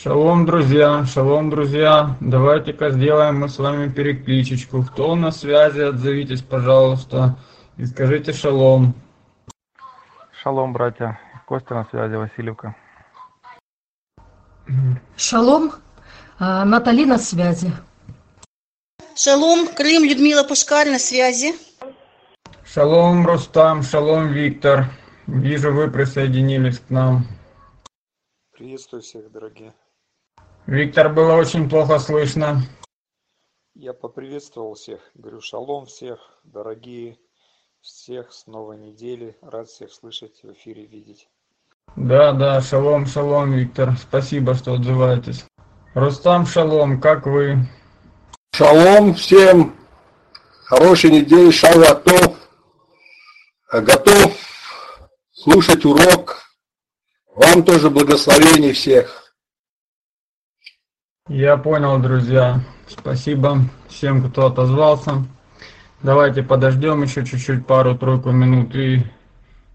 Шалом, друзья, шалом, друзья. Давайте-ка сделаем мы с вами перекличечку. Кто на связи, отзовитесь, пожалуйста, и скажите шалом. Шалом, братья. Костя на связи, Васильевка. Шалом, а, Натали на связи. Шалом, Крым, Людмила Пушкарь на связи. Шалом, Рустам, шалом, Виктор. Вижу, вы присоединились к нам. Приветствую всех, дорогие. Виктор, было очень плохо слышно. Я поприветствовал всех. Говорю, шалом всех, дорогие, всех с новой недели. Рад всех слышать, в эфире видеть. Да, да, шалом, шалом, Виктор. Спасибо, что отзываетесь. Рустам, шалом, как вы? Шалом всем. Хорошей недели, шалатов. Готов слушать урок. Вам тоже благословений всех. Я понял, друзья. Спасибо всем, кто отозвался. Давайте подождем еще чуть-чуть, пару-тройку минут, и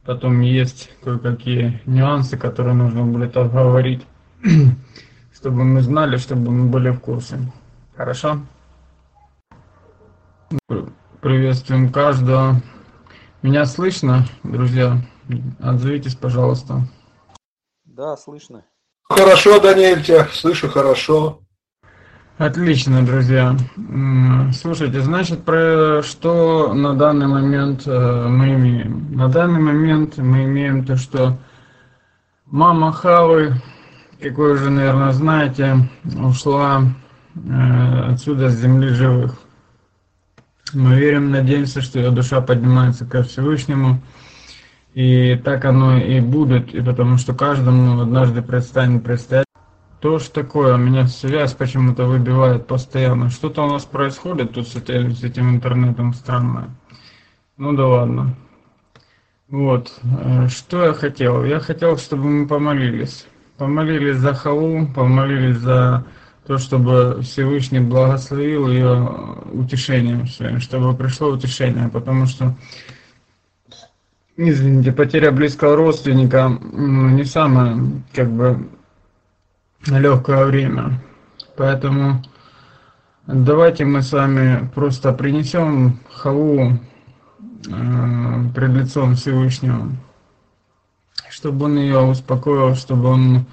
потом есть кое-какие нюансы, которые нужно будет обговорить, чтобы мы знали, чтобы мы были в курсе. Хорошо? Приветствуем каждого. Меня слышно, друзья? Отзовитесь, пожалуйста. Да, слышно. Хорошо, Даниэль, тебя слышу хорошо. Отлично, друзья. Слушайте, значит, про что на данный момент э, мы имеем? На данный момент мы имеем то, что мама Хавы, как вы уже, наверное, знаете, ушла э, отсюда с земли живых. Мы верим, надеемся, что ее душа поднимается ко Всевышнему. И так оно и будет, и потому что каждому однажды предстанет предстоять. То ж такое, меня связь почему-то выбивает постоянно. Что-то у нас происходит тут с этим, интернетом странное. Ну да ладно. Вот, э, что я хотел? Я хотел, чтобы мы помолились. Помолились за Халу, помолились за то, чтобы Всевышний благословил ее утешением своим, чтобы пришло утешение, потому что Извините, потеря близкого родственника не самое, как бы, легкое время. Поэтому давайте мы с вами просто принесем халу э, пред лицом Всевышнего, чтобы он ее успокоил, чтобы он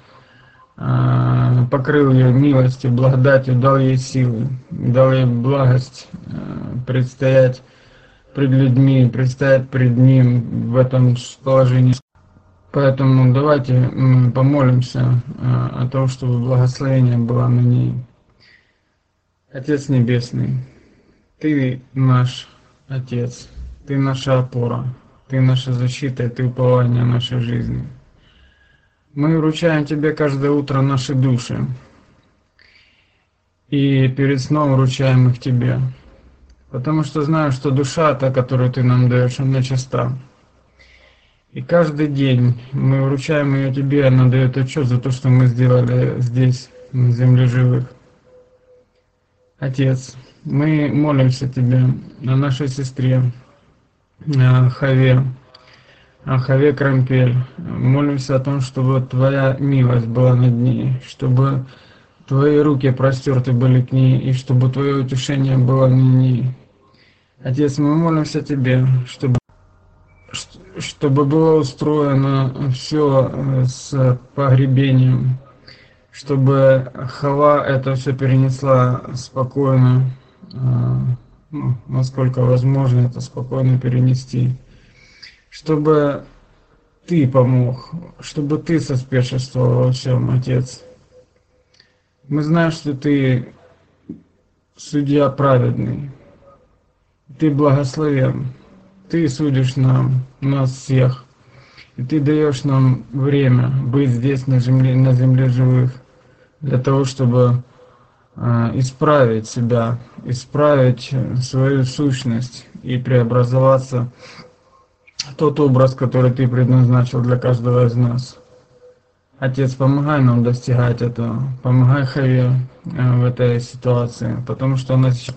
э, покрыл ее милостью, благодатью, дал ей силы, дал ей благость э, предстоять пред людьми, предстоять пред Ним в этом положении. Поэтому давайте помолимся э, о том, чтобы благословение было на ней. Отец Небесный, Ты наш Отец, Ты наша опора, Ты наша защита, и Ты упование нашей жизни. Мы вручаем Тебе каждое утро наши души, и перед сном вручаем их Тебе, потому что знаю, что душа, та, которую Ты нам даешь, она чиста. И каждый день мы вручаем ее тебе, она дает отчет за то, что мы сделали здесь, на земле живых. Отец, мы молимся тебе о нашей сестре Хаве, о Хаве Крампель. Молимся о том, чтобы Твоя милость была над ней, чтобы Твои руки простерты были к ней, и чтобы Твое утешение было на ней. Отец, мы молимся Тебе, чтобы чтобы было устроено все с погребением, чтобы Хава это все перенесла спокойно, ну, насколько возможно это спокойно перенести, чтобы ты помог, чтобы ты соспешествовал во всем, Отец. Мы знаем, что ты судья праведный, ты благословен ты судишь нам, нас всех. И ты даешь нам время быть здесь на земле, на земле живых, для того, чтобы э, исправить себя, исправить свою сущность и преобразоваться в тот образ, который ты предназначил для каждого из нас. Отец, помогай нам достигать этого, помогай Хаве э, в этой ситуации, потому что она сейчас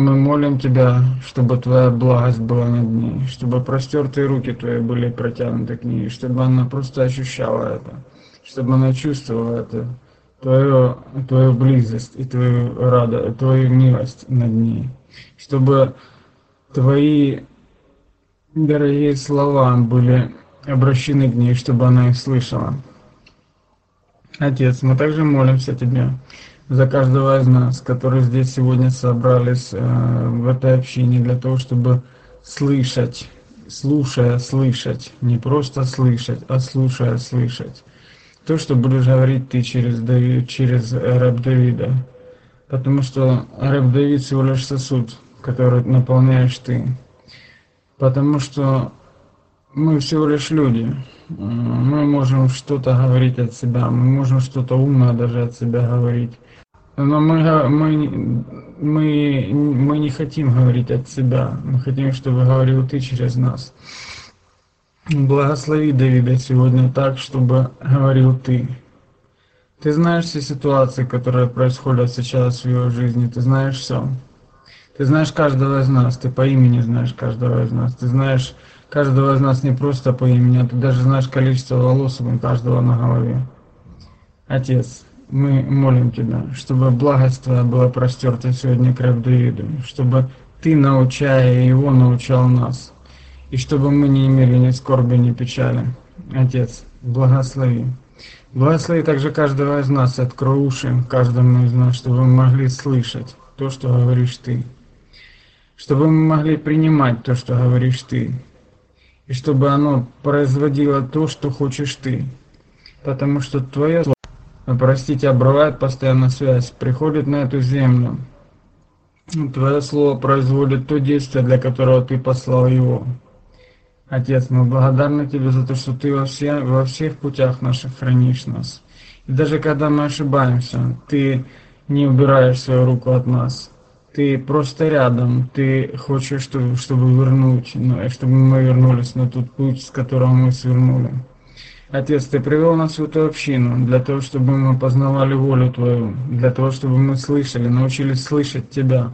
мы молим Тебя, чтобы Твоя благость была над ней, чтобы простертые руки Твои были протянуты к ней, чтобы она просто ощущала это, чтобы она чувствовала это, Твою, Твою близость и Твою радость, Твою милость над ней. Чтобы Твои дорогие слова были обращены к ней, чтобы она их слышала. Отец, мы также молимся Тебе за каждого из нас, которые здесь сегодня собрались э, в этой общине для того, чтобы слышать, слушая, слышать, не просто слышать, а слушая, слышать. То, что будешь говорить ты через, Давид, через рэп Давида. Потому что рэп Давид всего лишь сосуд, который наполняешь ты. Потому что мы всего лишь люди. Мы можем что-то говорить от себя, мы можем что-то умное даже от себя говорить. Но мы, мы, мы, мы не хотим говорить от себя, мы хотим, чтобы говорил ты через нас. Благослови Давида сегодня так, чтобы говорил ты. Ты знаешь все ситуации, которые происходят сейчас в его жизни, ты знаешь все. Ты знаешь каждого из нас, ты по имени знаешь каждого из нас, ты знаешь каждого из нас не просто по имени, а ты даже знаешь количество волос у каждого на голове. Отец, мы молим Тебя, чтобы благость Твоя была простерта сегодня к Давиду, чтобы Ты, научая его, научал нас, и чтобы мы не имели ни скорби, ни печали. Отец, благослови. Благослови также каждого из нас, открой уши каждому из нас, чтобы мы могли слышать то, что говоришь Ты, чтобы мы могли принимать то, что говоришь Ты, и чтобы оно производило то, что хочешь Ты, потому что Твое простите, обрывает постоянно связь, приходит на эту землю. Твое слово производит то действие, для которого ты послал его. Отец, мы благодарны Тебе за то, что Ты во, все, во всех путях наших хранишь нас. И даже когда мы ошибаемся, Ты не убираешь свою руку от нас. Ты просто рядом, Ты хочешь, чтобы, чтобы вернуть, ну, чтобы мы вернулись на тот путь, с которого мы свернули. Отец, Ты привел нас в эту общину для того, чтобы мы познавали волю Твою, для того, чтобы мы слышали, научились слышать Тебя.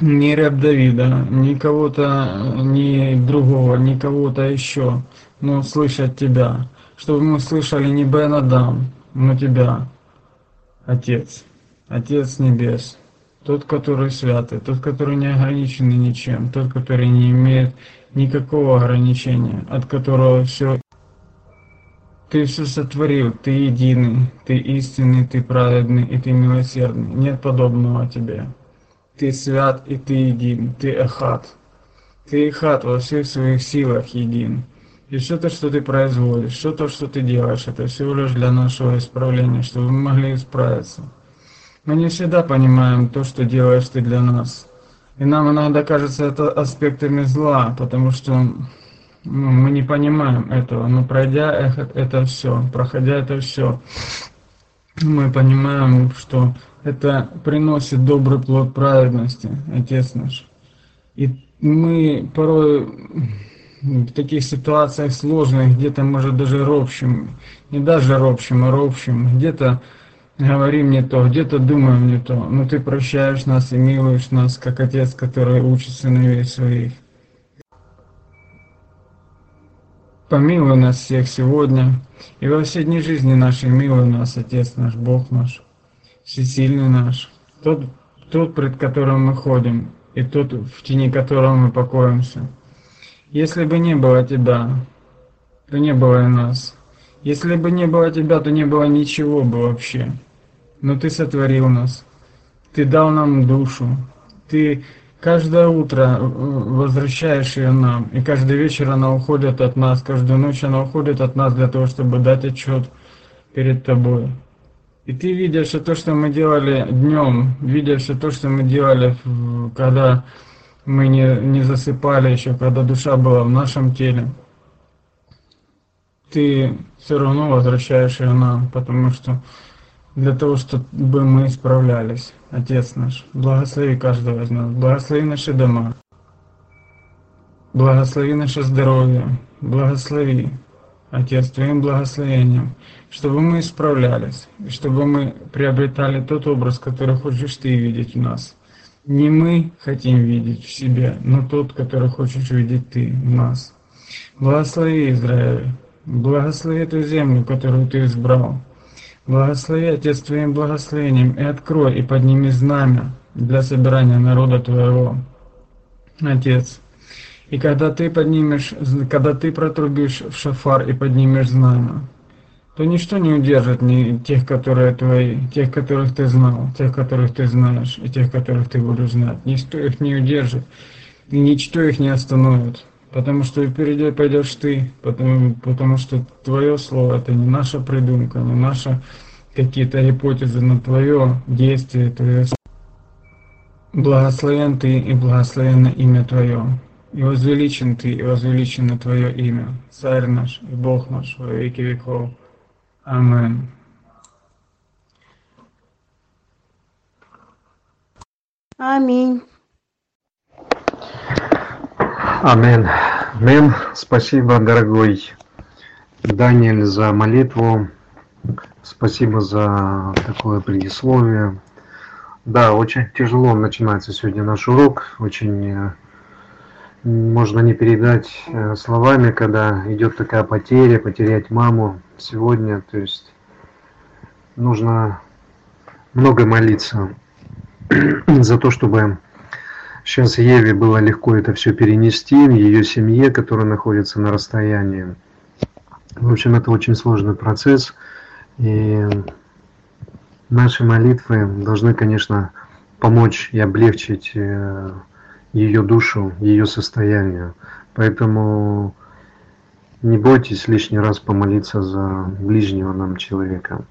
Не раб Давида, ни кого-то, ни другого, ни кого-то еще, но слышать Тебя. Чтобы мы слышали не Бен Адам, но Тебя, Отец, Отец Небес, тот, который святый, тот, который не ограниченный ничем, тот, который не имеет никакого ограничения, от которого все ты все сотворил, ты единый, ты истинный, ты праведный и ты милосердный. Нет подобного тебе. Ты свят и ты един, ты эхат. Ты эхат во всех своих силах един. И все то, что ты производишь, все то, что ты делаешь, это всего лишь для нашего исправления, чтобы мы могли исправиться. Мы не всегда понимаем то, что делаешь ты для нас. И нам иногда кажется это аспектами зла, потому что ну, мы не понимаем этого, но пройдя это, это все, проходя это все, мы понимаем, что это приносит добрый плод праведности, Отец наш. И мы порой в таких ситуациях сложных, где-то, может, даже ропщим, не даже ропщим, а ропщим, где-то говорим не то, где-то думаем не то, но ты прощаешь нас и милуешь нас, как Отец, который учит сыновей своих. Помилуй нас всех сегодня и во все дни жизни нашей милуй нас, Отец наш, Бог наш, всесильный наш, тот, тот, пред которым мы ходим, и тот, в тени которого мы покоимся. Если бы не было Тебя, то не было и нас. Если бы не было Тебя, то не было ничего бы вообще. Но Ты сотворил нас, Ты дал нам душу, Ты Каждое утро э, возвращаешь ее нам, и каждый вечер она уходит от нас, каждую ночь она уходит от нас для того, чтобы дать отчет перед тобой. И ты видишь все то, что мы делали днем, видишь все то, что мы делали, когда мы не, не засыпали еще, когда душа была в нашем теле. Ты все равно возвращаешь ее нам, потому что для того, чтобы мы справлялись. Отец наш, благослови каждого из нас, благослови наши дома, благослови наше здоровье, благослови, Отец, Твоим благословением, чтобы мы исправлялись, и чтобы мы приобретали тот образ, который хочешь Ты видеть в нас. Не мы хотим видеть в себе, но тот, который хочешь видеть Ты в нас. Благослови Израиль, благослови эту землю, которую Ты избрал, Благослови, Отец, Твоим благословением, и открой, и подними знамя для собирания народа Твоего, Отец. И когда Ты поднимешь, когда Ты протрубишь в шафар и поднимешь знамя, то ничто не удержит ни тех, которые твои, тех, которых ты знал, тех, которых ты знаешь, и тех, которых ты будешь знать. Ничто их не удержит, и ничто их не остановит. Потому что впереди пойдешь ты, потому, потому что твое слово это не наша придумка, не наша какие-то гипотезы, но твое действие, твое Благословен ты и благословенно имя Твое, и возвеличен ты, и возвеличено Твое имя, Царь наш и Бог наш во веки веков. Амен. Аминь. Амен. Амен. Спасибо, дорогой Даниэль, за молитву. Спасибо за такое предисловие. Да, очень тяжело начинается сегодня наш урок. Очень э, можно не передать э, словами, когда идет такая потеря, потерять маму сегодня. То есть нужно много молиться за то, чтобы сейчас Еве было легко это все перенести, ее семье, которая находится на расстоянии. В общем, это очень сложный процесс. И наши молитвы должны, конечно, помочь и облегчить э, ее душу, ее состояние. Поэтому не бойтесь лишний раз помолиться за ближнего нам человека.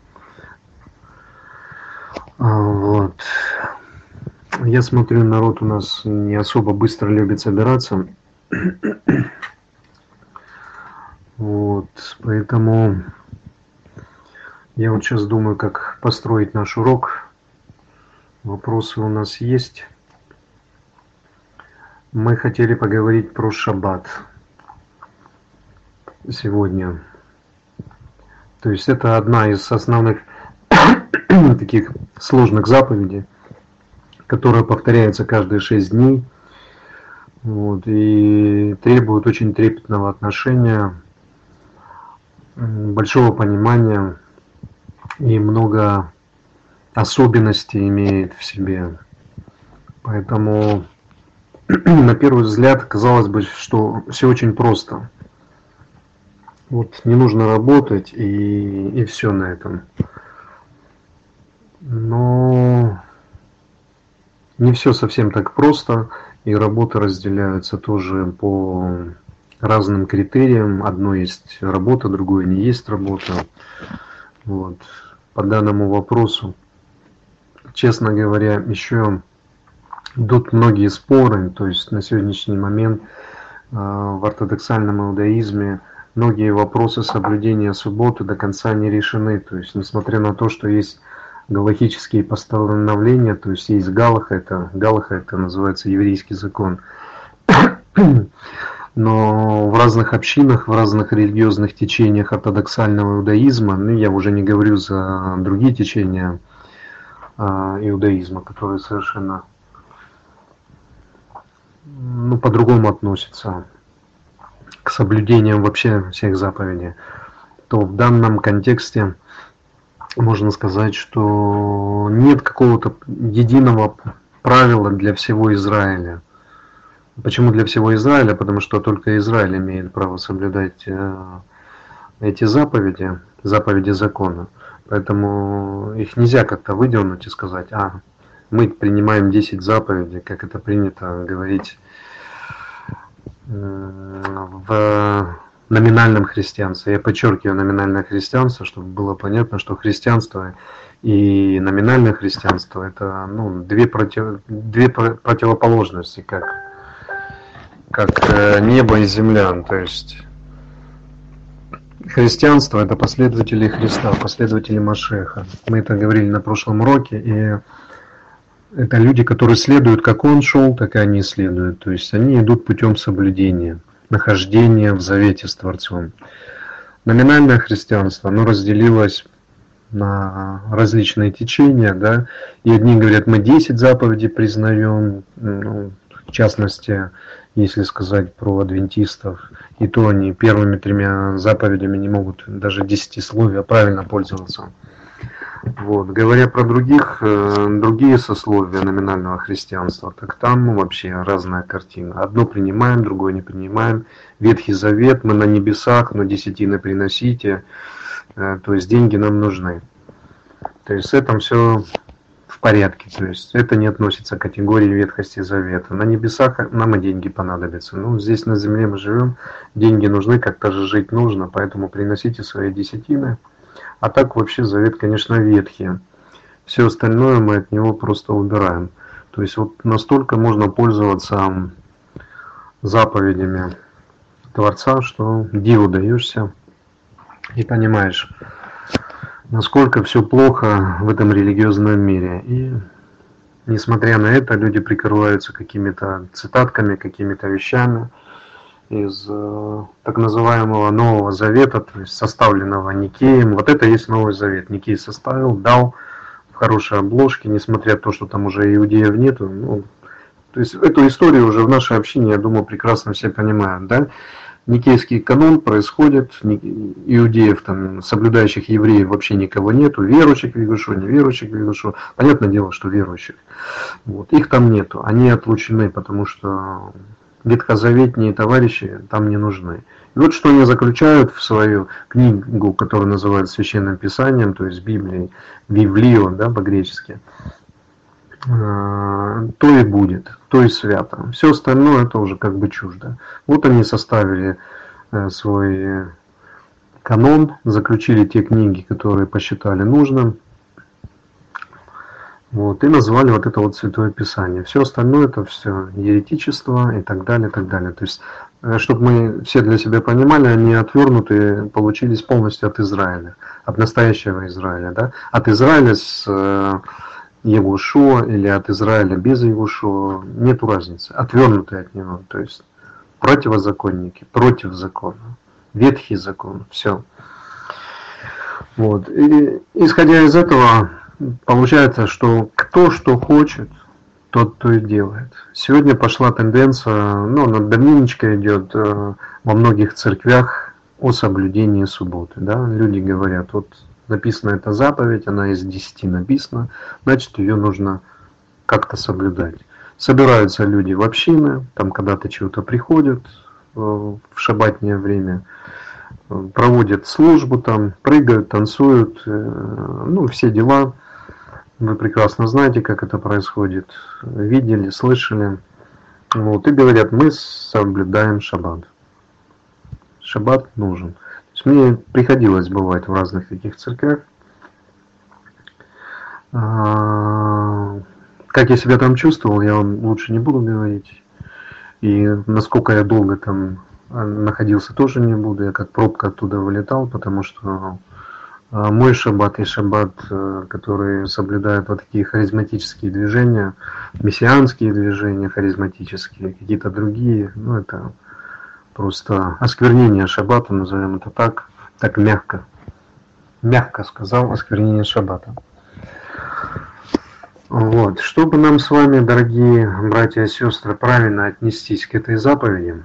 А, вот. Я смотрю, народ у нас не особо быстро любит собираться. Вот, поэтому я вот сейчас думаю, как построить наш урок. Вопросы у нас есть. Мы хотели поговорить про шаббат сегодня. То есть это одна из основных таких сложных заповедей, которая повторяется каждые шесть дней вот, и требует очень трепетного отношения, большого понимания и много особенностей имеет в себе. Поэтому на первый взгляд казалось бы, что все очень просто. Вот не нужно работать и, и все на этом. Но не все совсем так просто, и работы разделяются тоже по разным критериям. Одно есть работа, другое не есть работа. Вот. По данному вопросу, честно говоря, еще идут многие споры, то есть на сегодняшний момент э, в ортодоксальном иудаизме многие вопросы соблюдения субботы до конца не решены. То есть, несмотря на то, что есть галахические постановления, то есть есть галаха, это, галаха это называется еврейский закон. Но в разных общинах, в разных религиозных течениях ортодоксального иудаизма, ну я уже не говорю за другие течения а, иудаизма, которые совершенно ну, по-другому относятся к соблюдениям вообще всех заповедей, то в данном контексте можно сказать, что нет какого-то единого правила для всего Израиля. Почему для всего Израиля? Потому что только Израиль имеет право соблюдать э, эти заповеди, заповеди закона. Поэтому их нельзя как-то выдернуть и сказать, а, мы принимаем 10 заповедей, как это принято говорить в номинальном христианстве. Я подчеркиваю номинальное христианство, чтобы было понятно, что христианство и номинальное христианство это ну, две, против, две противоположности, как, как э, небо и земля. То есть христианство это последователи Христа, последователи Машеха. Мы это говорили на прошлом уроке, и это люди, которые следуют, как он шел, так и они следуют. То есть они идут путем соблюдения, нахождения в завете с Творцом. Номинальное христианство, оно разделилось на различные течения, да, и одни говорят, мы 10 заповедей признаем, ну, в частности, если сказать про адвентистов, и то они первыми тремя заповедями не могут даже десятисловия правильно пользоваться. Вот. Говоря про других, э, другие сословия номинального христианства, так там вообще разная картина. Одно принимаем, другое не принимаем. Ветхий Завет, мы на небесах, но десятины приносите. Э, то есть деньги нам нужны. То есть с этим все в порядке. То есть это не относится к категории ветхости завета. На небесах нам и деньги понадобятся. Ну, здесь на земле мы живем, деньги нужны, как-то же жить нужно, поэтому приносите свои десятины. А так вообще завет, конечно, ветхий. Все остальное мы от него просто убираем. То есть вот настолько можно пользоваться заповедями Творца, что диву даешься и понимаешь, насколько все плохо в этом религиозном мире. И несмотря на это, люди прикрываются какими-то цитатками, какими-то вещами из э, так называемого Нового Завета, то есть составленного Никеем. Вот это есть Новый Завет. Никей составил, дал в хорошей обложке, несмотря на то, что там уже иудеев нету. Ну, то есть эту историю уже в нашей общине, я думаю, прекрасно все понимают, да? Никейский канон происходит, иудеев, там, соблюдающих евреев вообще никого нету, верующих в Егошу, неверующих в Егошу. Понятное дело, что верующих. Вот. Их там нету, они отлучены, потому что ветхозаветные товарищи там не нужны. И вот что они заключают в свою книгу, которую называют Священным Писанием, то есть Библией, Библио, да, по-гречески. Э, то и будет, то и свято. Все остальное это уже как бы чуждо. Вот они составили э, свой канон, заключили те книги, которые посчитали нужным, вот, и назвали вот это вот Святое Писание. Все остальное это все еретичество и так далее, и так далее. То есть, э, чтобы мы все для себя понимали, они отвернутые получились полностью от Израиля, от настоящего Израиля, да, от Израиля с Егушо или от Израиля без Егушо, нету разницы, отвернутые от него, то есть противозаконники, против закона, ветхий закон, все. Вот. И исходя из этого, получается, что кто что хочет, тот то и делает. Сегодня пошла тенденция, ну, она давненечко идет э, во многих церквях о соблюдении субботы. Да? Люди говорят, вот написана эта заповедь, она из 10 написана, значит ее нужно как-то соблюдать. Собираются люди в общины, там когда-то чего-то приходят э, в шабатнее время, э, проводят службу там, прыгают, танцуют, ну, все дела. Вы прекрасно знаете, как это происходит. Видели, слышали. Вот, и говорят, мы соблюдаем шаббат. Шаббат нужен. Мне приходилось бывать в разных таких церквях. А, как я себя там чувствовал, я вам лучше не буду говорить. И насколько я долго там а, находился, тоже не буду. Я как пробка оттуда вылетал, потому что мой шаббат и шаббат, э, который соблюдают вот такие харизматические движения, мессианские движения харизматические, какие-то другие, ну это просто осквернение шаббата, назовем это так, так мягко. Мягко сказал осквернение шаббата. Вот. Чтобы нам с вами, дорогие братья и сестры, правильно отнестись к этой заповеди,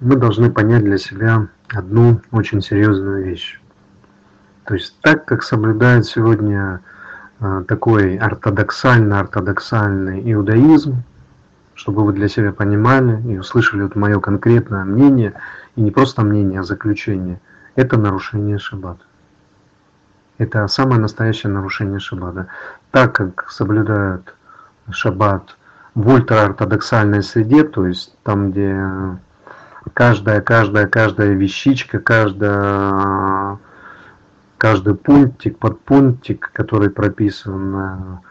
мы должны понять для себя одну очень серьезную вещь. То есть так как соблюдает сегодня э, такой ортодоксально-ортодоксальный иудаизм, чтобы вы для себя понимали и услышали вот мое конкретное мнение, и не просто мнение, а заключение, это нарушение шаббата. Это самое настоящее нарушение шаббата. Так как соблюдают шаббат в ультраортодоксальной среде, то есть там, где каждая, каждая, каждая вещичка, каждая, каждый пунктик, подпунктик, который прописан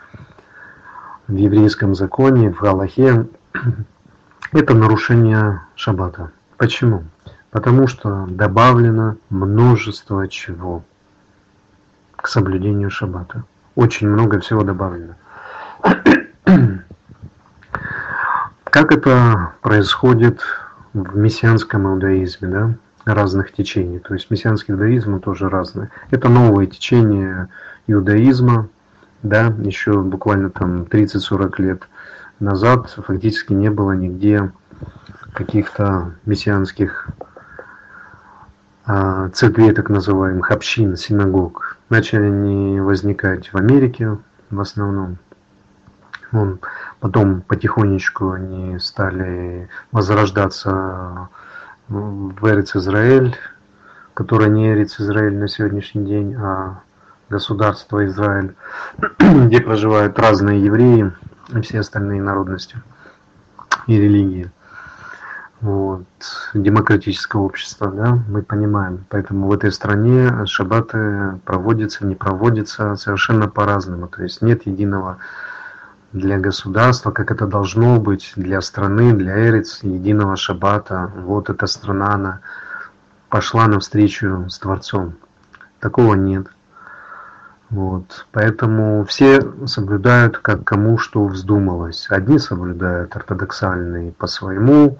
в еврейском законе, в Галахе, это нарушение шаббата. Почему? Потому что добавлено множество чего к соблюдению шаббата. Очень много всего добавлено. Как это происходит в мессианском иудаизме, да? Разных течений. То есть мессианский иудаизм тоже разные. Это новые течения иудаизма, да, еще буквально там 30-40 лет назад фактически не было нигде каких-то мессианских а, церквей, так называемых, общин, синагог. Начали они возникать в Америке в основном. Вон, потом потихонечку они стали возрождаться в Эрец Израиль, которая не Эрец Израиль на сегодняшний день, а государство Израиль, где проживают разные евреи и все остальные народности и религии. Вот. Демократическое общество, да, мы понимаем. Поэтому в этой стране шаббаты проводятся, не проводятся совершенно по-разному. То есть нет единого для государства, как это должно быть, для страны, для Эрец, единого шаббата. Вот эта страна, она пошла навстречу с Творцом. Такого нет. Вот. Поэтому все соблюдают, как кому что вздумалось. Одни соблюдают ортодоксальные по своему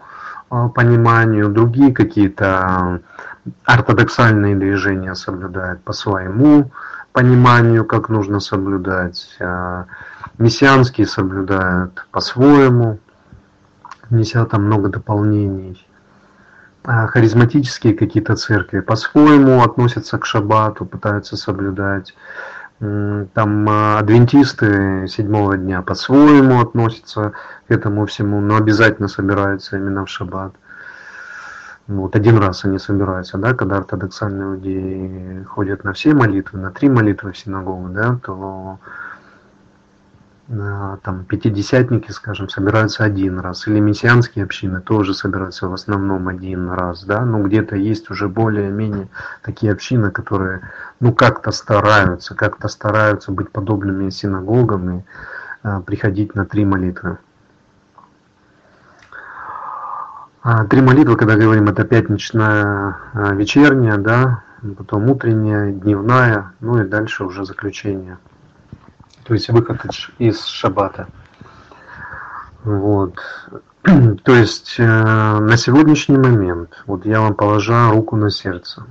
а, пониманию, другие какие-то ортодоксальные движения соблюдают по своему пониманию, как нужно соблюдать. А, мессианские соблюдают по-своему, неся там много дополнений. А харизматические какие-то церкви по-своему относятся к шаббату, пытаются соблюдать. Там а, адвентисты седьмого дня по-своему относятся к этому всему, но обязательно собираются именно в шаббат. Вот один раз они собираются, да, когда ортодоксальные люди ходят на все молитвы, на три молитвы в синагогу, да, то Э, там пятидесятники, скажем, собираются один раз, или мессианские общины тоже собираются в основном один раз, да, но где-то есть уже более-менее такие общины, которые, ну, как-то стараются, как-то стараются быть подобными синагогам и а, приходить на три молитвы. А, три молитвы, когда говорим, это пятничная, а, вечерняя, да, потом утренняя, дневная, ну и дальше уже заключение то есть выход из шаббата. Вот. То есть э, на сегодняшний момент, вот я вам положа руку на сердце,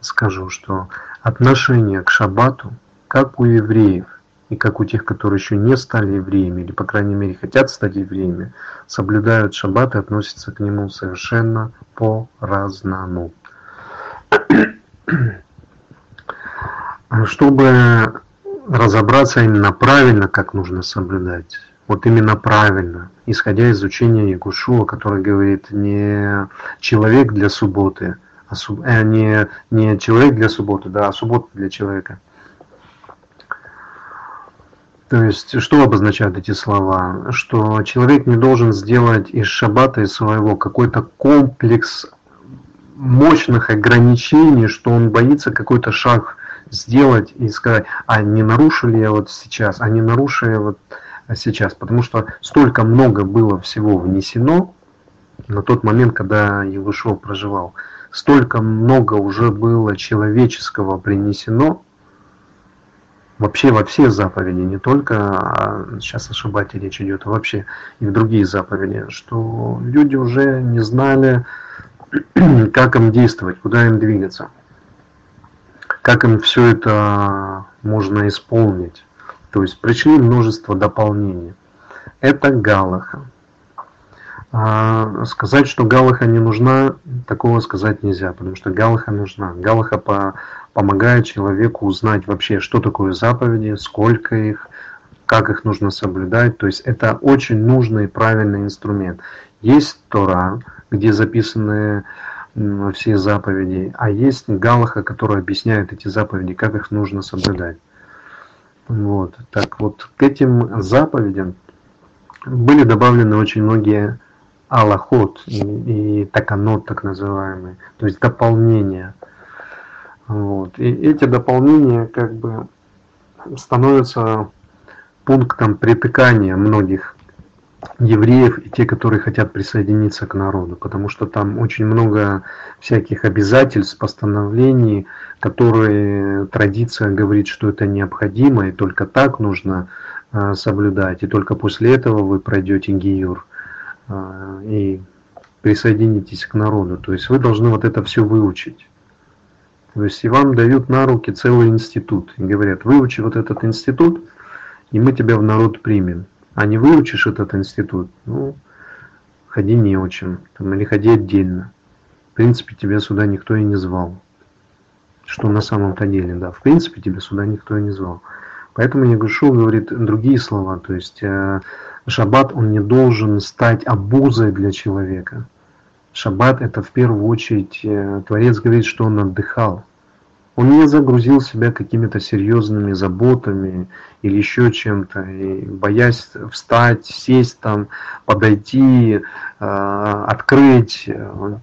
скажу, что отношение к шаббату, как у евреев, и как у тех, которые еще не стали евреями, или, по крайней мере, хотят стать евреями, соблюдают шаббат и относятся к нему совершенно по-разному. Чтобы разобраться именно правильно, как нужно соблюдать. Вот именно правильно, исходя из учения Ягушуа, который говорит не человек для субботы, а суб... э, не, не человек для субботы, да, а суббота для человека. То есть, что обозначают эти слова? Что человек не должен сделать из шаббата, из своего, какой-то комплекс мощных ограничений, что он боится какой-то шаг сделать и сказать, а не нарушили я вот сейчас, а не нарушили вот сейчас, потому что столько много было всего внесено на тот момент, когда Егушев проживал, столько много уже было человеческого принесено, вообще во все заповеди, не только, а сейчас о шабате речь идет, а вообще и в другие заповеди, что люди уже не знали, как им действовать, куда им двигаться как им все это можно исполнить. То есть пришли множество дополнений. Это Галаха. А сказать, что Галаха не нужна, такого сказать нельзя, потому что Галаха нужна. Галаха по, помогает человеку узнать вообще, что такое заповеди, сколько их, как их нужно соблюдать. То есть это очень нужный и правильный инструмент. Есть Тора, где записаны все заповеди, а есть Галаха, который объясняет эти заповеди, как их нужно соблюдать. Вот. Так вот, к этим заповедям были добавлены очень многие аллахот и, и таканот, так называемые, то есть дополнения. Вот. И эти дополнения как бы становятся пунктом притыкания многих евреев и те, которые хотят присоединиться к народу, потому что там очень много всяких обязательств, постановлений, которые традиция говорит, что это необходимо, и только так нужно э, соблюдать, и только после этого вы пройдете гиюр э, и присоединитесь к народу. То есть вы должны вот это все выучить. То есть и вам дают на руки целый институт и говорят, выучи вот этот институт, и мы тебя в народ примем а не выучишь этот институт, ну, ходи не очень, там, или ходи отдельно. В принципе, тебя сюда никто и не звал. что на самом-то деле, да, в принципе тебя сюда никто и не звал. Поэтому Ягушу говорит другие слова, то есть э, шаббат он не должен стать обузой для человека. Шаббат это в первую очередь, э, Творец говорит, что он отдыхал. Он не загрузил себя какими-то серьезными заботами или еще чем-то, и боясь встать, сесть там, подойти, э, открыть э,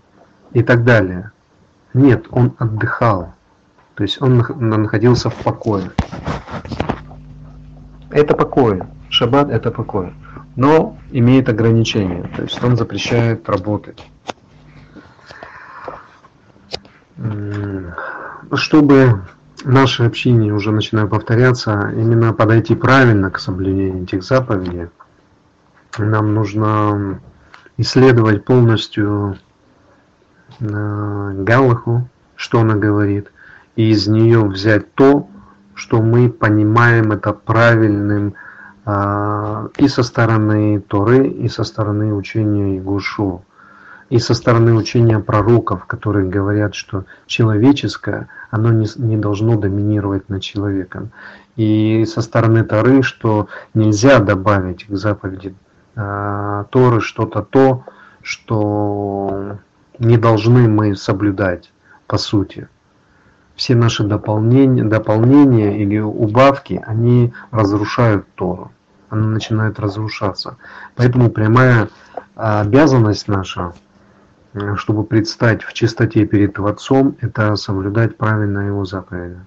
и так далее. Нет, он отдыхал. То есть он находился в покое. Это покой. Шаббат это покой. Но имеет ограничения. То есть он запрещает работать. Чтобы наше общение, уже начинаю повторяться, именно подойти правильно к соблюдению этих заповедей, нам нужно исследовать полностью э, Галаху, что она говорит, и из нее взять то, что мы понимаем это правильным э, и со стороны Торы, и со стороны учения Игушу и со стороны учения пророков, которые говорят, что человеческое, оно не, не должно доминировать над человеком. И со стороны Торы, что нельзя добавить к заповеди э, Торы что-то то, что не должны мы соблюдать по сути. Все наши дополнения, дополнения или убавки, они разрушают Тору. Она начинает разрушаться. Поэтому прямая обязанность наша чтобы предстать в чистоте перед Творцом, это соблюдать правильно Его заповеди.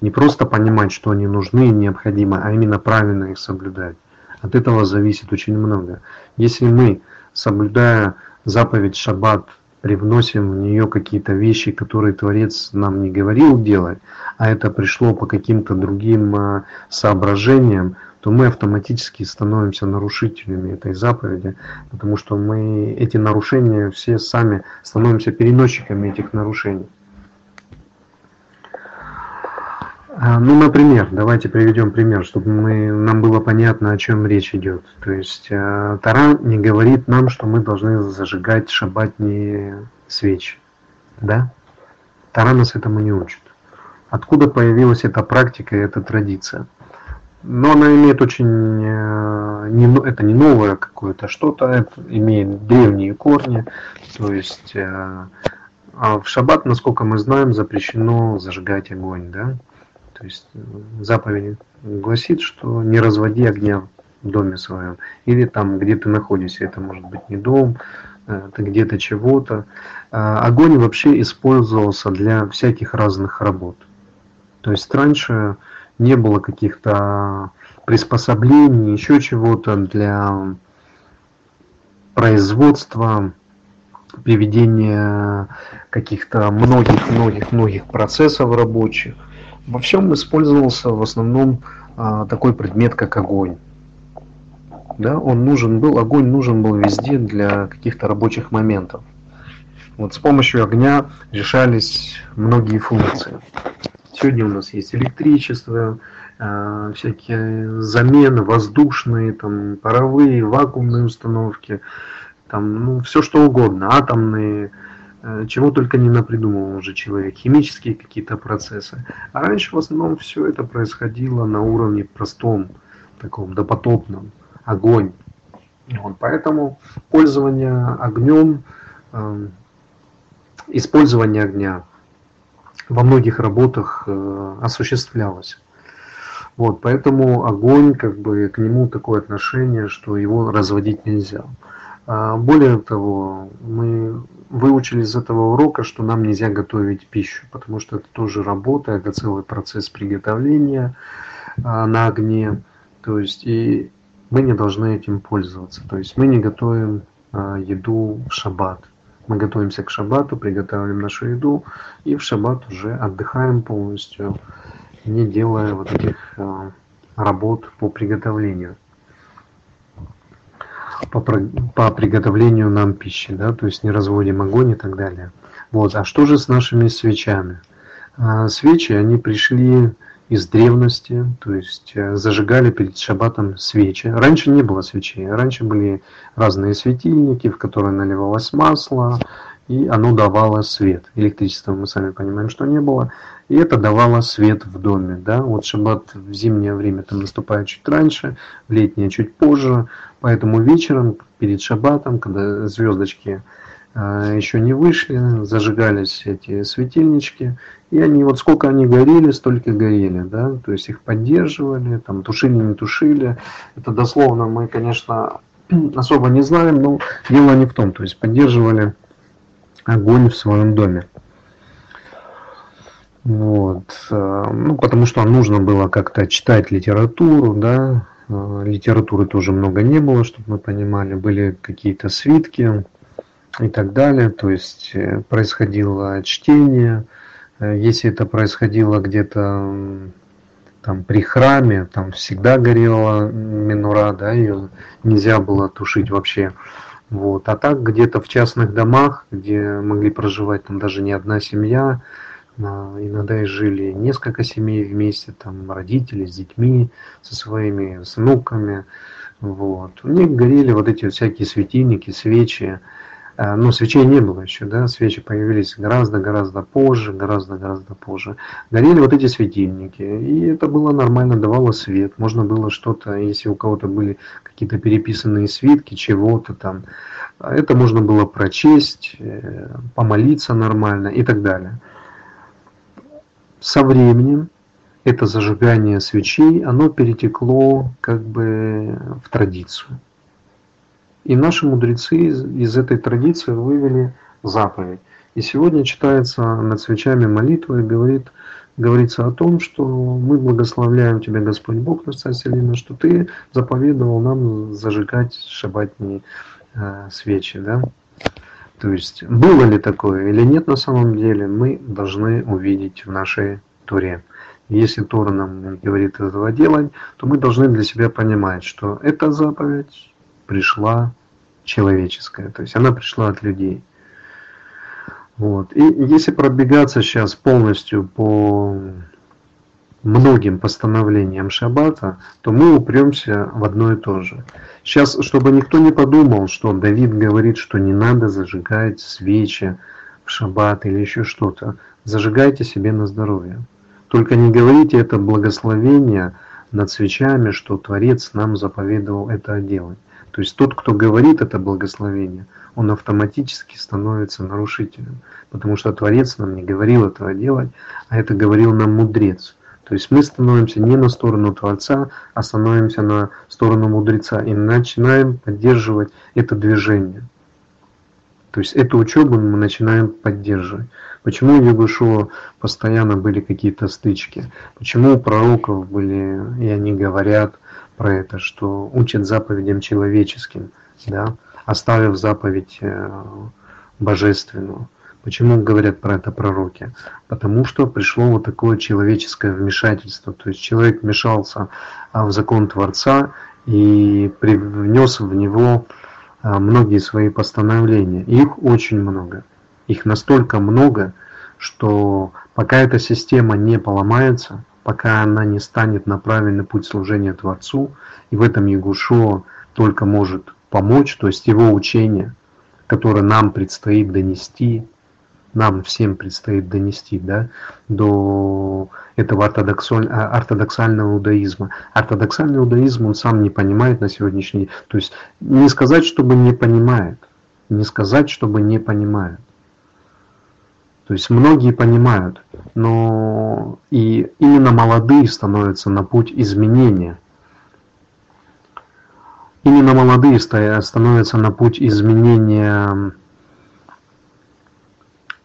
Не просто понимать, что они нужны и необходимы, а именно правильно их соблюдать. От этого зависит очень много. Если мы, соблюдая заповедь Шаббат, привносим в нее какие-то вещи, которые Творец нам не говорил делать, а это пришло по каким-то другим э, соображениям, то мы автоматически становимся нарушителями этой заповеди, потому что мы эти нарушения все сами становимся переносчиками этих нарушений. А, ну, например, давайте приведем пример, чтобы мы, нам было понятно, о чем речь идет. То есть э, Тара не говорит нам, что мы должны зажигать шабатные свечи. Да? Тара нас этому не учит. Откуда появилась эта практика и эта традиция? Но она имеет очень, э, не, это не новое какое-то что-то, это имеет древние корни, то есть э, а в шаббат, насколько мы знаем, запрещено зажигать огонь, да, то есть э, заповедь гласит, что не разводи огня в доме своем, или там, где ты находишься, это может быть не дом, это где-то чего-то. Огонь вообще использовался для всяких разных работ. То есть раньше не было каких-то приспособлений, еще чего-то для производства, приведения каких-то многих-многих-многих процессов рабочих. Во всем использовался в основном а, такой предмет, как огонь. Да, он нужен был, огонь нужен был везде для каких-то рабочих моментов. Вот с помощью огня решались многие функции. Сегодня у нас есть электричество, э, всякие замены воздушные, там, паровые, вакуумные установки, там, ну, все что угодно, атомные, э, чего только не напридумывал уже человек, химические какие-то процессы. А раньше в основном все это происходило на уровне простом, таком допотопном, огонь. Вот, поэтому пользование огнем, э, использование огня во многих работах э, осуществлялось. Вот, поэтому огонь, как бы к нему такое отношение, что его разводить нельзя. А более того, мы выучили из этого урока, что нам нельзя готовить пищу, потому что это тоже работа, это целый процесс приготовления а, на огне. То есть и мы не должны этим пользоваться. То есть мы не готовим а, еду в шаббат. Мы готовимся к шаббату, приготавливаем нашу еду и в шаббат уже отдыхаем полностью, не делая вот этих э, работ по приготовлению. По, по приготовлению нам пищи, да, то есть не разводим огонь и так далее. Вот, а что же с нашими свечами? А, свечи, они пришли из древности, то есть э, зажигали перед шаббатом свечи. Раньше не было свечей, раньше были разные светильники, в которые наливалось масло, и оно давало свет. Электричества мы сами понимаем, что не было. и это давало свет в доме, да, вот шаббат в зимнее время там наступает чуть раньше, в летнее чуть позже, поэтому вечером перед шаббатом, когда звездочки еще не вышли, зажигались эти светильнички, и они вот сколько они горели, столько горели, да, то есть их поддерживали, там тушили, не тушили, это дословно мы, конечно, особо не знаем, но дело не в том, то есть поддерживали огонь в своем доме. Вот. Э, ну, потому что нужно было как-то читать литературу, да. Э, литературы тоже много не было, чтобы мы понимали. Были какие-то свитки и так далее. То есть э, происходило чтение. Если это происходило где-то там при храме, там всегда горела минура, да, ее нельзя было тушить вообще. Вот. А так где-то в частных домах, где могли проживать там даже не одна семья, а, иногда и жили несколько семей вместе, там родители с детьми, со своими внуками. Вот. У них горели вот эти всякие светильники, свечи. А, но свечей не было еще, да, свечи появились гораздо-гораздо позже, гораздо-гораздо позже. Горели вот эти светильники, и это было нормально, давало свет. Можно было что-то, если у кого-то были какие-то переписанные свитки, чего-то там, это можно было прочесть, э, помолиться нормально и так далее. Со временем это зажигание свечей, оно перетекло как бы в традицию. И наши мудрецы из, из этой традиции вывели заповедь. И сегодня читается над свечами молитва и говорит, говорится о том, что мы благословляем Тебя, Господь Бог, наш Царь что Ты заповедовал нам зажигать шабатные э, свечи. Да? То есть было ли такое или нет на самом деле, мы должны увидеть в нашей Туре. Если Тора нам говорит этого делать, то мы должны для себя понимать, что эта заповедь пришла человеческая, то есть она пришла от людей. Вот. И если пробегаться сейчас полностью по многим постановлениям Шаббата, то мы упремся в одно и то же. Сейчас, чтобы никто не подумал, что Давид говорит, что не надо зажигать свечи в Шаббат или еще что-то. Зажигайте себе на здоровье. Только не говорите это благословение над свечами, что Творец нам заповедовал это делать. То есть тот, кто говорит это благословение, он автоматически становится нарушителем, потому что Творец нам не говорил этого делать, а это говорил нам мудрец. То есть мы становимся не на сторону Творца, а становимся на сторону мудреца и начинаем поддерживать это движение. То есть эту учебу мы начинаем поддерживать. Почему у Ягушева постоянно были какие-то стычки? Почему у пророков были, и они говорят про это, что учат заповедям человеческим, да, оставив заповедь э, божественную? Почему говорят про это пророки? Потому что пришло вот такое человеческое вмешательство. То есть человек вмешался а, в закон Творца и привнес в него а, многие свои постановления. их очень много. Их настолько много, что пока эта система не поломается, пока она не станет на правильный путь служения Творцу, и в этом Ягушо только может помочь, то есть его учение, которое нам предстоит донести, нам всем предстоит донести да, до этого ортодоксального, ортодоксального иудаизма. Ортодоксальный иудаизм он сам не понимает на сегодняшний день. То есть не сказать, чтобы не понимает. Не сказать, чтобы не понимает. То есть многие понимают, но и именно молодые становятся на путь изменения. Именно молодые становятся на путь изменения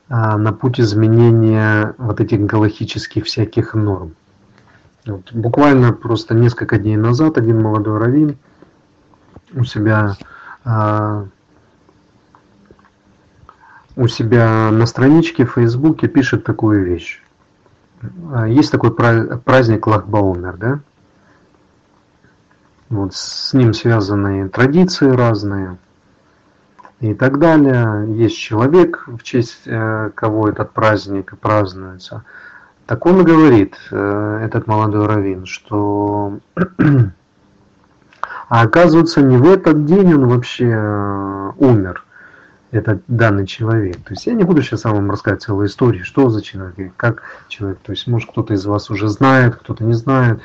а, на путь изменения вот этих галактических всяких норм. Вот, буквально просто несколько дней назад один молодой раввин у себя а, у себя на страничке в Фейсбуке пишет такую вещь. А, есть такой праздник Лахбаумер, да? Вот с ним связаны традиции разные – и так далее. Есть человек, в честь э, кого этот праздник празднуется. Так он говорит, э, этот молодой раввин, что а оказывается не в этот день он вообще э, умер. Этот данный человек. То есть я не буду сейчас вам рассказывать целую историю, что за человек, как человек. То есть может кто-то из вас уже знает, кто-то не знает.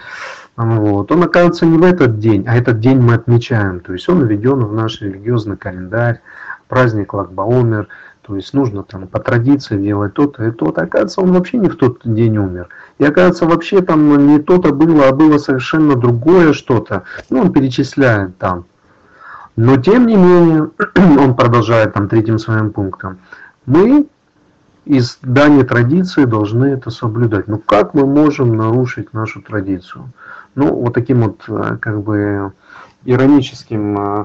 Вот. Он оказывается не в этот день, а этот день мы отмечаем. То есть он введен в наш религиозный календарь, праздник Лагбаумер. То есть нужно там по традиции делать то-то и то-то. Оказывается, он вообще не в тот день умер. И оказывается, вообще там не то-то было, а было совершенно другое что-то. Ну, он перечисляет там. Но тем не менее, он продолжает там третьим своим пунктом. Мы из дани традиции должны это соблюдать. Ну как мы можем нарушить нашу традицию? Ну вот таким вот э, как бы ироническим э,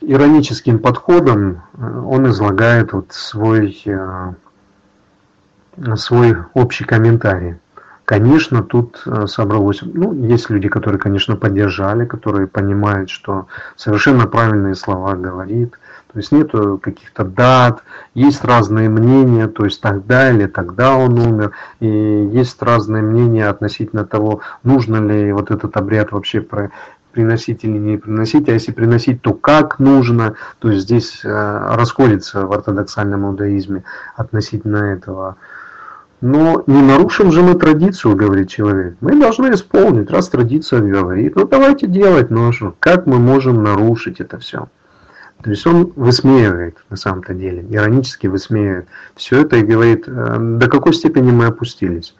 ироническим подходом э, он излагает вот свой свой общий комментарий. Конечно, тут э, собралось, ну, есть люди, которые, конечно, поддержали, которые понимают, что совершенно правильные слова говорит, то есть нету каких-то дат, есть разные мнения, то есть тогда или тогда он умер, и есть разные мнения относительно того, нужно ли вот этот обряд вообще приносить или не приносить, а если приносить, то как нужно, то есть здесь э, расходится в ортодоксальном иудаизме относительно этого. Но не нарушим же мы традицию, говорит человек. Мы должны исполнить, раз традиция говорит. Ну давайте делать нашу. Как мы можем нарушить это все? То есть он высмеивает на самом-то деле, иронически высмеивает все это и говорит, «Э, до какой степени мы опустились.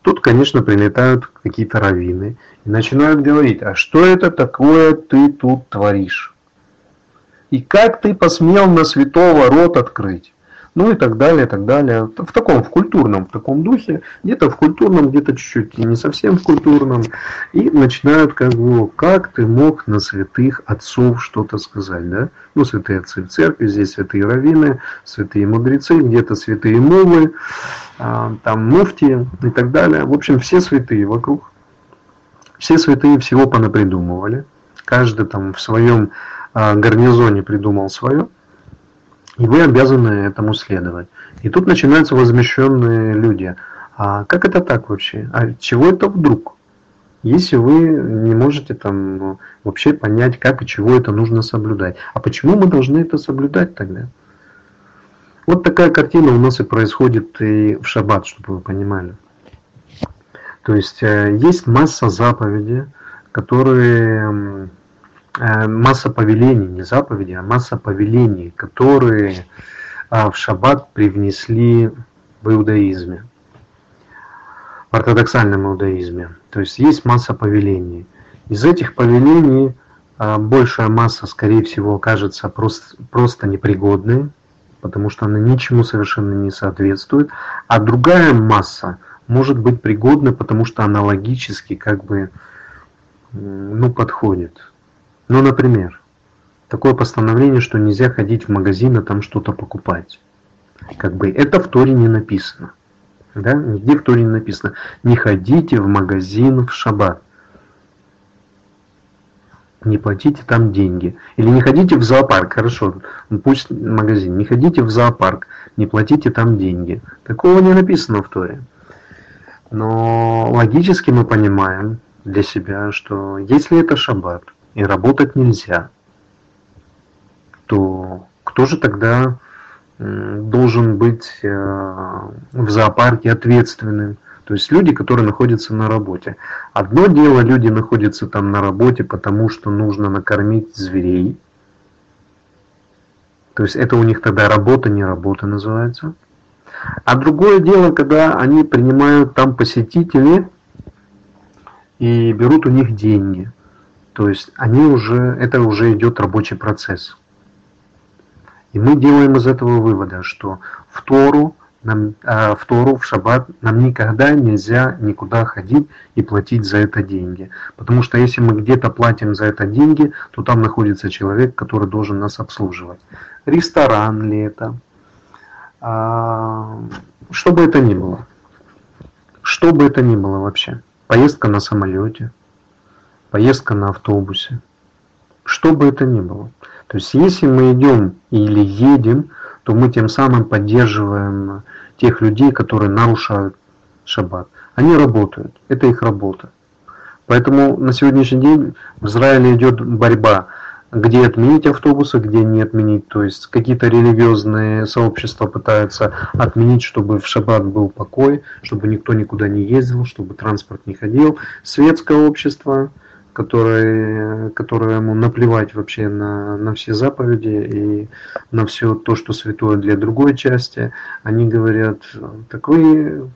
Тут, конечно, прилетают какие-то раввины и начинают говорить, а что это такое ты тут творишь? И как ты посмел на святого рот открыть? Ну и так далее, так далее. В таком, в культурном, в таком духе, где-то в культурном, где-то чуть-чуть не совсем в культурном, и начинают как бы, как ты мог на святых отцов что-то сказать, да? Ну, святые отцы в церкви, здесь святые раввины, святые мудрецы, где-то святые мулы, а, там муфти и так далее. В общем, все святые вокруг. Все святые всего понапридумывали. Каждый там в своем а, гарнизоне придумал свое. И вы обязаны этому следовать. И тут начинаются возмещенные люди. А как это так вообще? А чего это вдруг? Если вы не можете там ну, вообще понять, как и чего это нужно соблюдать. А почему мы должны это соблюдать тогда? Вот такая картина у нас и происходит и в шаббат, чтобы вы понимали. То есть э, есть масса заповедей, которые масса повелений, не заповедей, а масса повелений, которые а, в шаббат привнесли в иудаизме, в ортодоксальном иудаизме. То есть есть масса повелений. Из этих повелений а, большая масса, скорее всего, окажется просто, просто непригодной, потому что она ничему совершенно не соответствует, а другая масса может быть пригодна, потому что она логически как бы ну, подходит. Ну, например, такое постановление, что нельзя ходить в магазин и там что-то покупать. Как бы это в Торе не написано. Да? Нигде в Торе не написано. Не ходите в магазин в шаббат. Не платите там деньги. Или не ходите в зоопарк. Хорошо, пусть магазин. Не ходите в зоопарк. Не платите там деньги. Такого не написано в Торе. Но логически мы понимаем для себя, что если это шаббат, и работать нельзя, то кто же тогда должен быть э, в зоопарке ответственным? То есть люди, которые находятся на работе. Одно дело, люди находятся там на работе, потому что нужно накормить зверей. То есть это у них тогда работа, не работа называется. А другое дело, когда они принимают там посетителей и берут у них деньги. То есть они уже, это уже идет рабочий процесс. И мы делаем из этого вывода, что в Тору, нам, э, в Тору, в Шаббат нам никогда нельзя никуда ходить и платить за это деньги. Потому что если мы где-то платим за это деньги, то там находится человек, который должен нас обслуживать. Ресторан ли это? А, что бы это ни было. Что бы это ни было вообще. Поездка на самолете – поездка на автобусе, что бы это ни было. То есть если мы идем или едем, то мы тем самым поддерживаем тех людей, которые нарушают шаббат. Они работают, это их работа. Поэтому на сегодняшний день в Израиле идет борьба где отменить автобусы, где не отменить. То есть какие-то религиозные сообщества пытаются отменить, чтобы в шаббат был покой, чтобы никто никуда не ездил, чтобы транспорт не ходил. Светское общество, которое ему наплевать вообще на, на все заповеди и на все то, что святое для другой части, они говорят, так вы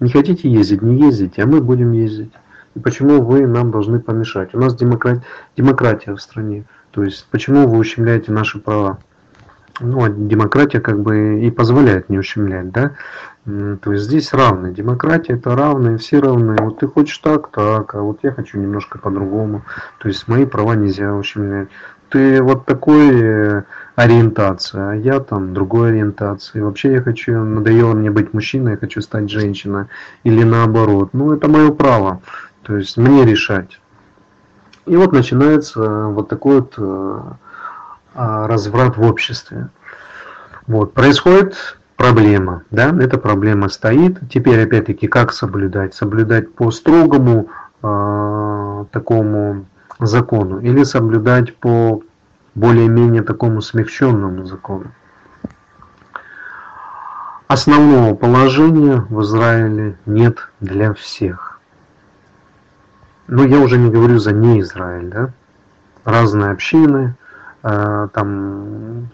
не хотите ездить, не ездите, а мы будем ездить. И почему вы нам должны помешать? У нас демократ... демократия в стране. То есть почему вы ущемляете наши права? Ну, демократия как бы и позволяет не ущемлять, да? То есть здесь равны. Демократия это равные, все равны. Вот ты хочешь так, так, а вот я хочу немножко по-другому. То есть мои права нельзя ущемлять. Ты вот такой э, ориентации, а я там другой ориентации. Вообще я хочу, надоело мне быть мужчиной, я хочу стать женщиной. Или наоборот. Ну, это мое право. То есть мне решать. И вот начинается вот такой вот э, разврат в обществе. Вот. Происходит проблема, да, эта проблема стоит. Теперь опять-таки как соблюдать? Соблюдать по строгому э, такому закону или соблюдать по более-менее такому смягченному закону. Основного положения в Израиле нет для всех. Но я уже не говорю за не Израиль, да? Разные общины, там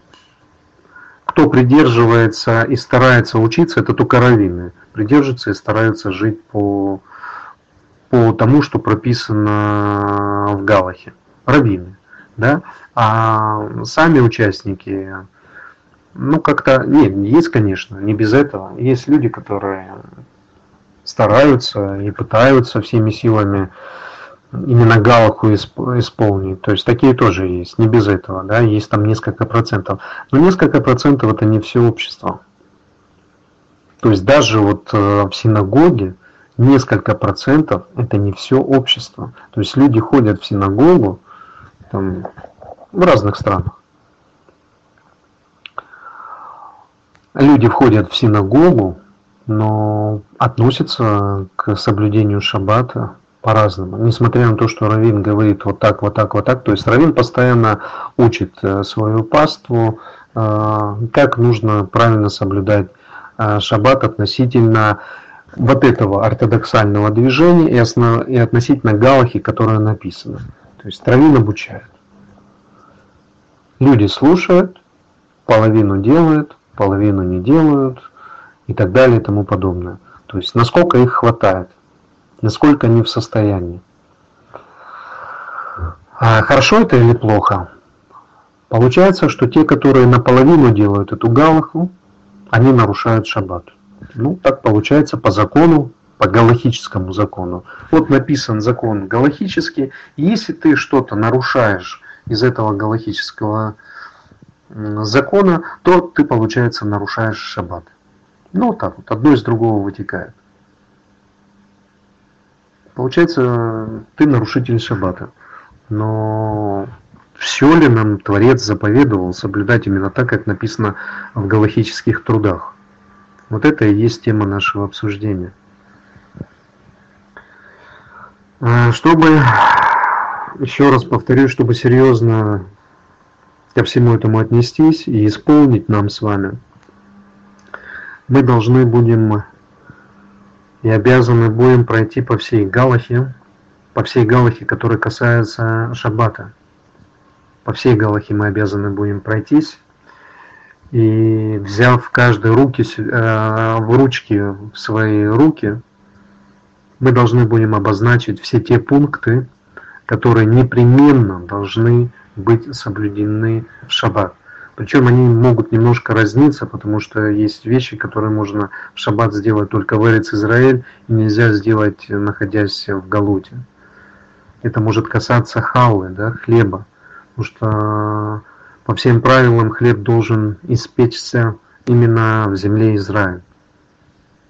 кто придерживается и старается учиться, это только раввины. Придерживаются и стараются жить по, по тому, что прописано в Галахе. Раввины. Да? А сами участники, ну как-то, нет, есть, конечно, не без этого. Есть люди, которые стараются и пытаются всеми силами именно галаху исполнить. То есть такие тоже есть, не без этого, да, есть там несколько процентов. Но несколько процентов это не все общество. То есть даже вот э, в синагоге несколько процентов это не все общество. То есть люди ходят в синагогу там, в разных странах. Люди входят в синагогу, но относятся к соблюдению шаббата по-разному. Несмотря на то, что Равин говорит вот так, вот так, вот так, то есть Равин постоянно учит э, свою паству, э, как нужно правильно соблюдать э, шаббат относительно вот этого ортодоксального движения и, относительно галахи, которая написана. То есть Равин обучает. Люди слушают, половину делают, половину не делают и так далее и тому подобное. То есть насколько их хватает насколько они в состоянии. А хорошо это или плохо? Получается, что те, которые наполовину делают эту галаху, они нарушают шаббат. Ну, так получается по закону, по галахическому закону. Вот написан закон галахический, если ты что-то нарушаешь из этого галахического закона, то ты, получается, нарушаешь шаббат. Ну, вот так вот, одно из другого вытекает. Получается, ты нарушитель шаббата. Но все ли нам Творец заповедовал соблюдать именно так, как написано в галахических трудах? Вот это и есть тема нашего обсуждения. А, чтобы, еще раз повторю, чтобы серьезно ко всему этому отнестись и исполнить нам с вами, мы должны будем и обязаны будем пройти по всей Галахе, по всей Галахе, которая касается Шаббата. По всей Галахе мы обязаны будем пройтись. И взяв каждой руки, э, в ручки в свои руки, мы должны будем обозначить все те пункты, которые непременно должны быть соблюдены в шаббат. Причем они могут немножко разниться, потому что есть вещи, которые можно в шаббат сделать только в Эрец Израиль, и нельзя сделать, находясь в Галуте. Это может касаться халлы, да, хлеба, потому что по всем правилам хлеб должен испечься именно в земле Израиль.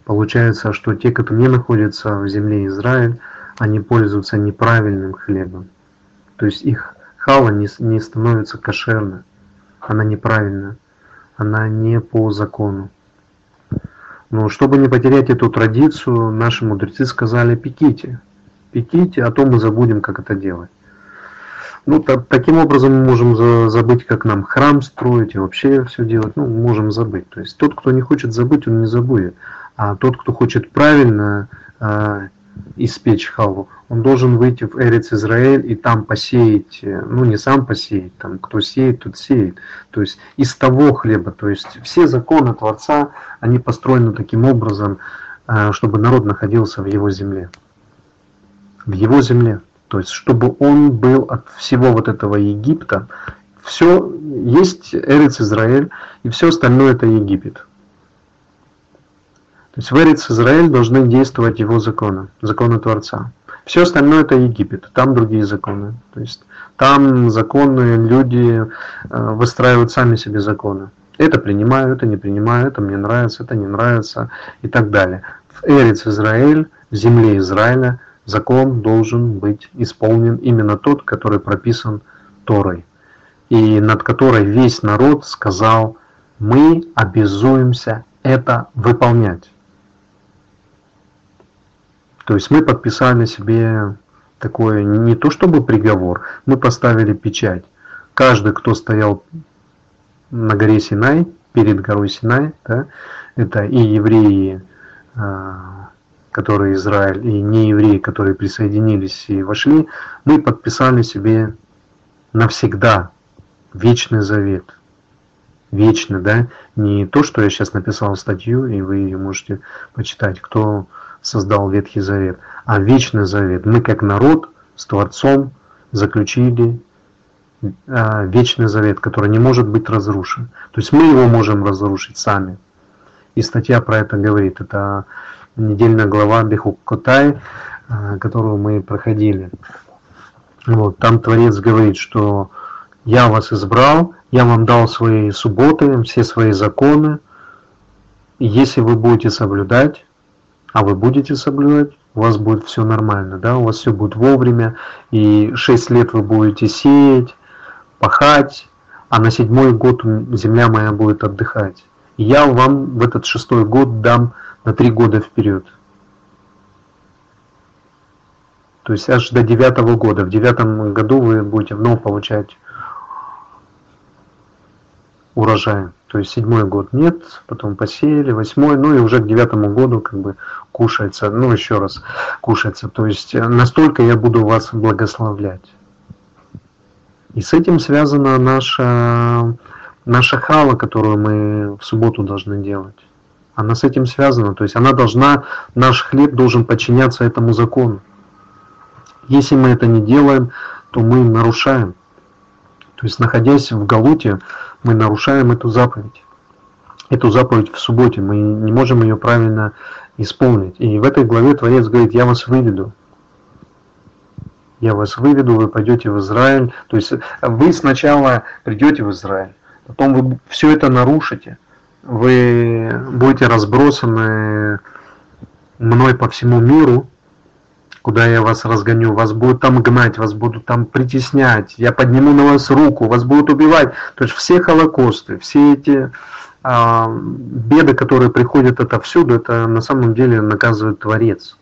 Получается, что те, кто не находятся в земле Израиль, они пользуются неправильным хлебом. То есть их хала не, не становится кошерной она неправильна, она не по закону. Но чтобы не потерять эту традицию, наши мудрецы сказали «пеките». Пеките, а то мы забудем, как это делать. Ну, та, таким образом мы можем за, забыть, как нам храм строить и вообще все делать. Ну, можем забыть. То есть тот, кто не хочет забыть, он не забудет. А тот, кто хочет правильно э, испечь халву, он должен выйти в Эрец Израиль и там посеять, э, ну не сам посеять, там кто сеет, тот сеет. То есть из того хлеба, то есть все законы Творца, они построены таким образом, э, чтобы народ находился в его земле. В его земле. То есть чтобы он был от всего вот этого Египта, все, есть Эрец Израиль, и все остальное это Египет. То есть в Эрец Израиль должны действовать его законы, законы Творца. Все остальное это Египет, там другие законы. То есть там законы, люди э, выстраивают сами себе законы. Это принимаю, это не принимаю, это мне нравится, это не нравится и так далее. В Эрец Израиль, в земле Израиля, закон должен быть исполнен именно тот, который прописан Торой. И над которой весь народ сказал, мы обязуемся это выполнять. То есть мы подписали себе такое не то чтобы приговор, мы поставили печать. Каждый, кто стоял на горе Синай, перед горой Синай, да, это и евреи, а, которые Израиль, и не евреи, которые присоединились и вошли, мы подписали себе навсегда вечный завет. Вечный, да, не то, что я сейчас написал статью, и вы ее можете почитать, кто создал Ветхий Завет, а Вечный Завет. Мы как народ с Творцом заключили э, Вечный Завет, который не может быть разрушен. То есть мы его можем разрушить сами. И статья про это говорит. Это недельная глава Бехукотай, э, которую мы проходили. Вот, там Творец говорит, что я вас избрал, я вам дал свои субботы, все свои законы. И если вы будете соблюдать, а вы будете соблюдать, у вас будет все нормально, да, у вас все будет вовремя, и 6 лет вы будете сеять, пахать, а на седьмой год земля моя будет отдыхать. Я вам в этот шестой год дам на три года вперед. То есть аж до девятого года. В девятом году вы будете вновь получать урожай. То есть седьмой год нет, потом посеяли, восьмой, ну и уже к девятому году как бы кушается, ну еще раз кушается. То есть э, настолько я буду вас благословлять. И с этим связана наша, наша хала, которую мы в субботу должны делать. Она с этим связана, то есть она должна, наш хлеб должен подчиняться этому закону. Если мы это не делаем, то мы нарушаем. То есть находясь в Галуте, мы нарушаем эту заповедь. Эту заповедь в субботе, мы не можем ее правильно исполнить. И в этой главе Творец говорит, я вас выведу. Я вас выведу, вы пойдете в Израиль. То есть вы сначала придете в Израиль, потом вы все это нарушите. Вы будете разбросаны мной по всему миру, куда я вас разгоню, вас будут там гнать, вас будут там притеснять, я подниму на вас руку, вас будут убивать. То есть все холокосты, все эти а, беды, которые приходят отовсюду, это на самом деле наказывает Творец.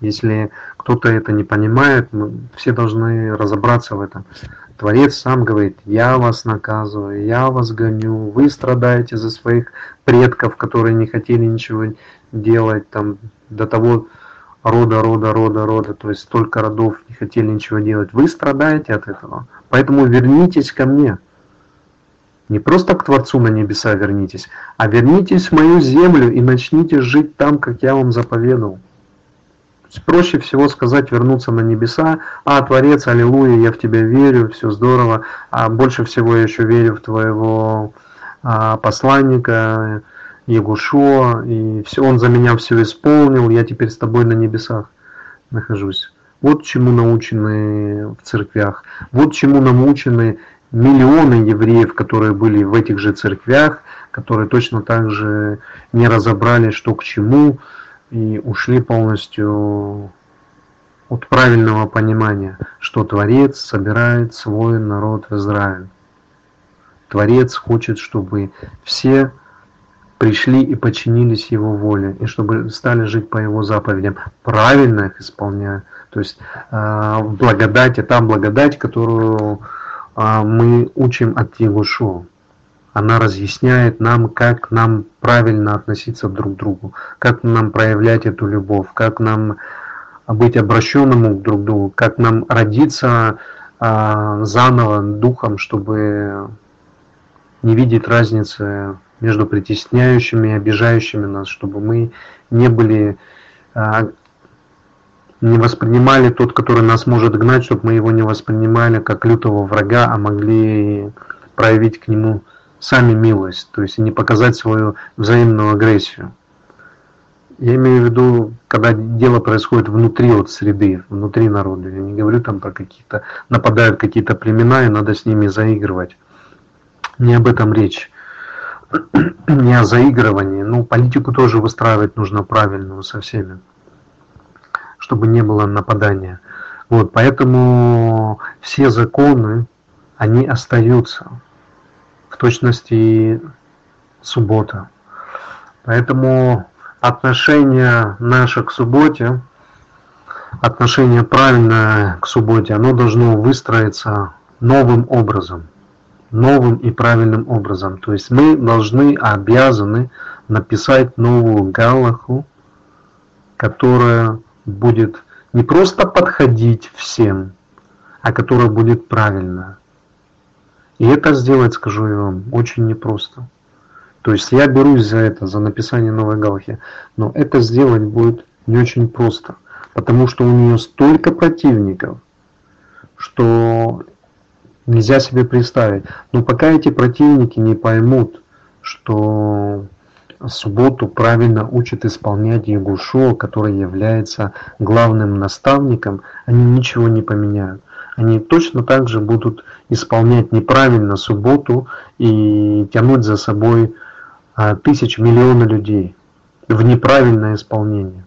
Если кто-то это не понимает, мы все должны разобраться в этом. Творец сам говорит, я вас наказываю, я вас гоню, вы страдаете за своих предков, которые не хотели ничего делать, там, до того рода, рода, рода, рода, то есть столько родов не хотели ничего делать. Вы страдаете от этого. Поэтому вернитесь ко мне. Не просто к Творцу на небеса вернитесь, а вернитесь в мою землю и начните жить там, как я вам заповедовал. проще всего сказать вернуться на небеса, а Творец, аллилуйя, я в тебя верю, все здорово, а больше всего я еще верю в твоего а, посланника, Егушо, и все, он за меня все исполнил, я теперь с тобой на небесах нахожусь. Вот чему научены в церквях, вот чему научены миллионы евреев, которые были в этих же церквях, которые точно так же не разобрали, что к чему, и ушли полностью от правильного понимания, что Творец собирает свой народ в Израиль. Творец хочет, чтобы все пришли и подчинились Его воле, и чтобы стали жить по Его заповедям, правильно их исполняя. То есть э, благодать, это благодать, которую э, мы учим от Егушу. Она разъясняет нам, как нам правильно относиться друг к другу, как нам проявлять эту любовь, как нам быть обращенным друг к другу, как нам родиться э, заново духом, чтобы не видеть разницы между притесняющими и обижающими нас, чтобы мы не были, а, не воспринимали тот, который нас может гнать, чтобы мы его не воспринимали как лютого врага, а могли проявить к нему сами милость, то есть не показать свою взаимную агрессию. Я имею в виду, когда дело происходит внутри вот среды, внутри народа. Я не говорю там про какие-то, нападают какие-то племена, и надо с ними заигрывать. Не об этом речь не о заигрывании. Ну, политику тоже выстраивать нужно правильную со всеми, чтобы не было нападания. Вот, поэтому все законы, они остаются. В точности суббота. Поэтому отношение наше к субботе, отношение правильное к субботе, оно должно выстроиться новым образом – новым и правильным образом. То есть мы должны, обязаны написать новую галаху, которая будет не просто подходить всем, а которая будет правильная. И это сделать, скажу я вам, очень непросто. То есть я берусь за это, за написание новой галахи, но это сделать будет не очень просто, потому что у нее столько противников, что нельзя себе представить. Но пока эти противники не поймут, что субботу правильно учат исполнять Ягушо, который является главным наставником, они ничего не поменяют. Они точно так же будут исполнять неправильно субботу и тянуть за собой а, тысяч, миллионы людей в неправильное исполнение.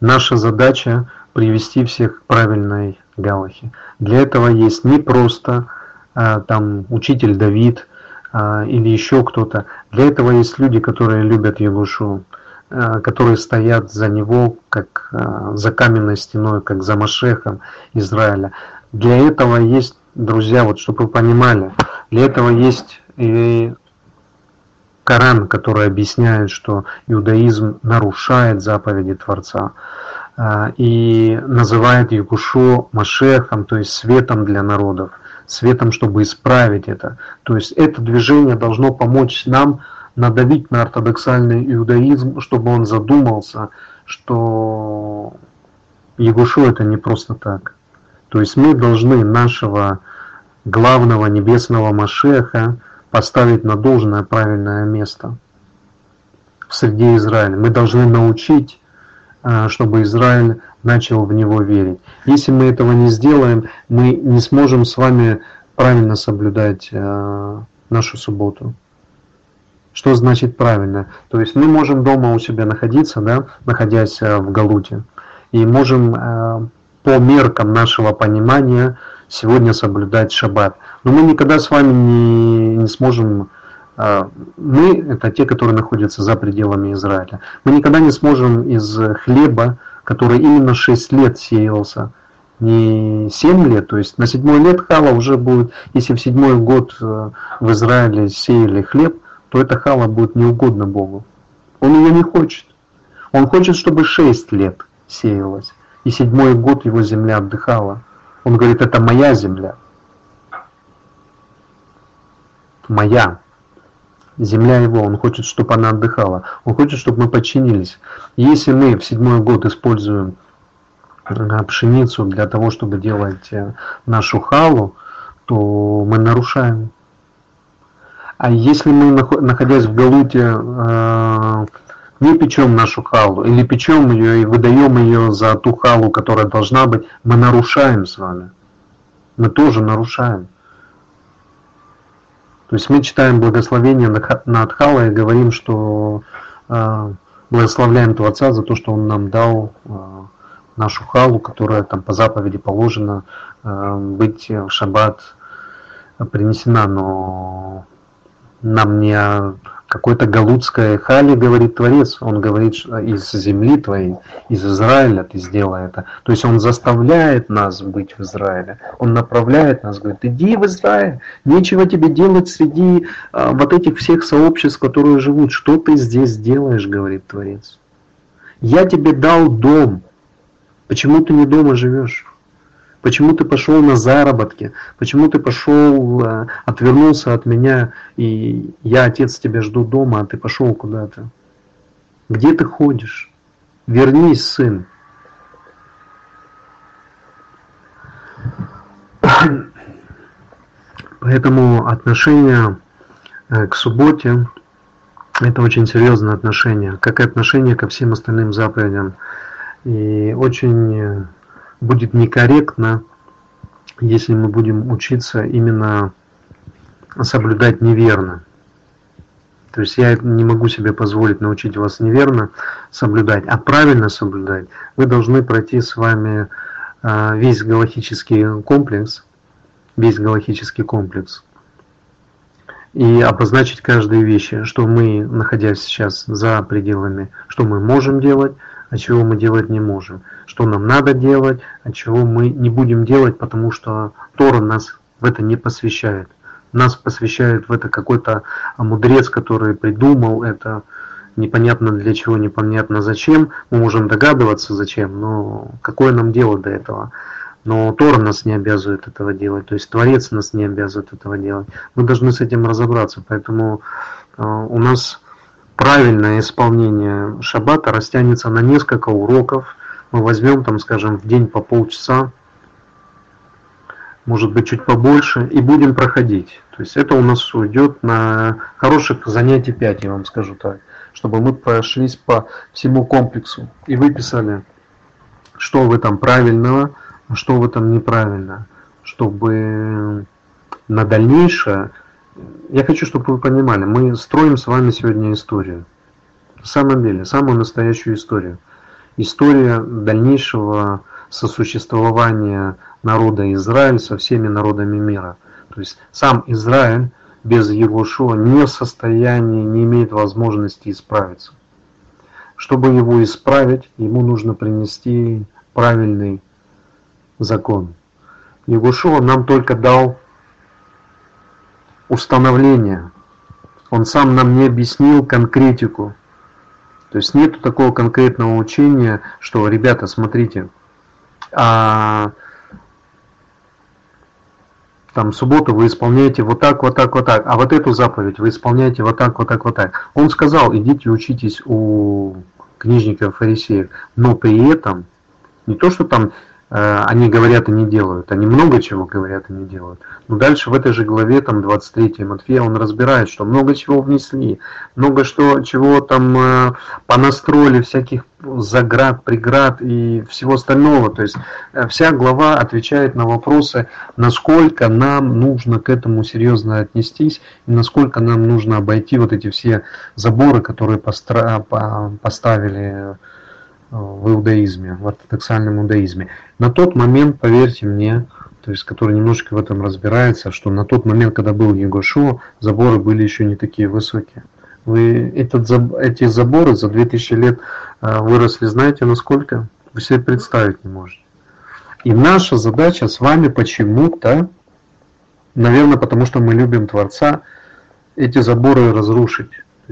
Наша задача привести всех к правильной галахе. Для этого есть не просто а, там учитель Давид а, или еще кто-то. Для этого есть люди, которые любят Ягушу, а, которые стоят за него, как за каменной стеной, как за Машехом Израиля. Для этого есть, друзья, вот чтобы вы понимали, для этого есть и Коран, который объясняет, что иудаизм нарушает заповеди Творца. А, и называет Якушо Машехом, то есть светом для народов, светом, чтобы исправить это. То есть это движение должно помочь нам надавить на ортодоксальный иудаизм, чтобы он задумался, что Ягушу это не просто так. То есть мы должны нашего главного небесного Машеха поставить на должное правильное место в среде Израиля. Мы должны научить чтобы Израиль начал в него верить. Если мы этого не сделаем, мы не сможем с вами правильно соблюдать а, нашу субботу. Что значит правильно? То есть мы можем дома у себя находиться, да, находясь а, в Галуте, и можем по меркам нашего понимания сегодня соблюдать шаббат. Но мы никогда с вами не, не сможем мы – это те, которые находятся за пределами Израиля. Мы никогда не сможем из хлеба, который именно 6 лет сеялся, не 7 лет, то есть на седьмой лет хала уже будет, если в седьмой год э, в Израиле сеяли хлеб, то эта хала будет неугодна Богу. Он ее не хочет. Он хочет, чтобы 6 лет сеялось, и седьмой год его земля отдыхала. Он говорит, это моя земля. Моя земля его, он хочет, чтобы она отдыхала, он хочет, чтобы мы подчинились. Если мы в седьмой год используем э, пшеницу для того, чтобы делать э, нашу халу, то мы нарушаем. А если мы, находясь в Галуте, э, не печем нашу халу, или печем ее и выдаем ее за ту халу, которая должна быть, мы нарушаем с вами. Мы тоже нарушаем. То есть мы читаем благословение на Адхала и говорим, что э, благословляем Творца за то, что Он нам дал э, нашу халу, которая там по заповеди положена э, быть в шаббат принесена, но нам не какой-то галутское хали, говорит Творец, он говорит из земли твоей, из Израиля ты сделай это. То есть он заставляет нас быть в Израиле, он направляет нас, говорит, иди в Израиль, нечего тебе делать среди а, вот этих всех сообществ, которые живут, что ты здесь делаешь, говорит Творец. Я тебе дал дом, почему ты не дома живешь? Почему ты пошел на заработки? Почему ты пошел, э, отвернулся от меня, и я, отец, тебя жду дома, а ты пошел куда-то? Где ты ходишь? Вернись, сын. Поэтому отношение э, к субботе – это очень серьезное отношение, как и отношение ко всем остальным заповедям. И очень э, будет некорректно, если мы будем учиться именно соблюдать неверно. То есть я не могу себе позволить научить вас неверно соблюдать, а правильно соблюдать. Вы должны пройти с вами а, весь галактический комплекс, весь галактический комплекс, и обозначить каждые вещи, что мы, находясь сейчас за пределами, что мы можем делать, а чего мы делать не можем, что нам надо делать, а чего мы не будем делать, потому что Тора нас в это не посвящает. Нас посвящает в это какой-то мудрец, который придумал это, непонятно для чего, непонятно зачем. Мы можем догадываться зачем, но какое нам дело до этого? Но Тора нас не обязывает этого делать, то есть Творец нас не обязывает этого делать. Мы должны с этим разобраться, поэтому э, у нас правильное исполнение шаббата растянется на несколько уроков. Мы возьмем там, скажем, в день по полчаса, может быть чуть побольше, и будем проходить. То есть это у нас уйдет на хороших занятий 5, я вам скажу так, чтобы мы прошлись по всему комплексу и выписали, что в этом правильного, а что в этом неправильно, чтобы на дальнейшее я хочу, чтобы вы понимали, мы строим с вами сегодня историю. На самом деле, самую настоящую историю. История дальнейшего сосуществования народа Израиль со всеми народами мира. То есть сам Израиль без Егошуа не в состоянии, не имеет возможности исправиться. Чтобы его исправить, ему нужно принести правильный закон. Егошуа нам только дал установления. Он сам нам не объяснил конкретику. То есть нету такого конкретного учения, что, ребята, смотрите, а там субботу вы исполняете вот так, вот так, вот так, а вот эту заповедь вы исполняете вот так, вот так, вот так. Он сказал, идите учитесь у книжников фарисеев, но при этом не то, что там они говорят и не делают. Они много чего говорят и не делают. Но дальше в этой же главе, там 23 Матфея, он разбирает, что много чего внесли, много что, чего там э, понастроили, всяких заград, преград и всего остального. То есть э, вся глава отвечает на вопросы, насколько нам нужно к этому серьезно отнестись и насколько нам нужно обойти вот эти все заборы, которые постра- поставили в иудаизме, в ортодоксальном иудаизме. На тот момент, поверьте мне, то есть который немножко в этом разбирается, что на тот момент, когда был Егошуа, заборы были еще не такие высокие. Вы этот, эти заборы за 2000 лет э, выросли, знаете, насколько? Вы себе представить не можете. И наша задача с вами почему-то, наверное, потому что мы любим Творца, эти заборы разрушить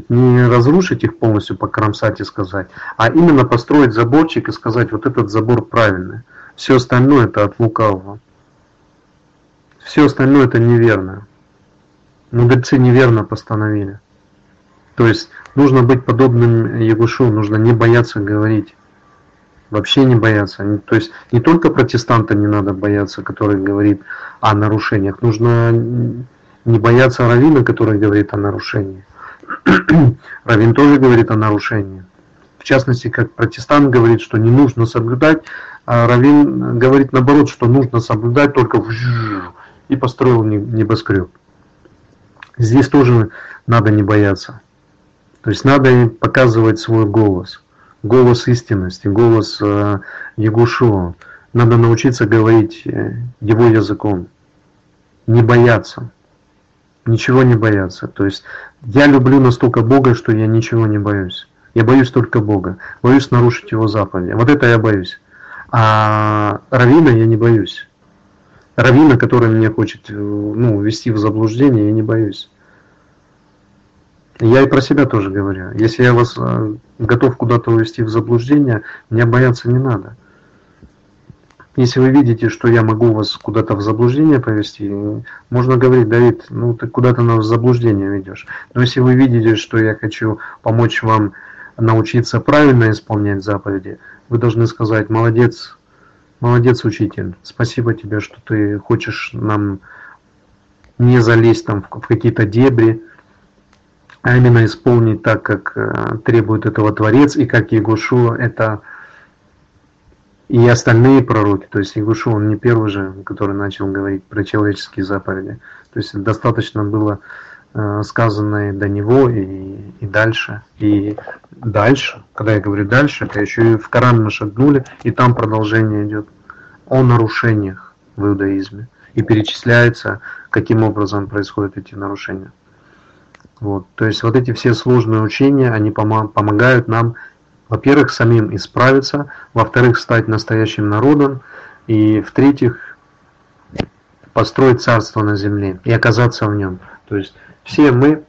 не разрушить их полностью, покромсать и сказать, а именно построить заборчик и сказать, вот этот забор правильный. Все остальное это от лукавого. Все остальное это неверно. Мудрецы неверно постановили. То есть нужно быть подобным Ягушу, нужно не бояться говорить. Вообще не бояться. То есть не только протестанта не надо бояться, который говорит о нарушениях. Нужно не бояться Равина, который говорит о нарушениях. Равин тоже говорит о нарушении. В частности, как протестант говорит, что не нужно соблюдать, а Равин говорит наоборот, что нужно соблюдать только и построил небоскреб. Здесь тоже надо не бояться. То есть надо показывать свой голос, голос истинности, голос э, Ягушуа. Надо научиться говорить э, его языком, не бояться. Ничего не бояться. То есть я люблю настолько Бога, что я ничего не боюсь. Я боюсь только Бога. Боюсь нарушить Его заповеди. Вот это я боюсь. А Равина я не боюсь. Равина, который меня хочет ну, ввести в заблуждение, я не боюсь. Я и про себя тоже говорю. Если я вас э, готов куда-то увести в заблуждение, мне бояться не надо. Если вы видите, что я могу вас куда-то в заблуждение повести, можно говорить, Давид, ну ты куда-то нас в заблуждение ведешь. Но если вы видите, что я хочу помочь вам научиться правильно исполнять заповеди, вы должны сказать, молодец, молодец, учитель, спасибо тебе, что ты хочешь нам не залезть там в какие-то дебри, а именно исполнить так, как э, требует этого Творец, и как Егушу это и остальные пророки, то есть Егушу, он не первый же, который начал говорить про человеческие заповеди. То есть достаточно было э, сказано и до него, и, и дальше. И дальше, когда я говорю дальше, это еще и в Коран мы шагнули, и там продолжение идет о нарушениях в иудаизме. И перечисляется, каким образом происходят эти нарушения. Вот. То есть вот эти все сложные учения, они помогают нам во-первых, самим исправиться, во-вторых, стать настоящим народом, и в-третьих, построить царство на земле и оказаться в нем. То есть все мы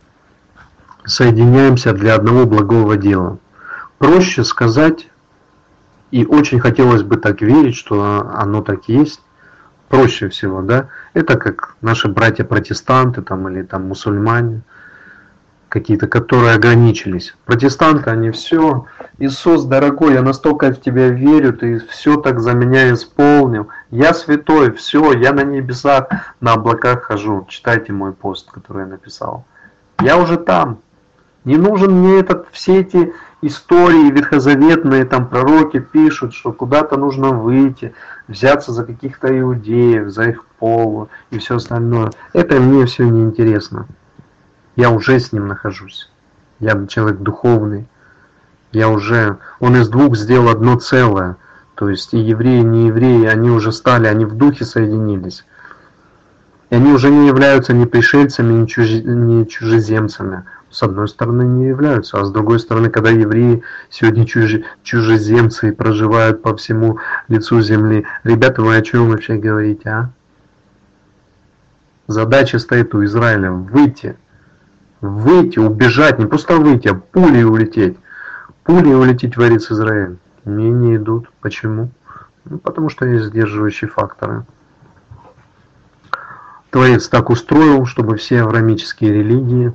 соединяемся для одного благого дела. Проще сказать, и очень хотелось бы так верить, что оно так есть, проще всего, да, это как наши братья-протестанты там или там мусульмане – какие-то, которые ограничились. Протестанты, они все, Иисус, дорогой, я настолько в тебя верю, ты все так за меня исполнил. Я святой, все, я на небесах, на облаках хожу. Читайте мой пост, который я написал. Я уже там. Не нужен мне этот, все эти истории ветхозаветные, там пророки пишут, что куда-то нужно выйти, взяться за каких-то иудеев, за их полу и все остальное. Это мне все неинтересно я уже с ним нахожусь. Я человек духовный. Я уже, он из двух сделал одно целое. То есть и евреи, и не евреи, они уже стали, они в духе соединились. И они уже не являются ни пришельцами, ни, чужи, ни чужеземцами. С одной стороны не являются, а с другой стороны, когда евреи сегодня чужи, чужеземцы проживают по всему лицу земли. Ребята, вы о чем вообще говорите, а? Задача стоит у Израиля выйти выйти, убежать, не просто выйти, а пулей улететь. Пулей улететь варит Израиль. Мне не идут. Почему? Ну, потому что есть сдерживающие факторы. Творец так устроил, чтобы все аврамические религии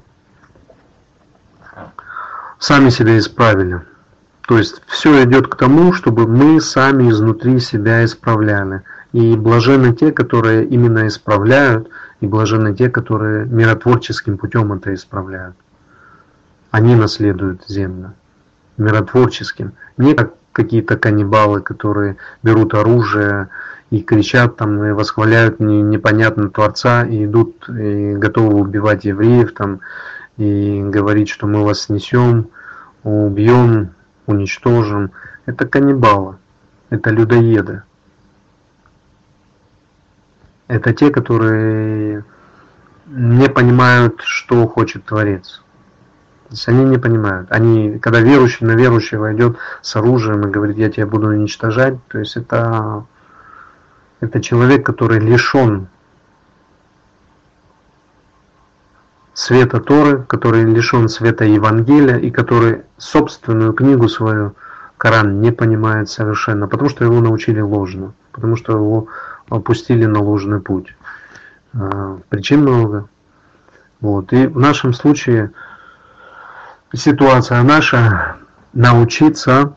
сами себя исправили. То есть все идет к тому, чтобы мы сами изнутри себя исправляли. И блажены те, которые именно исправляют, и блаженны те, которые миротворческим путем это исправляют. Они наследуют землю миротворческим, не как какие-то каннибалы, которые берут оружие и кричат там и восхваляют непонятно Творца и идут и готовы убивать евреев там и говорить, что мы вас снесем, убьем, уничтожим. Это каннибалы, это людоеды. Это те, которые не понимают, что хочет Творец. То есть они не понимают. Они, когда верующий на верующего идет с оружием и говорит, я тебя буду уничтожать, то есть это, это человек, который лишен света Торы, который лишен света Евангелия и который собственную книгу свою, Коран, не понимает совершенно, потому что его научили ложно, потому что его опустили на ложный путь. А, причин много. Вот. И в нашем случае ситуация наша научиться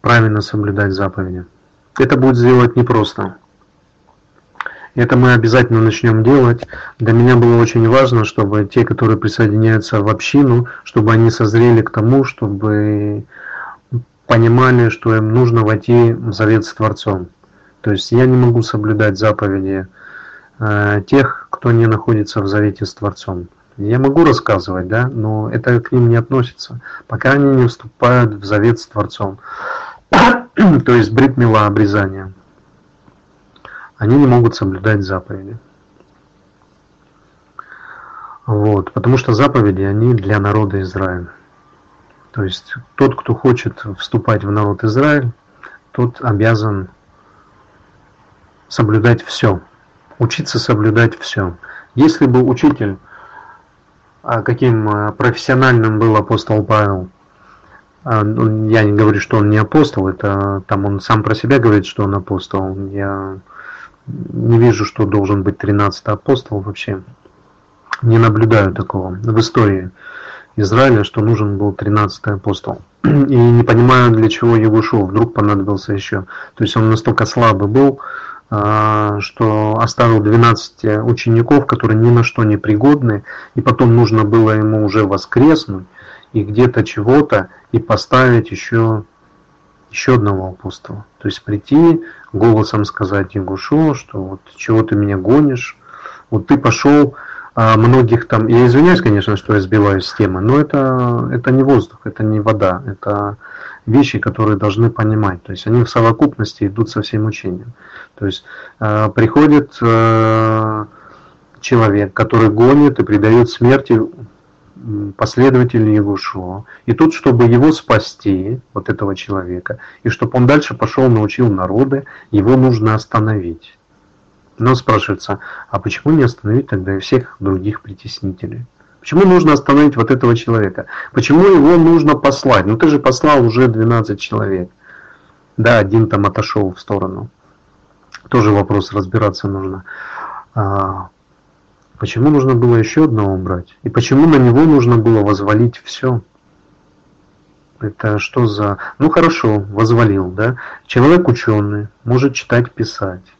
правильно соблюдать заповеди. Это будет сделать непросто. Это мы обязательно начнем делать. Для меня было очень важно, чтобы те, которые присоединяются в общину, чтобы они созрели к тому, чтобы понимали, что им нужно войти в завет с Творцом. То есть я не могу соблюдать заповеди э, тех, кто не находится в завете с Творцом. Я могу рассказывать, да, но это к ним не относится, пока они не вступают в завет с Творцом. То есть бритмила обрезание. Они не могут соблюдать заповеди. Вот, потому что заповеди, они для народа Израиля. То есть тот, кто хочет вступать в народ Израиль, тот обязан соблюдать все, учиться соблюдать все. Если бы учитель, а каким а, профессиональным был апостол Павел, а, ну, я не говорю, что он не апостол, это там он сам про себя говорит, что он апостол. Я не вижу, что должен быть 13 апостол вообще. Не наблюдаю такого в истории Израиля, что нужен был 13 апостол. И не понимаю, для чего его шел, вдруг понадобился еще. То есть он настолько слабый был, что оставил 12 учеников, которые ни на что не пригодны, и потом нужно было ему уже воскреснуть и где-то чего-то и поставить еще еще одного апостола. То есть прийти, голосом сказать Ягушу, что вот чего ты меня гонишь, вот ты пошел, а многих там, я извиняюсь, конечно, что я сбиваюсь с темы, но это, это не воздух, это не вода, это вещи, которые должны понимать. То есть они в совокупности идут со всем учением. То есть э, приходит э, человек, который гонит и придает смерти последователей Егушо. И тут, чтобы его спасти, вот этого человека, и чтобы он дальше пошел, научил народы, его нужно остановить. Но спрашивается, а почему не остановить тогда и всех других притеснителей? Почему нужно остановить вот этого человека? Почему его нужно послать? Ну ты же послал уже 12 человек. Да, один там отошел в сторону. Тоже вопрос разбираться нужно. А, почему нужно было еще одного убрать? И почему на него нужно было возвалить все? Это что за... Ну хорошо, возвалил, да? Человек ученый, может читать, писать.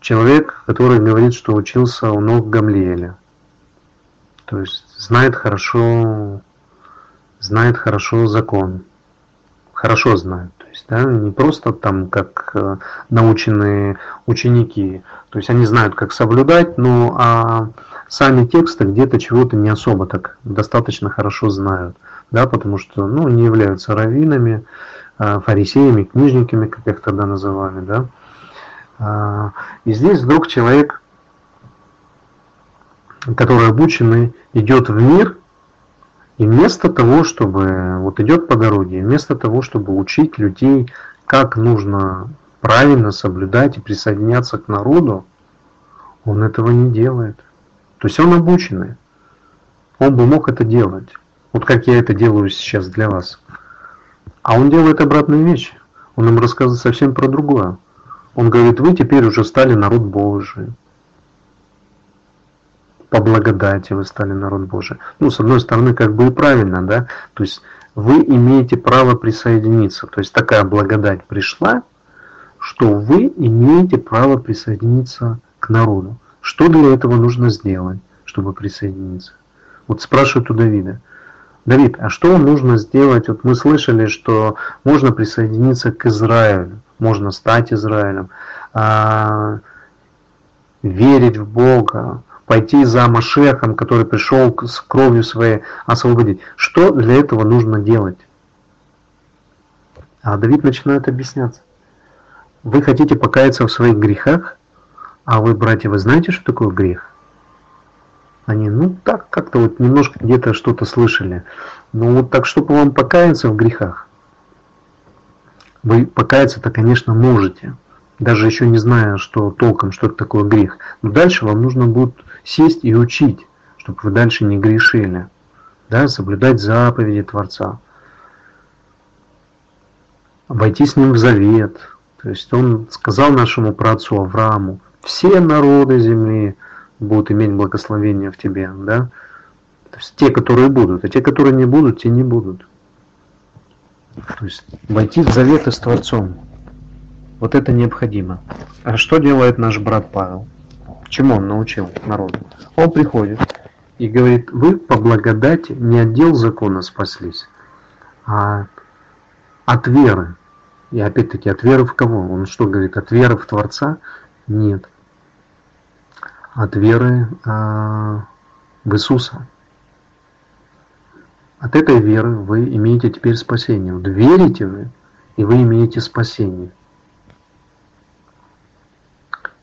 Человек, который говорит, что учился у ног Гамлиэля. То есть знает хорошо, знает хорошо закон. Хорошо знает. То есть, да, не просто там как э, наученные ученики. То есть они знают, как соблюдать, но а сами тексты где-то чего-то не особо так достаточно хорошо знают. Да, потому что ну, не являются раввинами, э, фарисеями, книжниками, как их тогда называли. Да. А, и здесь вдруг человек который обученный, идет в мир, и вместо того, чтобы, вот идет по дороге, вместо того, чтобы учить людей, как нужно правильно соблюдать и присоединяться к народу, он этого не делает. То есть он обученный. Он бы мог это делать. Вот как я это делаю сейчас для вас. А он делает обратную вещь. Он им рассказывает совсем про другое. Он говорит, вы теперь уже стали народ Божий по благодати вы стали народ Божий. Ну, с одной стороны, как бы и правильно, да, то есть вы имеете право присоединиться. То есть такая благодать пришла, что вы имеете право присоединиться к народу. Что для этого нужно сделать, чтобы присоединиться? Вот спрашивают у Давида. Давид, а что нужно сделать? Вот мы слышали, что можно присоединиться к Израилю, можно стать Израилем, а, верить в Бога, пойти за Машехом, который пришел с кровью своей освободить. Что для этого нужно делать? А Давид начинает объясняться. Вы хотите покаяться в своих грехах? А вы, братья, вы знаете, что такое грех? Они, ну так, как-то вот немножко где-то что-то слышали. Ну вот так, чтобы вам покаяться в грехах. Вы покаяться-то, конечно, можете даже еще не зная, что толком, что это такое грех. Но дальше вам нужно будет сесть и учить, чтобы вы дальше не грешили, да, соблюдать заповеди Творца, войти с Ним в завет. То есть Он сказал нашему праотцу Аврааму, все народы земли будут иметь благословение в тебе, да, то есть те, которые будут, а те, которые не будут, те не будут. То есть войти в заветы с Творцом. Вот это необходимо. А что делает наш брат Павел? Чему он научил народу? Он приходит и говорит, вы по благодати не от дел закона спаслись, а от веры. И опять-таки от веры в кого? Он что говорит, от веры в Творца? Нет. От веры а, в Иисуса. От этой веры вы имеете теперь спасение. Вот верите вы, и вы имеете спасение.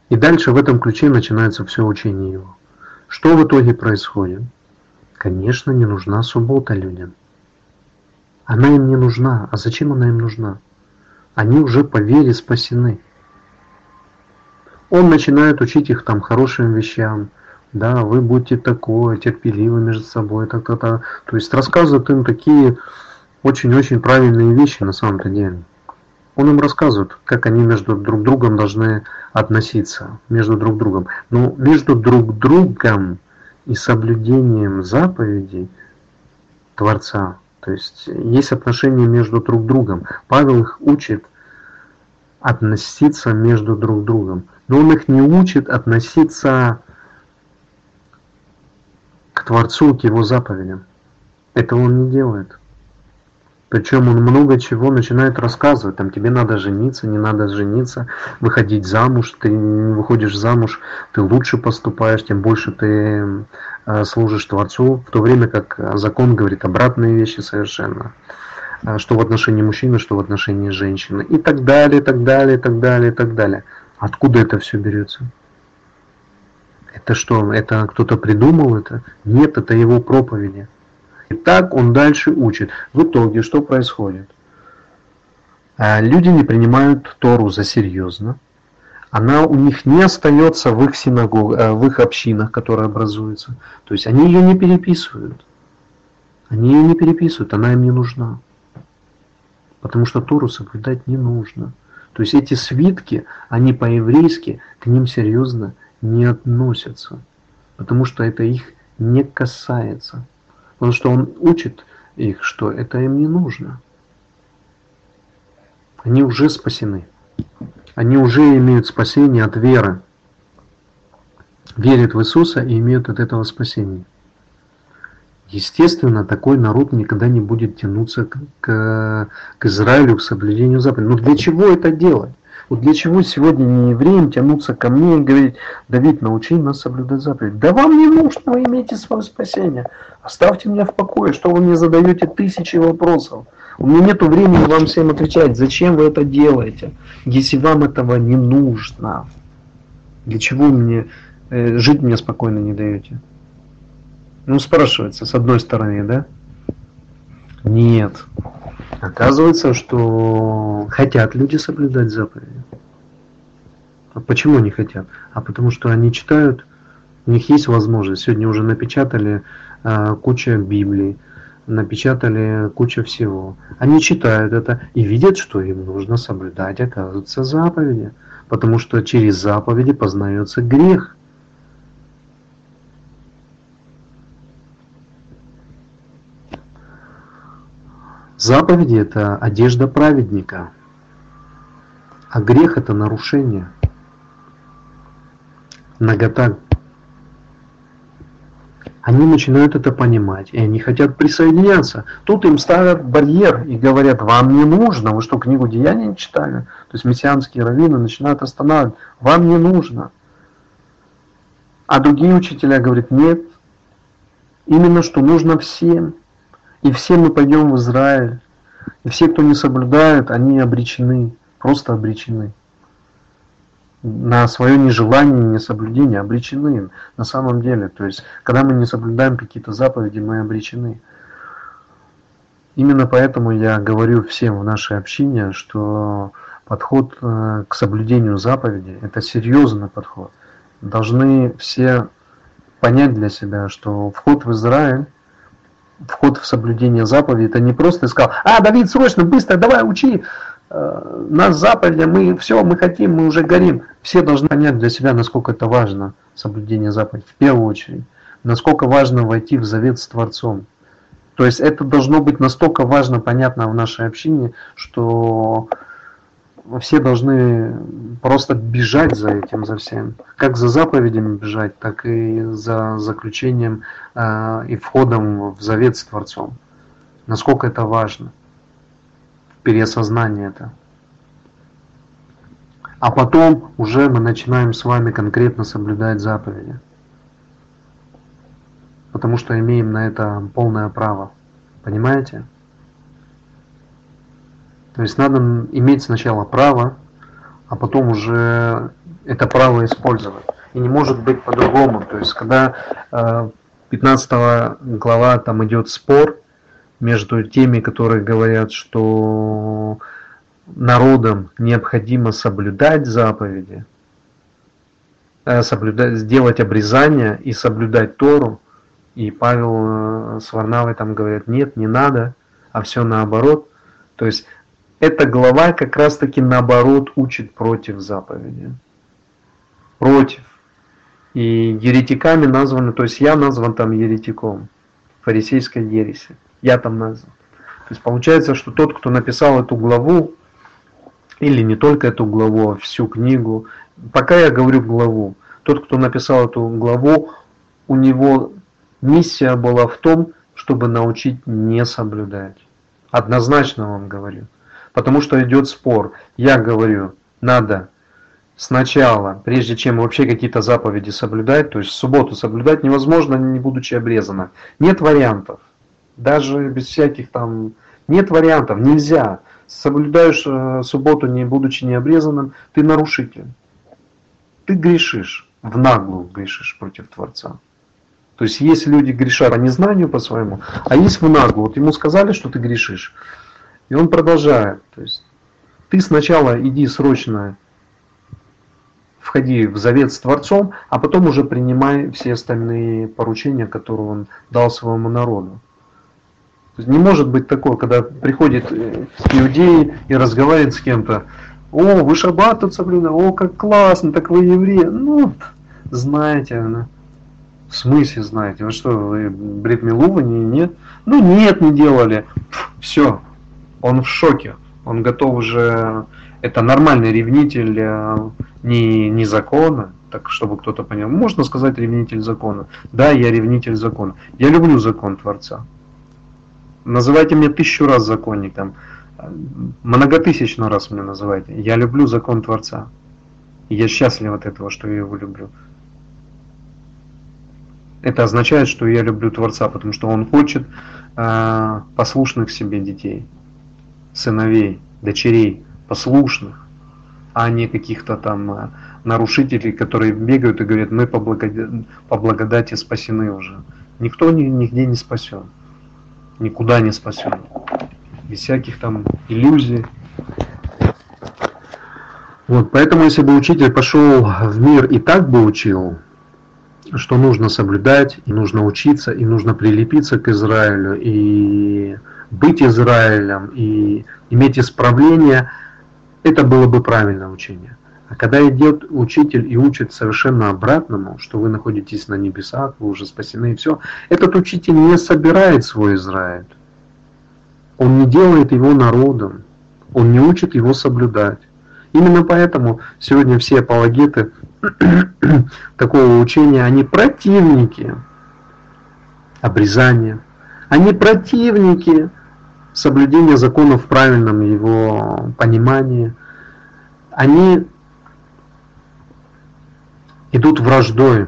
И дальше в этом ключе начинается все учение его. Что в итоге происходит? Конечно, не нужна суббота людям. Она им не нужна. А зачем она им нужна? Они уже по вере спасены. Он начинает учить их там хорошим вещам. Да, вы будьте такое, терпеливы между собой, так-то-то. То есть рассказывает им такие очень-очень правильные вещи на самом-то деле. Он им рассказывает, как они между друг другом должны относиться, между друг другом. Но между друг другом и соблюдением заповедей Творца, то есть есть отношения между друг другом. Павел их учит относиться между друг другом. Но он их не учит относиться к Творцу, к Его заповедям. Этого он не делает. Причем он много чего начинает рассказывать. Там тебе надо жениться, не надо жениться, выходить замуж. Ты не выходишь замуж, ты лучше поступаешь, тем больше ты э, служишь Творцу. В то время как закон говорит обратные вещи совершенно. Э, что в отношении мужчины, что в отношении женщины. И так далее, и так далее, и так далее, и так далее. Откуда это все берется? Это что, это кто-то придумал это? Нет, это его проповеди. И так он дальше учит. В итоге что происходит? А, люди не принимают Тору за серьезно. Она у них не остается в их синагогах, э, в их общинах, которые образуются. То есть они ее не переписывают. Они ее не переписывают, она им не нужна. Потому что Тору соблюдать не нужно. То есть эти свитки, они по-еврейски к ним серьезно не относятся. Потому что это их не касается. Потому что он учит их, что это им не нужно. Они уже спасены. Они уже имеют спасение от веры. Верят в Иисуса и имеют от этого спасение. Естественно, такой народ никогда не будет тянуться к, к, к Израилю, к соблюдению заповедей. Но для чего это делать? Вот для чего сегодня не евреям тянуться ко мне и говорить, Давид, научи нас соблюдать заповедь. Да вам не нужно, вы имеете свое спасение. Оставьте меня в покое, что вы мне задаете тысячи вопросов. У меня нет времени вам всем отвечать, зачем вы это делаете, если вам этого не нужно. Для чего мне э, жить мне спокойно не даете? Ну, спрашивается, с одной стороны, да? Нет. Оказывается, что хотят люди соблюдать заповеди. А почему не хотят? А потому что они читают, у них есть возможность. Сегодня уже напечатали э, куча Библий, напечатали куча всего. Они читают это и видят, что им нужно соблюдать, оказывается, заповеди. Потому что через заповеди познается грех. Заповеди – это одежда праведника, а грех – это нарушение, нагота. Они начинают это понимать, и они хотят присоединяться. Тут им ставят барьер и говорят, вам не нужно, вы что, книгу Деяний не читали? То есть мессианские раввины начинают останавливать, вам не нужно. А другие учителя говорят, нет, именно что нужно всем. И все мы пойдем в Израиль. И все, кто не соблюдают, они обречены, просто обречены. На свое нежелание, несоблюдение обречены на самом деле. То есть, когда мы не соблюдаем какие-то заповеди, мы обречены. Именно поэтому я говорю всем в нашей общине, что подход э, к соблюдению заповедей – это серьезный подход. Должны все понять для себя, что вход в Израиль вход в соблюдение заповедей, это не просто сказал, а, Давид, срочно, быстро, давай, учи, э, нас заповеди, мы все, мы хотим, мы уже горим. Все должны понять для себя, насколько это важно, соблюдение заповедей, в первую очередь. Насколько важно войти в завет с Творцом. То есть это должно быть настолько важно, понятно в нашей общине, что все должны просто бежать за этим, за всем. Как за заповедями бежать, так и за заключением э, и входом в завет с Творцом. Насколько это важно. Переосознание это. А потом уже мы начинаем с вами конкретно соблюдать заповеди. Потому что имеем на это полное право. Понимаете? То есть надо иметь сначала право, а потом уже это право использовать. И не может быть по-другому. То есть, когда 15 глава там идет спор между теми, которые говорят, что народам необходимо соблюдать заповеди, э, соблюдать, сделать обрезание и соблюдать Тору. И Павел с Варнавой там говорят, нет, не надо, а все наоборот. То есть эта глава как раз таки наоборот учит против заповеди. Против. И еретиками названы, то есть я назван там еретиком, фарисейской ереси. Я там назван. То есть получается, что тот, кто написал эту главу, или не только эту главу, а всю книгу, пока я говорю главу, тот, кто написал эту главу, у него миссия была в том, чтобы научить не соблюдать. Однозначно вам говорю. Потому что идет спор. Я говорю, надо сначала, прежде чем вообще какие-то заповеди соблюдать, то есть субботу соблюдать невозможно, не будучи обрезанным. Нет вариантов. Даже без всяких там... Нет вариантов, нельзя. Соблюдаешь э, субботу, не будучи не обрезанным, ты нарушитель. Ты грешишь, в наглую грешишь против Творца. То есть есть люди грешат по незнанию по своему, а есть в наглую. Вот ему сказали, что ты грешишь. И он продолжает. То есть ты сначала иди срочно входи в завет с Творцом, а потом уже принимай все остальные поручения, которые он дал своему народу. Не может быть такое, когда приходит э, иудеи и разговаривает с кем-то. О, вы тут соблюдали, о, как классно, так вы евреи. Ну, знаете, ну, в смысле знаете, вы что, вы бред Милува, не, нет? Ну, нет, не делали. Все, он в шоке, он готов уже, это нормальный ревнитель э, не, не закона, так чтобы кто-то понял. Можно сказать ревнитель закона. Да, я ревнитель закона. Я люблю закон Творца. Называйте меня тысячу раз законником. Многотысячно раз меня называйте. Я люблю закон Творца. Я счастлив от этого, что я его люблю. Это означает, что я люблю Творца, потому что Он хочет э, послушных себе детей, сыновей, дочерей, послушных, а не каких-то там э, нарушителей, которые бегают и говорят, мы по благодати, по благодати спасены уже. Никто нигде не спасен никуда не спасен. Без всяких там иллюзий. Вот, поэтому если бы учитель пошел в мир и так бы учил, что нужно соблюдать, и нужно учиться, и нужно прилепиться к Израилю, и быть Израилем, и иметь исправление, это было бы правильное учение. А когда идет учитель и учит совершенно обратному, что вы находитесь на небесах, вы уже спасены и все, этот учитель не собирает свой Израиль. Он не делает его народом. Он не учит его соблюдать. Именно поэтому сегодня все апологеты такого учения, они противники обрезания. Они противники соблюдения законов в правильном его понимании. Они идут враждой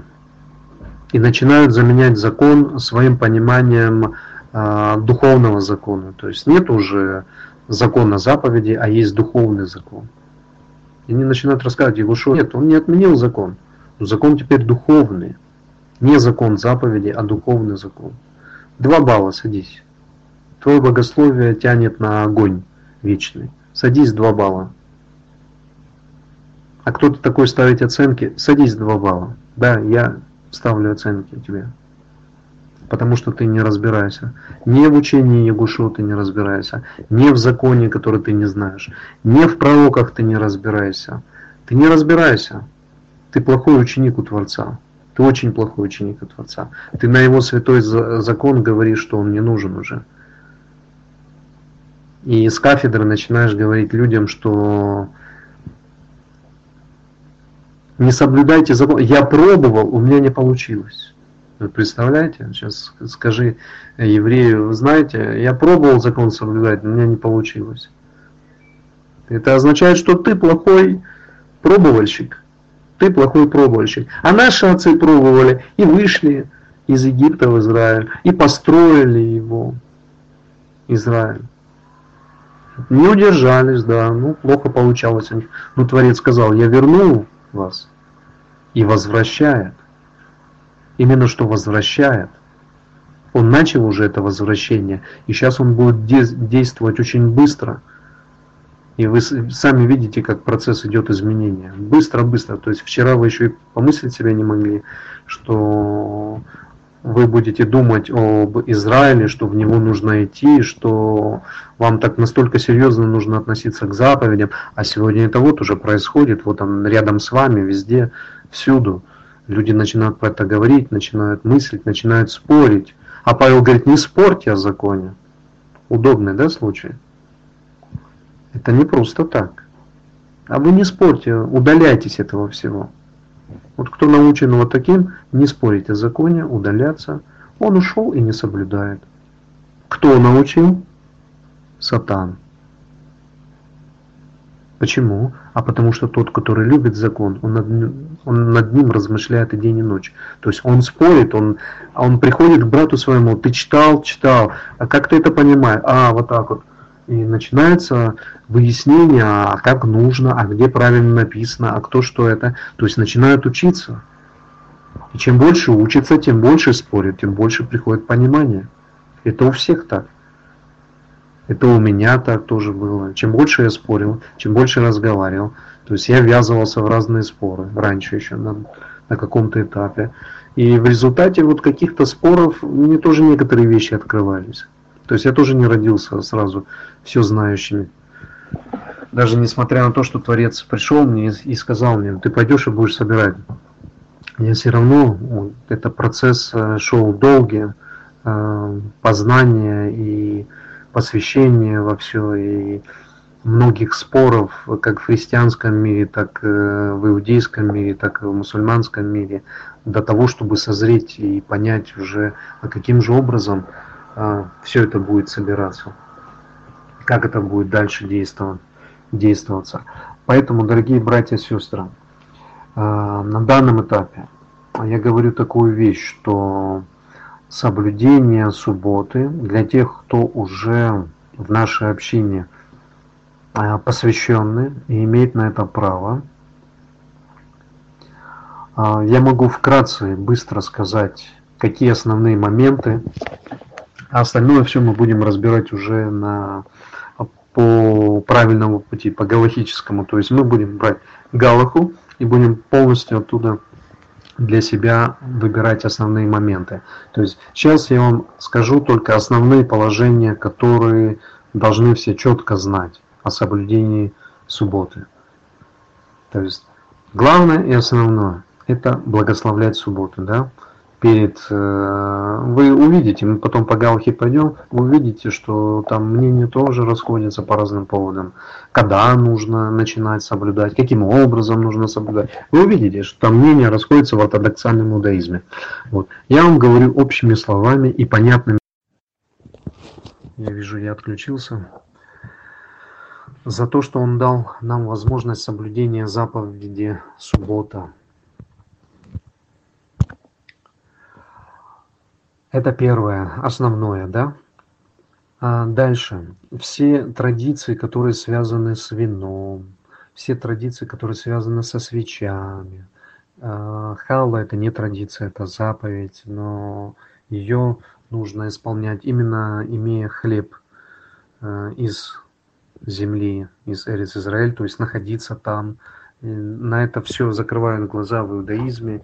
и начинают заменять закон своим пониманием э, духовного закона. То есть нет уже закона заповеди, а есть духовный закон. И они начинают рассказывать, его что нет, он не отменил закон. Но закон теперь духовный. Не закон заповеди, а духовный закон. Два балла, садись. Твое богословие тянет на огонь вечный. Садись, два балла. А кто-то такой ставить оценки, садись 2 балла. Да, я ставлю оценки тебе. Потому что ты не разбираешься. Не в учении Ягушу ты не разбираешься. Не в законе, который ты не знаешь. Не в пророках ты не разбираешься. Ты не разбираешься. Ты плохой ученик у Творца. Ты очень плохой ученик у Творца. Ты на его святой закон говоришь, что он не нужен уже. И с кафедры начинаешь говорить людям, что не соблюдайте закон. Я пробовал, у меня не получилось. Вы представляете? Сейчас скажи еврею, знаете, я пробовал закон соблюдать, но у меня не получилось. Это означает, что ты плохой пробовальщик. Ты плохой пробовальщик. А наши отцы пробовали и вышли из Египта в Израиль, и построили его, Израиль. Не удержались, да, ну плохо получалось у них. Но Творец сказал, я верну вас. и возвращает. Именно что возвращает. Он начал уже это возвращение, и сейчас он будет действовать очень быстро. И вы сами видите, как процесс идет изменения. Быстро-быстро. То есть вчера вы еще и помыслить себе не могли, что вы будете думать об Израиле, что в него нужно идти, что вам так настолько серьезно нужно относиться к заповедям, а сегодня это вот уже происходит, вот он рядом с вами, везде, всюду. Люди начинают про это говорить, начинают мыслить, начинают спорить. А Павел говорит, не спорьте о законе. Удобный, да, случай? Это не просто так. А вы не спорьте, удаляйтесь этого всего. Вот кто научен вот таким, не спорить о законе, удаляться, он ушел и не соблюдает. Кто научил? Сатан. Почему? А потому что тот, который любит закон, он над, он над ним размышляет и день и ночь. То есть он спорит, он, он приходит к брату своему, ты читал, читал, а как ты это понимаешь? А, вот так вот. И начинается выяснение, а как нужно, а где правильно написано, а кто что это. То есть начинают учиться. И чем больше учатся, тем больше спорят, тем больше приходит понимание. Это у всех так. Это у меня так тоже было. Чем больше я спорил, чем больше разговаривал, то есть я ввязывался в разные споры, раньше еще на, на каком-то этапе. И в результате вот каких-то споров мне тоже некоторые вещи открывались. То есть я тоже не родился сразу все знающими. Даже несмотря на то, что Творец пришел мне и сказал мне, ты пойдешь и будешь собирать. Я все равно, это процесс э, шел долгий, э, познания и посвящения во все, и многих споров, как в христианском мире, так э, в иудейском мире, так и в мусульманском мире, до того, чтобы созреть и понять уже, а каким же образом все это будет собираться, как это будет дальше действовать, действоваться. Поэтому, дорогие братья и сестры, а, на данном этапе я говорю такую вещь, что соблюдение субботы для тех, кто уже в нашей общине а, посвященный и имеет на это право, я могу вкратце быстро сказать, какие основные моменты а остальное все мы будем разбирать уже на, по правильному пути, по галахическому. То есть мы будем брать галаху и будем полностью оттуда для себя выбирать основные моменты. То есть сейчас я вам скажу только основные положения, которые должны все четко знать о соблюдении субботы. То есть главное и основное – это благословлять субботу. Да? Перед... Э, вы увидите, мы потом по галахе пойдем, вы увидите, что там мнения тоже расходятся по разным поводам. Когда нужно начинать соблюдать, каким образом нужно соблюдать. Вы увидите, что там мнения расходятся в ортодоксальном иудаизме. Вот. Я вам говорю общими словами и понятными. Я вижу, я отключился. За то, что он дал нам возможность соблюдения заповеди суббота, Это первое, основное, да? А дальше. Все традиции, которые связаны с вином, все традиции, которые связаны со свечами. А, Халла это не традиция, это заповедь, но ее нужно исполнять именно имея хлеб э, из земли, из Эрис Израиль, то есть находиться там. На это все закрывают глаза в иудаизме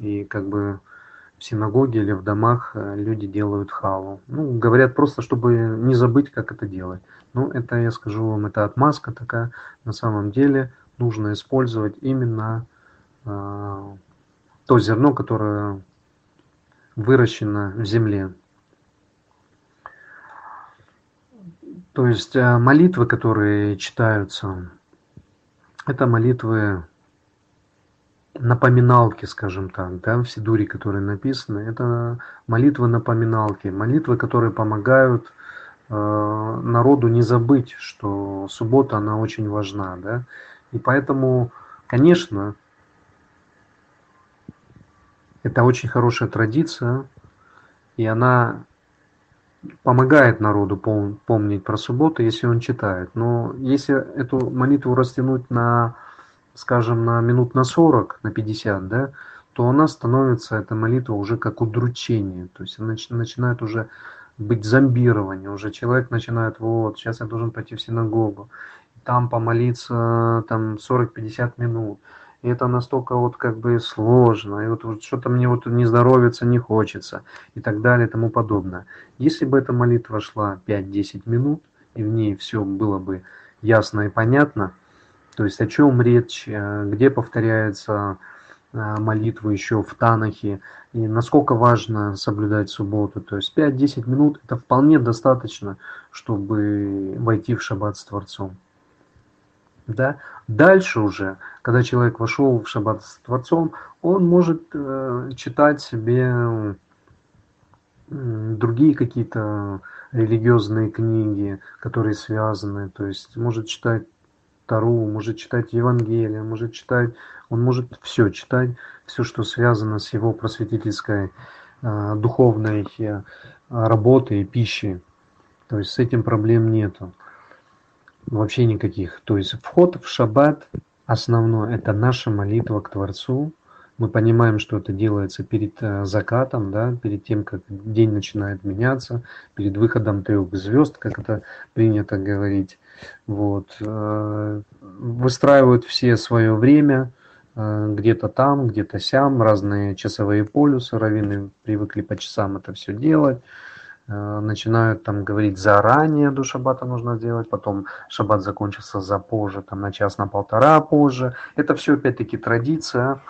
и как бы в синагоге или в домах э, люди делают халу. Ну, говорят просто, чтобы не забыть, как это делать. Ну, это, я скажу вам, это отмазка такая. На самом деле нужно использовать именно э, то зерно, которое выращено в земле. То есть э, молитвы, которые читаются, это молитвы напоминалки, скажем так, да, в Сидуре, которые написаны, это молитвы-напоминалки, молитвы, которые помогают э, народу не забыть, что суббота, она очень важна, да, и поэтому, конечно, это очень хорошая традиция, и она помогает народу помнить про субботу, если он читает. Но если эту молитву растянуть на скажем, на минут на 40, на 50, да, то она становится, эта молитва, уже как удручение. То есть она начинает уже быть зомбирование. Уже человек начинает, вот, сейчас я должен пойти в синагогу, там помолиться там 40-50 минут. И это настолько вот как бы сложно, и вот, вот что-то мне вот не здоровится, не хочется, и так далее, и тому подобное. Если бы эта молитва шла 5-10 минут, и в ней все было бы ясно и понятно, то есть о чем речь, э, где повторяется э, молитва еще в Танахе, и насколько важно соблюдать субботу. То есть 5-10 минут это вполне достаточно, чтобы войти в шаббат с Творцом. Да? Дальше уже, когда человек вошел в шаббат с Творцом, он может э, читать себе другие какие-то религиозные книги, которые связаны, то есть может читать Тару, может читать Евангелие, может читать, он может все читать, все, что связано с его просветительской э, духовной э, работой и пищей. То есть с этим проблем нету. Вообще никаких. То есть вход в шаббат основной – это наша молитва к Творцу. Мы понимаем, что это делается перед э, закатом, да, перед тем, как день начинает меняться, перед выходом трех звезд, как это принято говорить. Вот. Э, выстраивают все свое время, э, где-то там, где-то сям, разные часовые полюсы, раввины привыкли по часам это все делать. Начинают там говорить заранее до шаббата нужно сделать, потом шаббат закончился за позже, там на час, на полтора позже. Это все опять-таки традиция.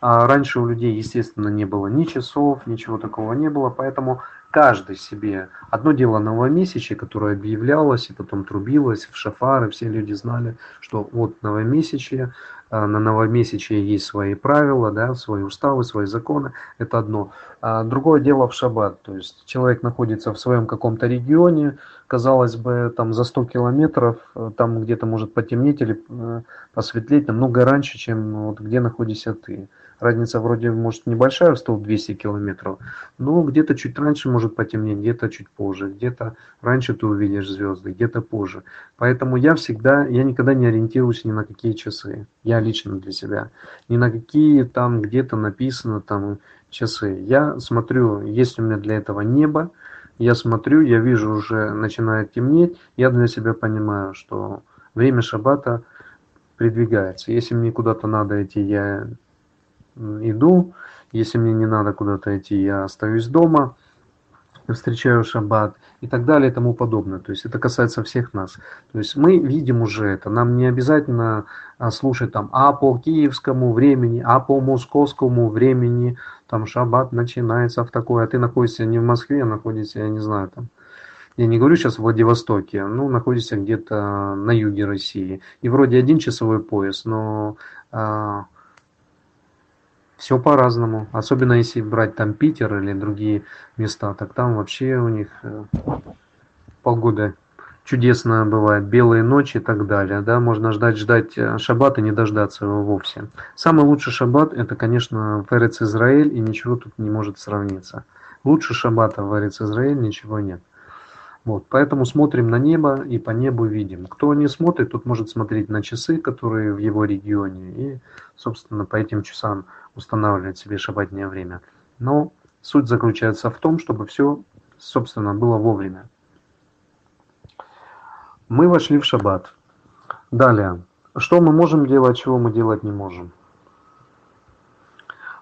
А раньше у людей, естественно, не было ни часов, ничего такого не было, поэтому каждый себе. Одно дело новомесячие, которое объявлялось и потом трубилось в шафары, все люди знали, что вот новомесячие, а, на новомесячие есть свои правила, да, свои уставы, свои законы, это одно. А другое дело в шаббат, то есть человек находится в своем каком-то регионе, казалось бы, там за 100 километров, э, там где-то может потемнеть или э, посветлеть намного раньше, чем вот где находишься ты. Разница вроде может небольшая, в 100-200 километров, но где-то чуть раньше может потемнеть, где-то чуть позже, где-то раньше ты увидишь звезды, где-то позже. Поэтому я всегда, я никогда не ориентируюсь ни на какие часы, я лично для себя, ни на какие там где-то написано там часы. Я смотрю, есть у меня для этого небо, я смотрю, я вижу уже начинает темнеть, я для себя понимаю, что время шаббата придвигается. Если мне куда-то надо идти, я иду. Если мне не надо куда-то идти, я остаюсь дома, встречаю шаббат и так далее и тому подобное. То есть это касается всех нас. То есть мы видим уже это. Нам не обязательно а, слушать там а по киевскому времени, а по московскому времени, там шаббат начинается в такое, а ты находишься не в Москве, а находишься, я не знаю, там, я не говорю сейчас в Владивостоке, ну, находишься где-то на юге России. И вроде один часовой пояс, но а, все по-разному. Особенно если брать там Питер или другие места, так там вообще у них э, погода чудесная бывает, белые ночи и так далее. Да, можно ждать, ждать э, шаббата, не дождаться его вовсе. Самый лучший шаббат это, конечно, Ферец Израиль, и ничего тут не может сравниться. Лучше шаббата в Ферец Израиль ничего нет. Вот, поэтому смотрим на небо и по небу видим. Кто не смотрит, тот может смотреть на часы, которые в его регионе, и, собственно, по этим часам устанавливать себе шабатное время. Но суть заключается в том, чтобы все, собственно, было вовремя. Мы вошли в шаббат. Далее. Что мы можем делать, чего мы делать не можем?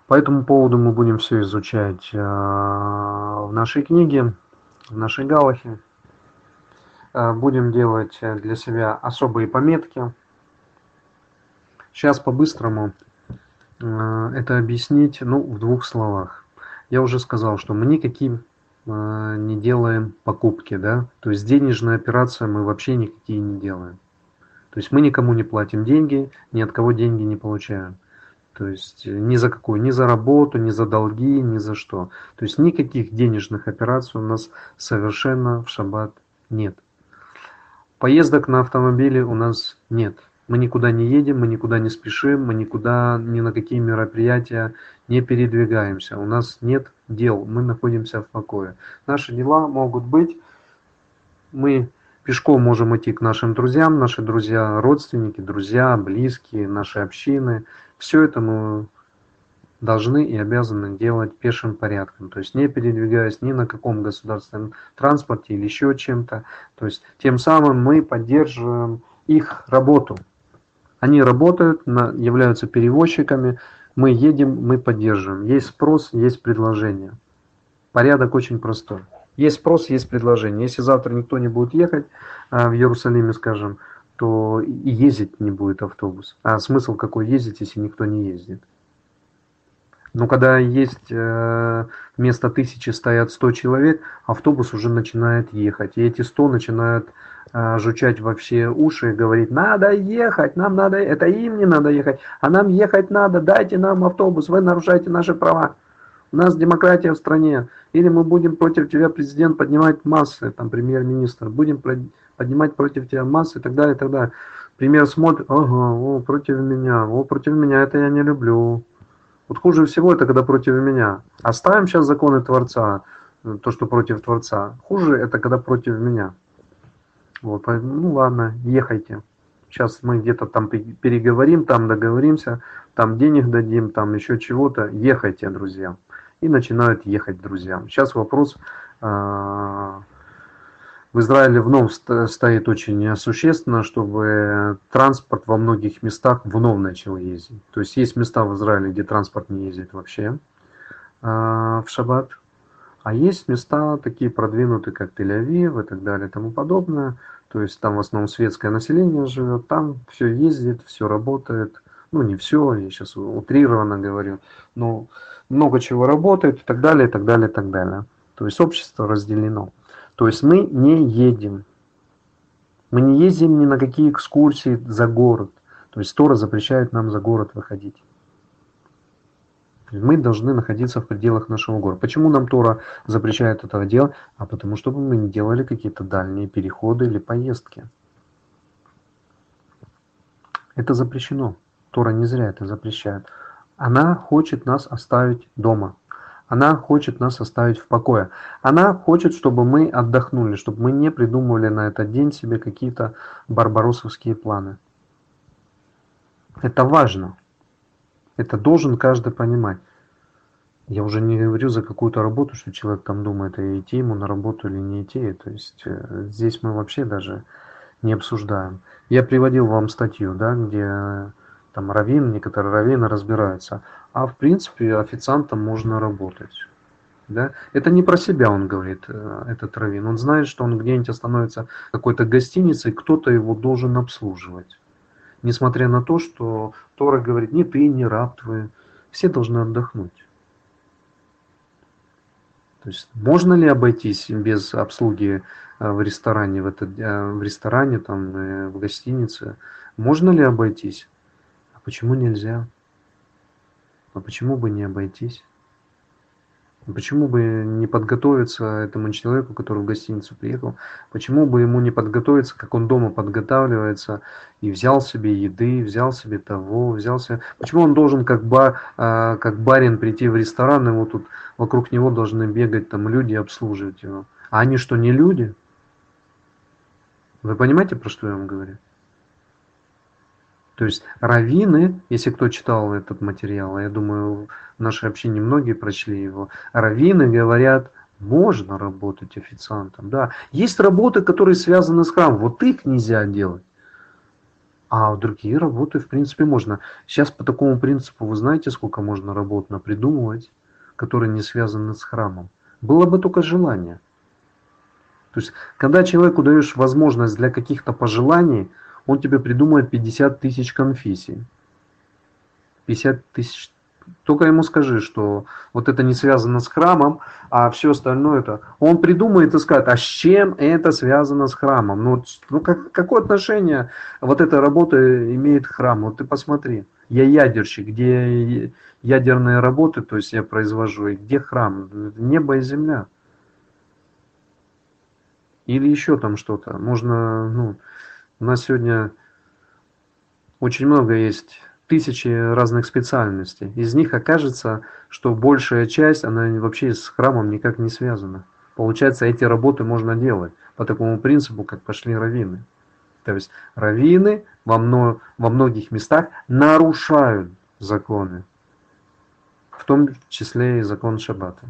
По этому поводу мы будем все изучать э, в нашей книге, в нашей галахе. Э, будем делать для себя особые пометки. Сейчас по-быстрому э, это объяснить ну, в двух словах. Я уже сказал, что мы никаким э, не делаем покупки, да, то есть денежные операции мы вообще никакие не делаем. То есть мы никому не платим деньги, ни от кого деньги не получаем. То есть ни за какую, ни за работу, ни за долги, ни за что. То есть никаких денежных операций у нас совершенно в шаббат нет. Поездок на автомобиле у нас нет. Мы никуда не едем, мы никуда не спешим, мы никуда ни на какие мероприятия не передвигаемся. У нас нет дел, мы находимся в покое. Наши дела могут быть, мы Пешком можем идти к нашим друзьям, наши друзья, родственники, друзья, близкие, наши общины. Все это мы должны и обязаны делать пешим порядком, то есть не передвигаясь ни на каком государственном транспорте или еще чем-то. То есть тем самым мы поддерживаем их работу. Они работают, являются перевозчиками, мы едем, мы поддерживаем. Есть спрос, есть предложение. Порядок очень простой. Есть спрос, есть предложение. Если завтра никто не будет ехать а, в Иерусалиме, скажем, то и ездить не будет автобус. А смысл какой ездить, если никто не ездит? Но когда есть э, вместо тысячи стоят 100 человек, автобус уже начинает ехать. И эти 100 начинают э, жучать все уши и говорить, надо ехать, нам надо, это им не надо ехать, а нам ехать надо, дайте нам автобус, вы нарушаете наши права. У нас демократия в стране. Или мы будем против тебя, президент, поднимать массы, там, премьер-министр, будем поднимать против тебя массы и так далее, и так далее. Пример смотрит, ага, о, против меня, о, против меня, это я не люблю. Вот хуже всего это когда против меня. Оставим сейчас законы Творца, то, что против Творца. Хуже это когда против меня. Вот, ну ладно, ехайте. Сейчас мы где-то там переговорим, там договоримся, там денег дадим, там еще чего-то. Ехайте, друзья. И начинают ехать друзьям. Сейчас вопрос а, в Израиле вновь стоит очень существенно, чтобы транспорт во многих местах вновь начал ездить. То есть есть места в Израиле, где транспорт не ездит вообще а, в шаббат. А есть места такие продвинутые, как Тель-Авив и так далее и тому подобное. То есть там в основном светское население живет, там все ездит, все работает. Ну не все, я сейчас утрированно говорю, но много чего работает и так далее, и так далее, и так далее. То есть общество разделено. То есть мы не едем. Мы не ездим ни на какие экскурсии за город. То есть Тора запрещает нам за город выходить. Мы должны находиться в пределах нашего города. Почему нам Тора запрещает это делать? А потому что мы не делали какие-то дальние переходы или поездки. Это запрещено. Тора не зря это запрещает. Она хочет нас оставить дома. Она хочет нас оставить в покое. Она хочет, чтобы мы отдохнули, чтобы мы не придумывали на этот день себе какие-то барбаросовские планы. Это важно. Это должен каждый понимать. Я уже не говорю за какую-то работу, что человек там думает, а идти ему на работу или не идти. То есть э, здесь мы вообще даже не обсуждаем. Я приводил вам статью, да, где там раввин, некоторые раввины разбираются. А в принципе официантом можно работать. Да? Это не про себя он говорит, э, этот раввин. Он знает, что он где-нибудь остановится какой-то гостинице, и кто-то его должен обслуживать. Несмотря на то, что Тора говорит, не ты, не раб твой, все должны отдохнуть. То есть можно ли обойтись без обслуги э, в ресторане, в, этот, э, в ресторане, там, в гостинице? Можно ли обойтись? Почему нельзя? А почему бы не обойтись? Почему бы не подготовиться этому человеку, который в гостиницу приехал? Почему бы ему не подготовиться, как он дома подготавливается, и взял себе еды, взял себе того, взял себе... Почему он должен как, ба, а, как барин прийти в ресторан, и вот тут вокруг него должны бегать там люди и обслуживать его? А они что, не люди? Вы понимаете, про что я вам говорю? То есть раввины, если кто читал этот материал, я думаю, в нашей общине многие прочли его, раввины говорят, можно работать официантом, да. Есть работы, которые связаны с храмом, вот их нельзя делать. А другие работы, в принципе, можно. Сейчас по такому принципу, вы знаете, сколько можно работ придумывать, которые не связаны с храмом. Было бы только желание. То есть, когда человеку даешь возможность для каких-то пожеланий, он тебе придумает 50 тысяч конфессий. 50 тысяч. Только ему скажи, что вот это не связано с храмом, а все остальное это. Он придумает и скажет, а с чем это связано с храмом? Ну, ну как, какое отношение вот эта работа имеет к храму? Вот ты посмотри. Я ядерщик, где ядерные работы, то есть я произвожу, и где храм? Небо и земля. Или еще там что-то. Можно, ну, у нас сегодня очень много есть тысячи разных специальностей. Из них окажется, что большая часть, она вообще с храмом никак не связана. Получается, эти работы можно делать по такому принципу, как пошли раввины. То есть раввины во, во многих местах нарушают законы, в том числе и закон Шаббата.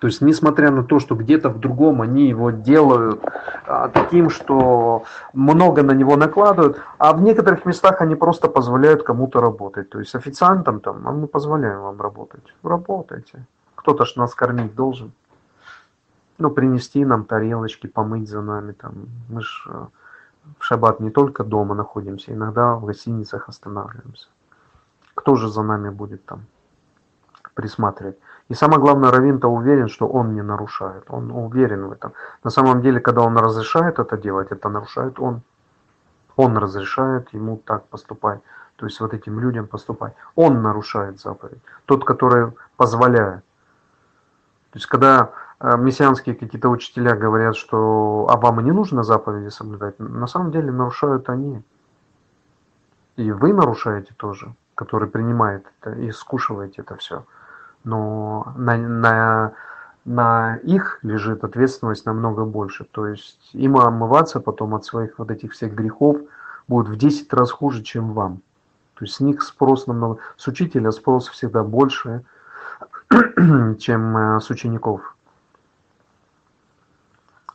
То есть, несмотря на то, что где-то в другом они его делают а, таким, что много на него накладывают, а в некоторых местах они просто позволяют кому-то работать. То есть, официантам там, а мы позволяем вам работать. Работайте. Кто-то ж нас кормить должен. Ну, принести нам тарелочки, помыть за нами. Там. Мы ж э, в шаббат не только дома находимся, иногда в гостиницах останавливаемся. Кто же за нами будет там присматривать? И самое главное, Равин-то уверен, что он не нарушает. Он уверен в этом. На самом деле, когда он разрешает это делать, это нарушает он. Он разрешает ему так поступать. То есть вот этим людям поступать. Он нарушает заповедь. Тот, который позволяет. То есть когда э, мессианские какие-то учителя говорят, что а вам и не нужно заповеди соблюдать, на самом деле нарушают они. И вы нарушаете тоже, который принимает это и скушиваете это все но на, на, на их лежит ответственность намного больше. То есть им омываться потом от своих вот этих всех грехов будет в 10 раз хуже, чем вам. То есть с них спрос намного... С учителя спрос всегда больше, чем э, с учеников.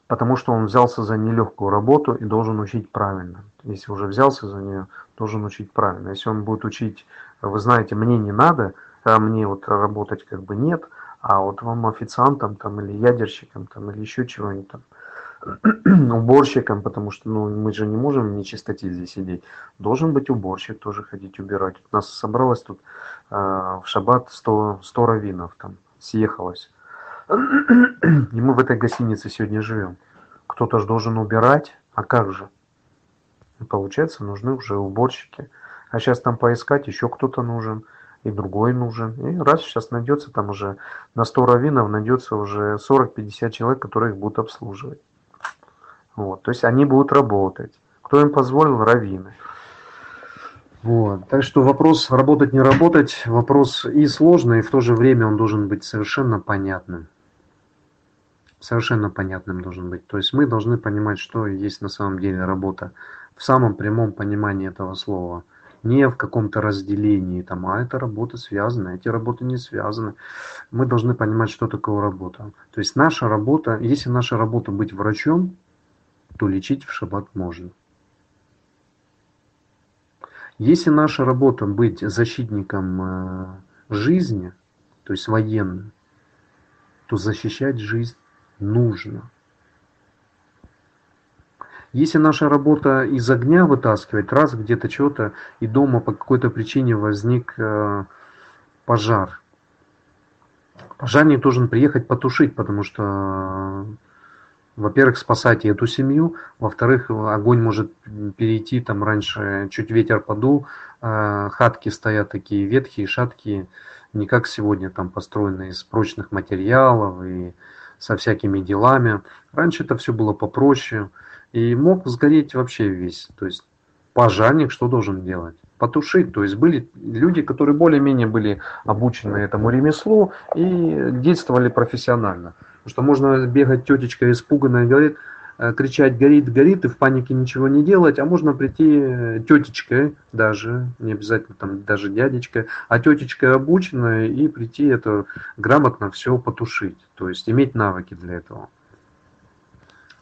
Потому что он взялся за нелегкую работу и должен учить правильно. Если уже взялся за нее, должен учить правильно. Если он будет учить, вы знаете, мне не надо, а мне вот работать как бы нет, а вот вам официантом там или ядерщиком там или еще чего-нибудь там, уборщиком, потому что ну, мы же не можем в нечистоте здесь сидеть. Должен быть уборщик тоже ходить убирать. У нас собралось тут э, в шаббат 100, 100 раввинов там съехалось. И мы в этой гостинице сегодня живем. Кто-то же должен убирать, а как же? Получается, нужны уже уборщики. А сейчас там поискать, еще кто-то нужен и другой нужен. И раз сейчас найдется там уже на 100 раввинов найдется уже 40-50 человек, которые их будут обслуживать. Вот, то есть они будут работать. Кто им позволил? Раввины. Вот. Так что вопрос работать, не работать, вопрос и сложный, и в то же время он должен быть совершенно понятным. Совершенно понятным должен быть. То есть мы должны понимать, что есть на самом деле работа в самом прямом понимании этого слова – не в каком-то разделении, там, а эта работа связана, эти работы не связаны. Мы должны понимать, что такое работа. То есть наша работа, если наша работа быть врачом, то лечить в шаббат можно. Если наша работа быть защитником э, жизни, то есть военным, то защищать жизнь нужно. Если наша работа из огня вытаскивать, раз где-то что-то, и дома по какой-то причине возник э, пожар. Пожарник должен приехать потушить, потому что, во-первых, спасать эту семью, во-вторых, огонь может перейти, там раньше чуть ветер подул, э, хатки стоят такие ветхие, шаткие, не как сегодня там построенные из прочных материалов и со всякими делами. Раньше это все было попроще. И мог сгореть вообще весь. То есть пожарник что должен делать? Потушить. То есть были люди, которые более-менее были обучены этому ремеслу и действовали профессионально. Потому что можно бегать тетечка испуганная, говорит, э, кричать горит, горит и в панике ничего не делать, а можно прийти э, тетечкой даже, не обязательно там даже дядечка, а тетечка обученная и прийти это грамотно все потушить, то есть иметь навыки для этого.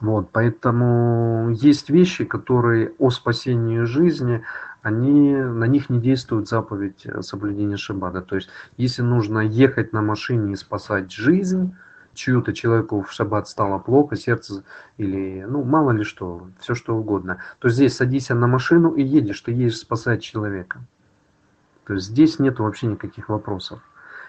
Вот, поэтому есть вещи, которые о спасении жизни, они, на них не действует заповедь э, соблюдения шаббата. То есть, если нужно ехать на машине и спасать жизнь, чью-то человеку в шаббат стало плохо, сердце или, ну, мало ли что, все что угодно, то здесь садись на машину и едешь, ты едешь спасать человека. То есть здесь нет вообще никаких вопросов.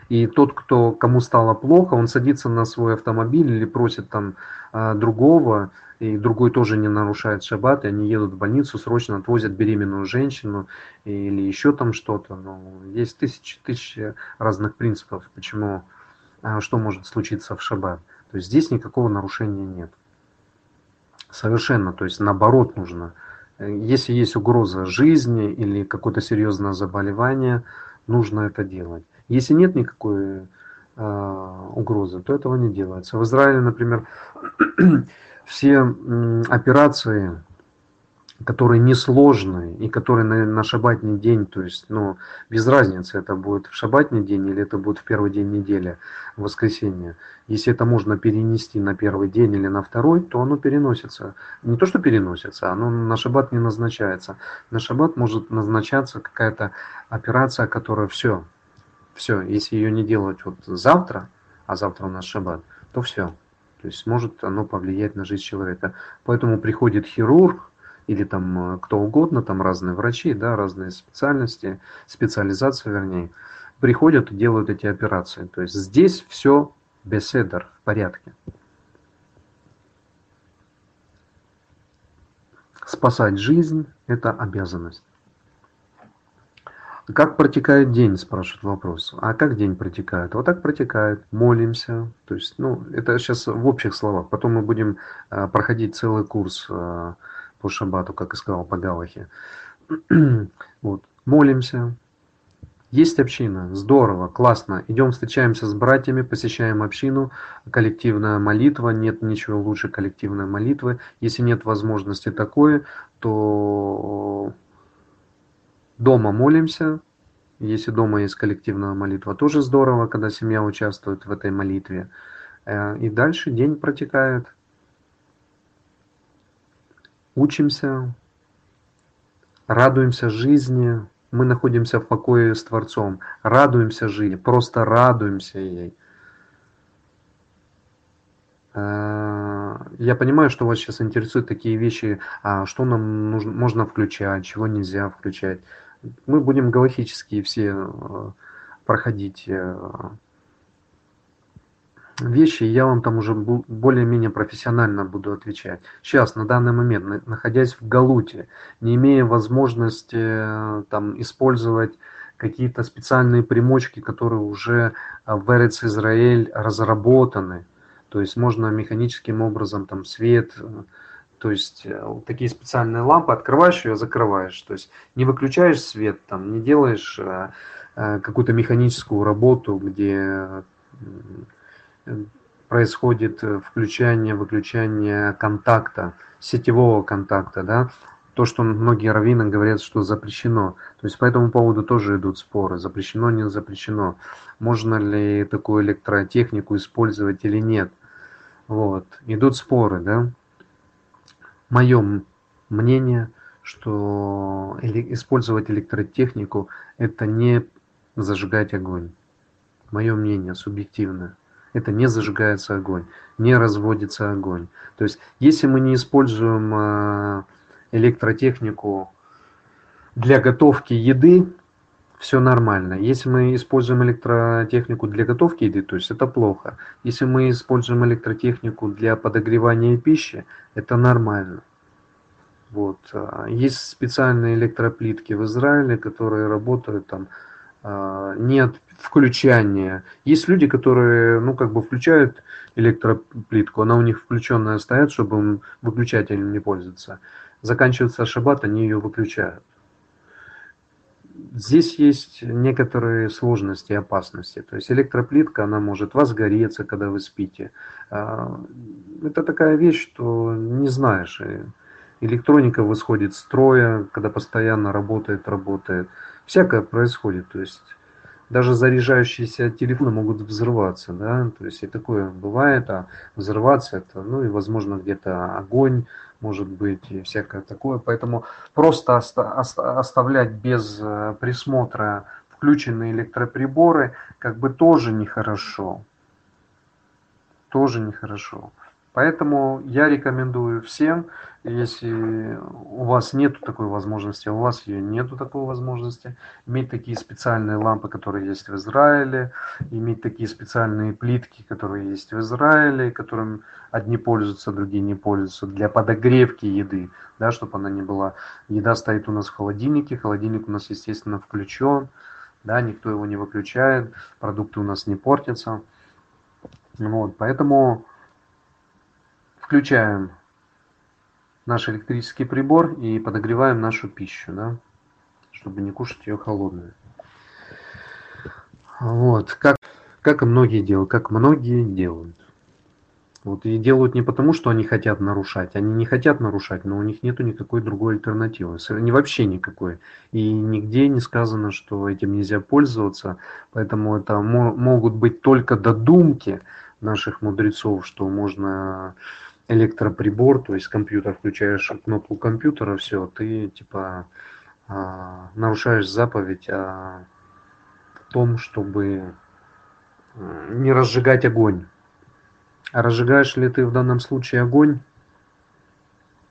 И тот, кто, кому стало плохо, он садится на свой автомобиль или просит там а, другого, и другой тоже не нарушает шаббат, и они едут в больницу, срочно отвозят беременную женщину или еще там что-то. Ну, есть тысячи, тысячи разных принципов, почему, а, что может случиться в шаббат. То есть здесь никакого нарушения нет. Совершенно, то есть наоборот нужно. Если есть угроза жизни или какое-то серьезное заболевание, нужно это делать. Если нет никакой э, угрозы, то этого не делается. В Израиле, например, все операции которые несложные и которые на, на шабатний день, то есть, ну, без разницы, это будет в шабатний день или это будет в первый день недели, в воскресенье. Если это можно перенести на первый день или на второй, то оно переносится. Не то, что переносится, оно на шаббат не назначается. На шаббат может назначаться какая-то операция, которая все, все, если ее не делать вот завтра, а завтра у нас шаббат, то все. То есть может оно повлиять на жизнь человека. Поэтому приходит хирург, или там э, кто угодно, там разные врачи, да, разные специальности, специализации вернее, приходят и делают эти операции. То есть здесь все беседер в порядке. Спасать жизнь – это обязанность. Как протекает день, спрашивает вопрос. А как день протекает? Вот так протекает. Молимся. То есть, ну, это сейчас в общих словах. Потом мы будем э, проходить целый курс э, по шабату, как и сказал по Галахе. вот. Молимся. Есть община, здорово, классно. Идем встречаемся с братьями, посещаем общину, коллективная молитва, нет ничего лучше коллективной молитвы. Если нет возможности такой, то дома молимся. Если дома есть коллективная молитва, тоже здорово, когда семья участвует в этой молитве. Э, и дальше день протекает учимся, радуемся жизни, мы находимся в покое с Творцом, радуемся жизни, просто радуемся ей. Я понимаю, что вас сейчас интересуют такие вещи, а что нам нужно, можно включать, чего нельзя включать. Мы будем галактические все э, проходить э, вещи, я вам там уже более-менее профессионально буду отвечать. Сейчас, на данный момент, находясь в Галуте, не имея возможности э, там использовать какие-то специальные примочки, которые уже в Эрец Израиль разработаны. То есть можно механическим образом там свет, э, то есть такие специальные лампы, открываешь ее, закрываешь. То есть не выключаешь свет, там, не делаешь какую-то механическую работу, где происходит э, включение, выключение контакта, сетевого контакта, да, то, что многие раввины говорят, что запрещено. То есть по этому поводу тоже идут споры, запрещено, не запрещено. Можно ли такую электротехнику использовать или нет. Вот. Идут споры, да. Мое мнение, что использовать электротехнику – это не зажигать огонь. Мое мнение субъективное это не зажигается огонь, не разводится огонь. То есть, если мы не используем э, электротехнику для готовки еды, все нормально. Если мы используем электротехнику для готовки еды, то есть это плохо. Если мы используем электротехнику для подогревания пищи, это нормально. Вот. Э, есть специальные электроплитки в Израиле, которые работают там а, нет включания. Есть люди, которые, ну, как бы включают электроплитку, она у них включенная стоит, чтобы выключателем не пользоваться. Заканчивается шаббат, они ее выключают. Здесь есть некоторые сложности и опасности. То есть электроплитка, она может возгореться, когда вы спите. А, это такая вещь, что не знаешь. Электроника восходит строя, когда постоянно работает, работает всякое происходит, то есть даже заряжающиеся телефоны могут взрываться, да, то есть и такое бывает, а взрываться это, ну и возможно где-то огонь может быть и всякое такое, поэтому просто оставлять без э, присмотра включенные электроприборы как бы тоже нехорошо, тоже нехорошо. Поэтому я рекомендую всем, если у вас нет такой возможности, а у вас ее нету такой возможности, иметь такие специальные лампы, которые есть в Израиле, иметь такие специальные плитки, которые есть в Израиле, которым одни пользуются, другие не пользуются, для подогревки еды, да, чтобы она не была. Еда стоит у нас в холодильнике, холодильник у нас, естественно, включен, да, никто его не выключает, продукты у нас не портятся. Вот, поэтому включаем наш электрический прибор и подогреваем нашу пищу, да, чтобы не кушать ее холодную. Вот, как, Как и многие делают, как многие делают. Вот и делают не потому, что они хотят нарушать. Они не хотят нарушать, но у них нету никакой другой альтернативы. Не вообще никакой. И нигде не сказано, что этим нельзя пользоваться. Поэтому это могут быть только додумки наших мудрецов, что можно электроприбор, то есть компьютер, включаешь кнопку компьютера, все, ты типа а, нарушаешь заповедь о том, чтобы не разжигать огонь. А разжигаешь ли ты в данном случае огонь?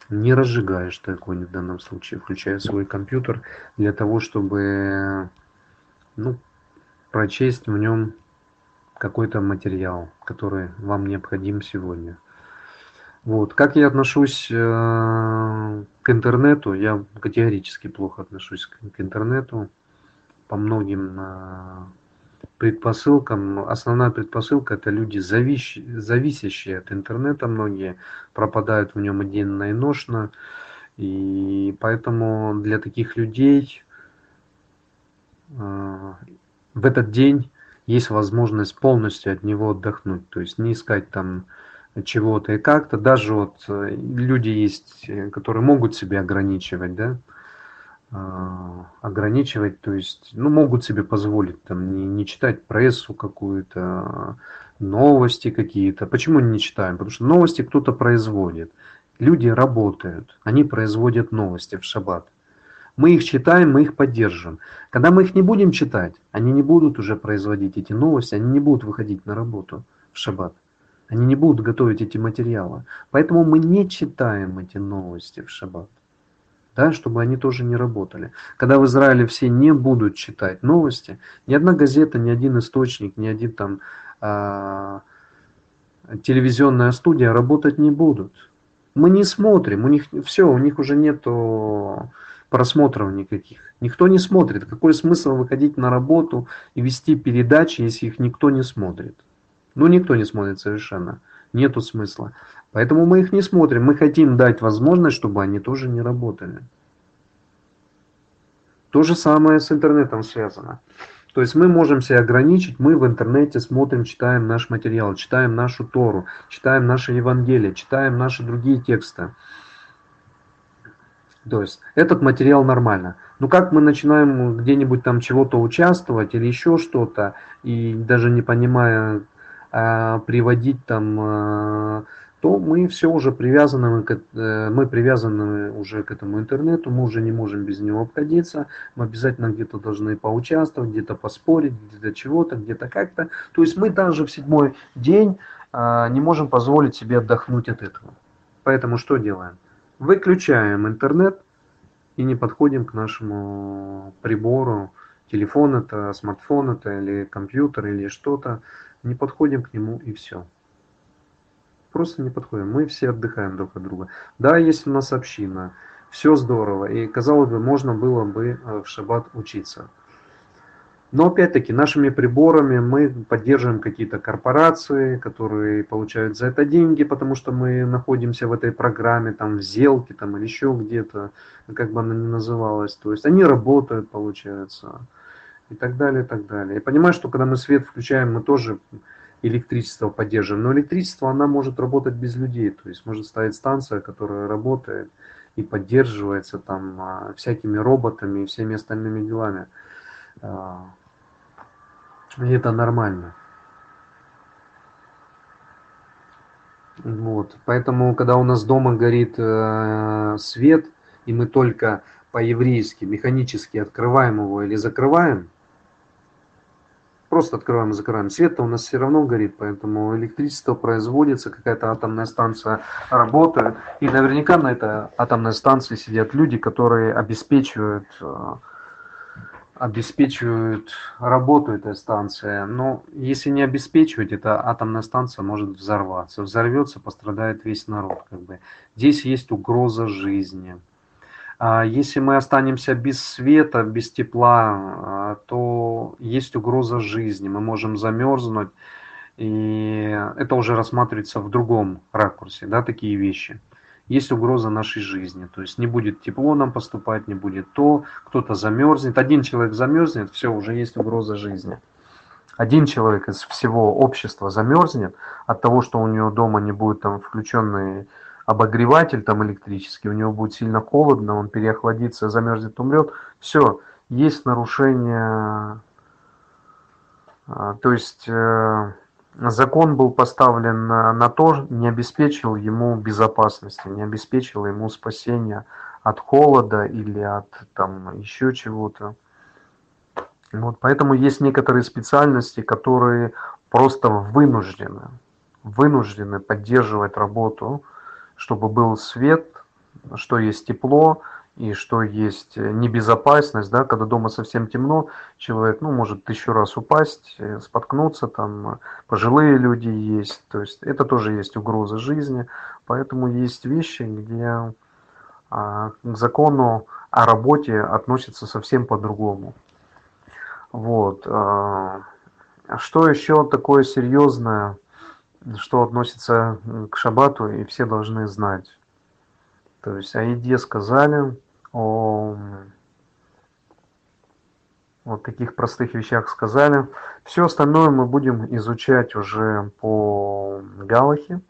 Не разжигаешь ты огонь в данном случае, включая свой компьютер для того, чтобы ну, прочесть в нем какой-то материал, который вам необходим сегодня. Вот. Как я отношусь э, к интернету? Я категорически плохо отношусь к, интернету по многим э, предпосылкам. Основная предпосылка – это люди, завис, зависящие от интернета, многие пропадают в нем денно и ношно. И поэтому для таких людей э, в этот день есть возможность полностью от него отдохнуть. То есть не искать там чего-то и как-то. Даже вот э, люди есть, э, которые могут себя ограничивать, да, а, ограничивать, то есть, ну, могут себе позволить там не, не читать прессу какую-то, новости какие-то. Почему не читаем? Потому что новости кто-то производит. Люди работают, они производят новости в шаббат. Мы их читаем, мы их поддержим. Когда мы их не будем читать, они не будут уже производить эти новости, они не будут выходить на работу в шаббат. Они не будут готовить эти материалы. Поэтому мы не читаем эти новости в шаббат да, чтобы они тоже не работали. Когда в Израиле все не будут читать новости, ни одна газета, ни один источник, ни один там а, телевизионная студия работать не будут. Мы не смотрим, у них все, у них уже нету просмотров никаких. Никто не смотрит. Какой смысл выходить на работу и вести передачи, если их никто не смотрит? Ну, никто не смотрит совершенно. Нету смысла. Поэтому мы их не смотрим. Мы хотим дать возможность, чтобы они тоже не работали. То же самое с интернетом связано. То есть мы можем себя ограничить, мы в интернете смотрим, читаем наш материал, читаем нашу Тору, читаем наши Евангелия, читаем наши другие тексты. То есть этот материал нормально. Но как мы начинаем где-нибудь там чего-то участвовать или еще что-то, и даже не понимая, приводить там а, то мы все уже привязаны, мы, э, мы привязаны уже к этому интернету, мы уже не можем без него обходиться, мы обязательно где-то должны поучаствовать, где-то поспорить, где-то чего-то, где-то как-то. То есть мы даже в седьмой день а, не можем позволить себе отдохнуть от этого. Поэтому что делаем? Выключаем интернет и не подходим к нашему прибору, телефон это, смартфон это или компьютер или что-то, не подходим к нему и все просто не подходим. Мы все отдыхаем друг от друга. Да, есть у нас община, все здорово, и казалось бы, можно было бы э, в шаббат учиться. Но опять-таки нашими приборами мы поддерживаем какие-то корпорации, которые получают за это деньги, потому что мы находимся в этой программе, там в Зелке там, или еще где-то, как бы она ни называлась. То есть они работают, получается, и так далее, и так далее. И понимаю, что когда мы свет включаем, мы тоже электричество поддерживаем. Но электричество, она может работать без людей. То есть может стоять станция, которая работает и поддерживается там а, всякими роботами и всеми остальными делами. А, и это нормально. Вот. Поэтому, когда у нас дома горит э, свет, и мы только по-еврейски, механически открываем его или закрываем, просто открываем и закрываем. свет у нас все равно горит, поэтому электричество производится, какая-то атомная станция работает. И наверняка на этой атомной станции сидят люди, которые обеспечивают, э, обеспечивают работу этой станции. Но если не обеспечивать, эта атомная станция может взорваться. Взорвется, пострадает весь народ. Как бы. Здесь есть угроза жизни. А если мы останемся без света, без тепла, а, то есть угроза жизни, мы можем замерзнуть, и это уже рассматривается в другом ракурсе, да, такие вещи. Есть угроза нашей жизни, то есть не будет тепло нам поступать, не будет то, кто-то замерзнет, один человек замерзнет, все, уже есть угроза жизни. один человек из всего общества замерзнет от того, что у него дома не будет там включенный обогреватель там электрический, у него будет сильно холодно, он переохладится, замерзнет, умрет, все, есть нарушение, а, то есть э, закон был поставлен на, то, не обеспечил ему безопасности, не обеспечил ему спасения от холода или от там еще чего-то. Вот, поэтому есть некоторые специальности, которые просто вынуждены, вынуждены поддерживать работу, чтобы был свет, что есть тепло и что есть небезопасность, да, когда дома совсем темно, человек, ну, может еще раз упасть, э, споткнуться, там, пожилые люди есть, то есть это тоже есть угроза жизни, поэтому есть вещи, где а, к закону о работе относятся совсем по-другому. Вот. А, что еще такое серьезное, что относится к шабату, и все должны знать. То есть о еде сказали, о вот таких простых вещах сказали. Все остальное мы будем изучать уже по Галахе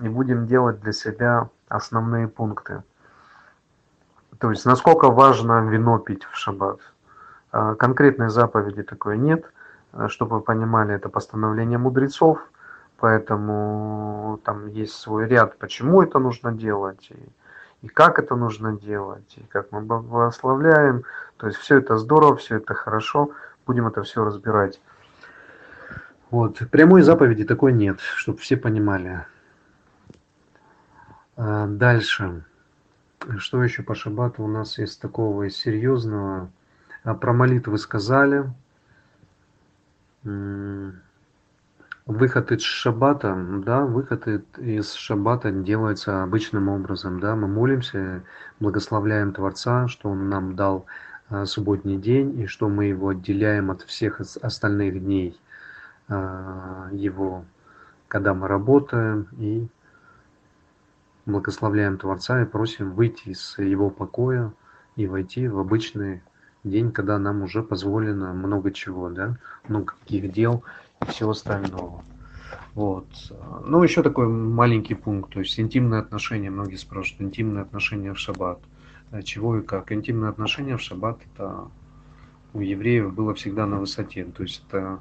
и будем делать для себя основные пункты. То есть насколько важно вино пить в шаббат. А, конкретной заповеди такой нет. А, чтобы вы понимали, это постановление мудрецов, поэтому там есть свой ряд, почему это нужно делать, и, и как это нужно делать, и как мы благословляем. То есть все это здорово, все это хорошо, будем это все разбирать. Вот. Прямой заповеди такой нет, чтобы все понимали. А, дальше. Что еще по шабату у нас есть такого серьезного? А про молитвы сказали. Выход из шаббата, да, выход из шаббата делается обычным образом, да, мы молимся, благословляем Творца, что Он нам дал а, субботний день и что мы его отделяем от всех остальных дней а, его, когда мы работаем и благословляем Творца и просим выйти из его покоя и войти в обычный день, когда нам уже позволено много чего, да, много каких дел всего остального. Вот. Ну, еще такой маленький пункт, то есть интимные отношения, многие спрашивают, интимные отношения в шаббат. А чего и как? Интимные отношения в шаббат это у евреев было всегда на высоте. То есть это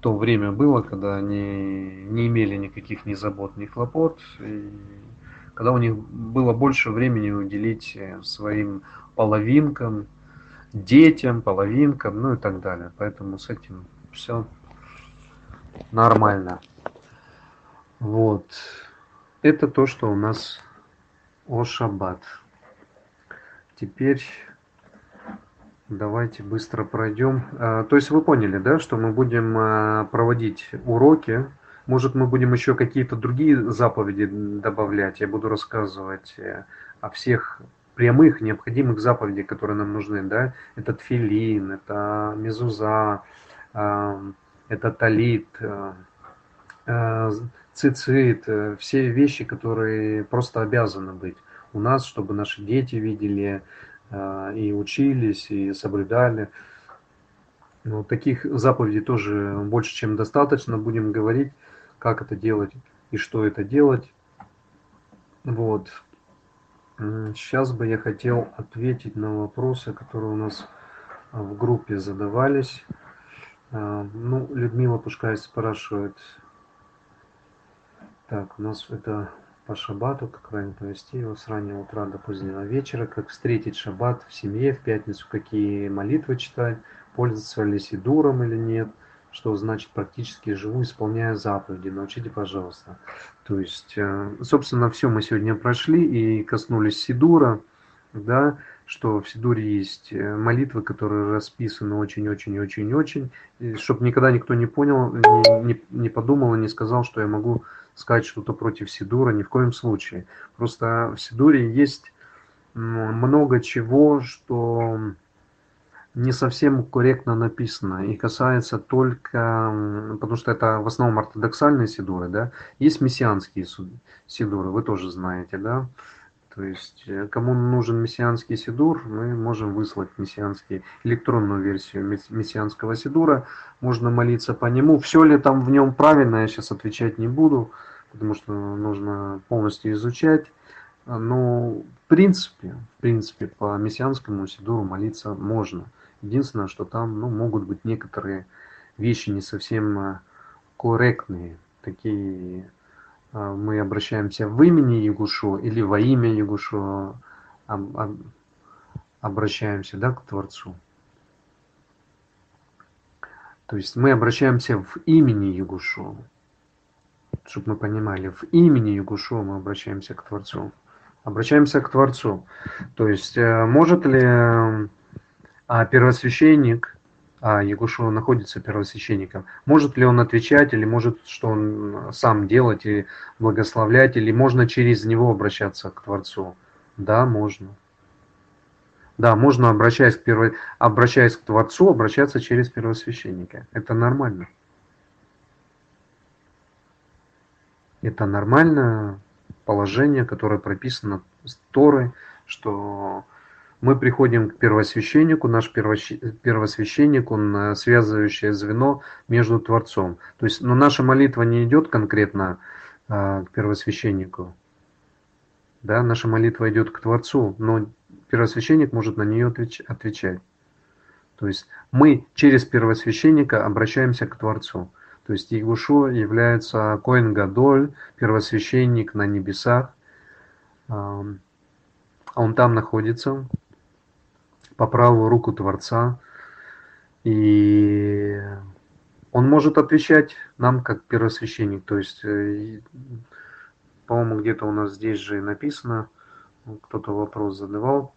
то время было, когда они не имели никаких ни забот, ни хлопот, и когда у них было больше времени уделить своим половинкам, детям, половинкам, ну и так далее. Поэтому с этим все нормально. Вот. Это то, что у нас о шаббат. Теперь давайте быстро пройдем. А, то есть вы поняли, да, что мы будем а, проводить уроки. Может, мы будем еще какие-то другие заповеди добавлять. Я буду рассказывать э, о всех прямых необходимых заповедей, которые нам нужны, да, это тфилин, это мезуза, это талит, э, э, цицит, э, все вещи, которые просто обязаны быть у нас, чтобы наши дети видели и учились, и соблюдали. Ну, таких заповедей тоже больше, чем достаточно. Будем говорить, как это делать и что это делать. Вот. Сейчас бы я хотел ответить на вопросы, которые у нас в группе задавались. А, ну, Людмила пускай спрашивает. Так, у нас это по шабату, как правильно провести его с раннего утра до позднего вечера, как встретить шаббат в семье в пятницу, какие молитвы читать, пользоваться ли сидуром или нет – что значит практически живу, исполняя заповеди. Научите, пожалуйста. То есть, э, собственно, все мы сегодня прошли и коснулись Сидура, да, что в Сидуре есть э, молитвы, которые расписаны очень-очень-очень-очень, чтобы никогда никто не понял, не, не, не подумал и не сказал, что я могу сказать что-то против Сидура, ни в коем случае. Просто в Сидуре есть много чего, что не совсем корректно написано и касается только, потому что это в основном ортодоксальные сидуры, да, есть мессианские сидуры, вы тоже знаете, да, То есть, э, кому нужен мессианский сидур, мы можем выслать мессианский, электронную версию мессианского сидура. Можно молиться по нему. Все ли там в нем правильно, я сейчас отвечать не буду, потому что нужно полностью изучать. Но в принципе, в принципе, по мессианскому сидуру молиться можно. Единственное, что там ну, могут быть некоторые вещи не совсем э, корректные, такие мы обращаемся в имени Ягушу или во имя Ягушу обращаемся да, к Творцу. То есть мы обращаемся в имени Ягушу, чтобы мы понимали, в имени Ягушу мы обращаемся к Творцу. Обращаемся к Творцу. То есть э, может ли а, первосвященник а Ягушева находится первосвященником. Может ли он отвечать, или может что он сам делать и благословлять, или можно через него обращаться к Творцу? Да, можно. Да, можно, обращаясь к, перво... обращаясь к Творцу, обращаться через первосвященника. Это нормально. Это нормальное положение, которое прописано с Торой, что мы приходим к первосвященнику, наш первосвященник, он э, связывающее звено между Творцом. То есть, но наша молитва не идет конкретно а, к первосвященнику. Да, наша молитва идет к Творцу, но первосвященник может на нее отвечать. То есть мы через первосвященника обращаемся к Творцу. То есть Егушу является Коин Гадоль, первосвященник на небесах. Он там находится, по правую руку Творца. И он может отвечать нам как первосвященник. То есть, э, по-моему, где-то у нас здесь же написано, кто-то вопрос задавал.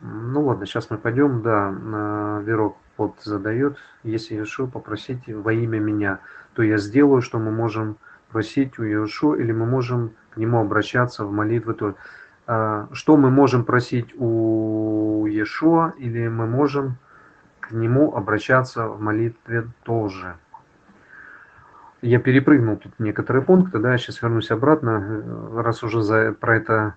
Ну ладно, сейчас мы пойдем, да, Верок под задает, если Иешуа попросите во имя меня, то я сделаю, что мы можем просить у Иешуа, или мы можем к нему обращаться в молитвы. А, что мы можем просить у Иешуа, или мы можем к нему обращаться в молитве тоже. Я перепрыгнул тут некоторые пункты, да, сейчас вернусь обратно, э, раз уже за, про это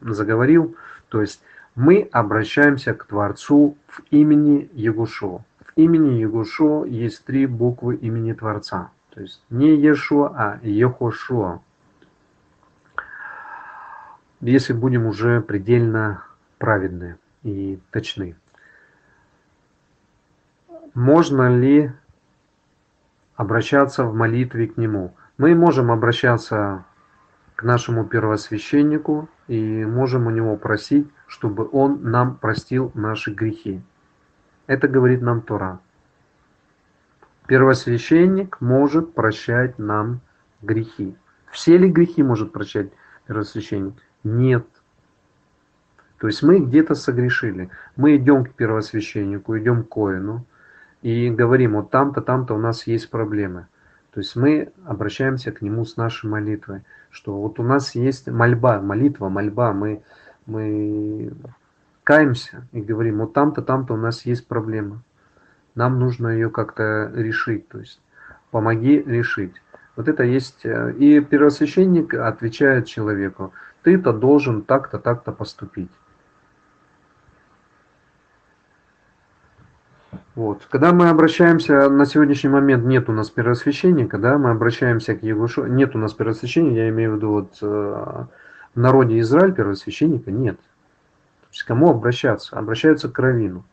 заговорил. То есть мы обращаемся к Творцу в имени Егушо. В имени Егушо есть три буквы имени Творца. То есть не Ешуа, а Ехошуа если будем уже предельно праведны и точны. Можно ли обращаться в молитве к Нему? Мы можем обращаться к нашему первосвященнику и можем у него просить, чтобы он нам простил наши грехи. Это говорит нам Тора. Первосвященник может прощать нам грехи. Все ли грехи может прощать первосвященник? Нет. То есть мы где-то согрешили. Мы идем к первосвященнику, идем к коину и говорим, вот там-то, там-то у нас есть проблемы. То есть мы обращаемся к нему с нашей молитвой, что вот у нас есть мольба, молитва, мольба, мы, мы каемся и говорим, вот там-то, там-то у нас есть проблема. Нам нужно ее как-то решить, то есть помоги решить. Вот это есть. Э, и первосвященник отвечает человеку, ты-то должен так-то, так-то поступить. Вот. Когда мы обращаемся, на сегодняшний момент нет у нас первосвященника, да, мы обращаемся к Егушу, нет у нас первосвященника, я имею в виду вот э, в народе Израиль первосвященника нет. То есть кому обращаться? Обращаются к Равину.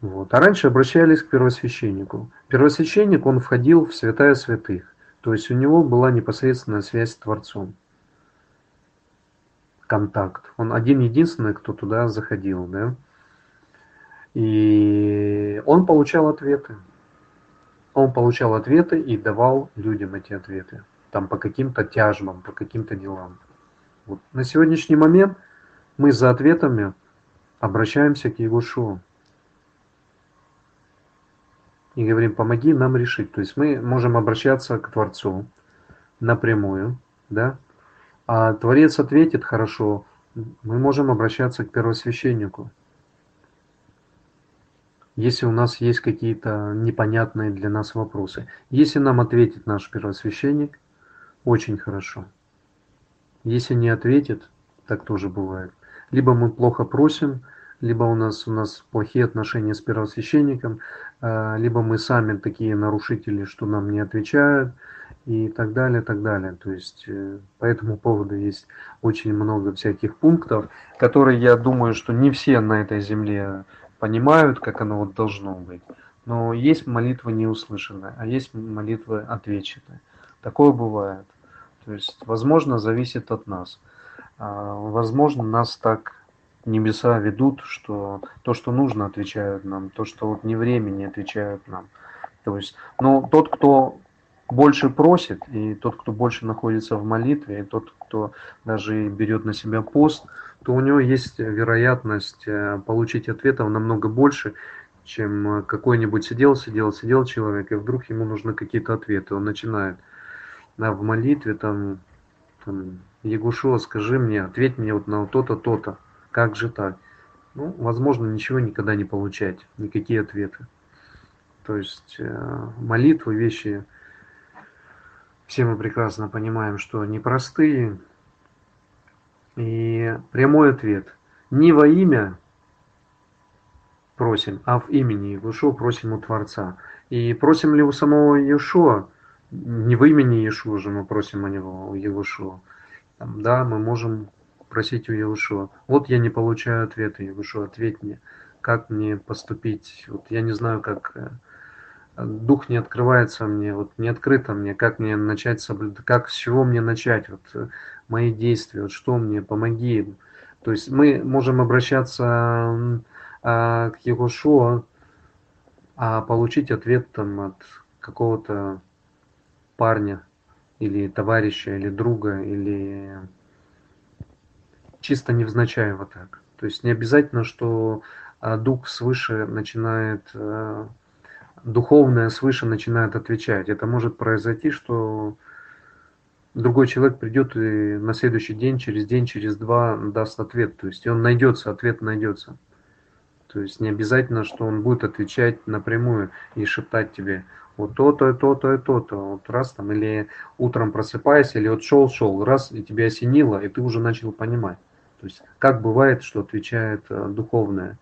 Вот. А раньше обращались к первосвященнику. Первосвященник, он входил в святая святых. То есть у него была непосредственная связь с Творцом. Контакт. Он один-единственный, кто туда заходил. Да? И он получал ответы. Он получал ответы и давал людям эти ответы. Там по каким-то тяжбам, по каким-то делам. Вот. На сегодняшний момент мы за ответами обращаемся к Егошуа и говорим, помоги нам решить. То есть мы можем обращаться к Творцу напрямую, да, а Творец ответит хорошо, мы можем обращаться к первосвященнику. Если у нас есть какие-то непонятные для нас вопросы. Если нам ответит наш первосвященник, очень хорошо. Если не ответит, так тоже бывает. Либо мы плохо просим, либо у нас, у нас плохие отношения с первосвященником, а, либо мы сами такие нарушители, что нам не отвечают, и так далее, так далее. То есть э, по этому поводу есть очень много всяких пунктов, которые я думаю, что не все на этой земле понимают, как оно вот должно быть. Но есть молитва неуслышанная, а есть молитвы отвеченные. Такое бывает. То есть, возможно, зависит от нас. А, возможно, нас так небеса ведут, что то, что нужно, отвечают нам, то, что вот не времени, отвечают нам. То есть, но тот, кто больше просит, и тот, кто больше находится в молитве, и тот, кто даже берет на себя пост, то у него есть вероятность э, получить ответов намного больше, чем какой-нибудь сидел, сидел, сидел человек, и вдруг ему нужны какие-то ответы. Он начинает да, в молитве там, там Егушо, скажи мне, ответь мне вот на то-то, то-то. Как же так? Ну, возможно, ничего никогда не получать, никакие ответы. То есть э, молитвы, вещи все мы прекрасно понимаем, что непростые. И прямой ответ. Не во имя просим, а в имени Иешуа просим у Творца. И просим ли у самого Иешуа, не в имени Иешуа же мы просим о него, у Иешуа. Да, мы можем просить у Иешуа. Вот я не получаю ответа, Иешуа, ответь мне, как мне поступить. Вот я не знаю, как э, дух не открывается мне, вот не открыто мне, как мне начать соблюдать, как с чего мне начать, вот э, мои действия, вот что мне, помоги. То есть мы можем обращаться а, к Егошуа, а получить ответ там от какого-то парня или товарища, или друга, или чисто невзначай вот так. То есть не обязательно, что а, дух свыше начинает а, духовное свыше начинает отвечать. Это может произойти, что другой человек придет и на следующий день, через день, через два даст ответ. То есть он найдется, ответ найдется. То есть не обязательно, что он будет отвечать напрямую и шептать тебе вот то-то, то-то то-то. Вот раз там, или утром просыпайся, или вот шел-шел, раз, и тебя осенило, и ты уже начал понимать. То есть как бывает, что отвечает э, духовное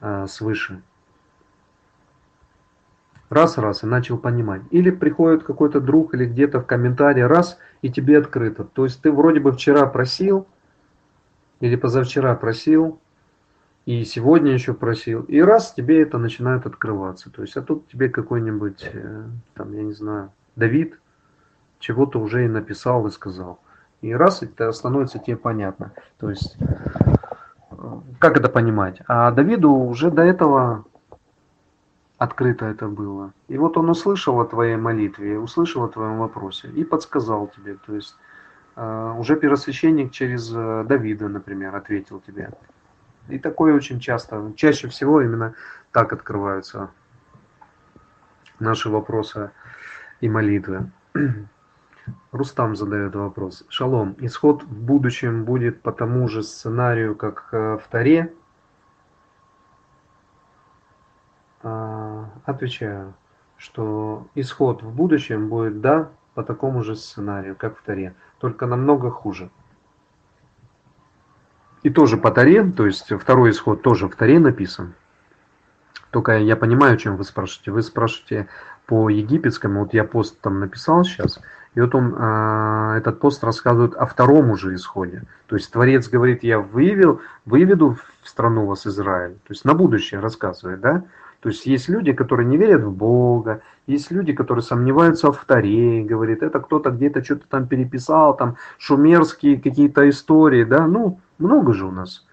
э, свыше раз-раз и начал понимать. Или приходит какой-то друг или где-то в комментарии раз и тебе открыто. То есть ты вроде бы вчера просил или позавчера просил и сегодня еще просил и раз тебе это начинает открываться. То есть а тут тебе какой-нибудь э, там я не знаю Давид чего-то уже и написал и сказал. И раз это становится тебе понятно. То есть как это понимать? А Давиду уже до этого открыто это было. И вот он услышал о твоей молитве, услышал о твоем вопросе и подсказал тебе. То есть э, уже первосвященник через э, Давида, например, ответил тебе. И такое очень часто, чаще всего именно так открываются наши вопросы и молитвы. Рустам задает вопрос. Шалом, исход в будущем будет по тому же сценарию, как э, в Таре, А, отвечаю, что исход в будущем будет да по такому же сценарию, как в Таре, только намного хуже. И тоже по Таре, то есть второй исход тоже в Таре написан. Только я понимаю, чем вы спрашиваете. Вы спрашиваете по египетскому, вот я пост там написал сейчас, и вот он, э, этот пост рассказывает о втором уже исходе. То есть Творец говорит, я вывел, выведу в страну вас Израиль. То есть на будущее рассказывает, да? То есть есть люди, которые не верят в Бога, есть люди, которые сомневаются в Таре, говорит, это кто-то где-то что-то там переписал, там шумерские какие-то истории, да, ну, много же у нас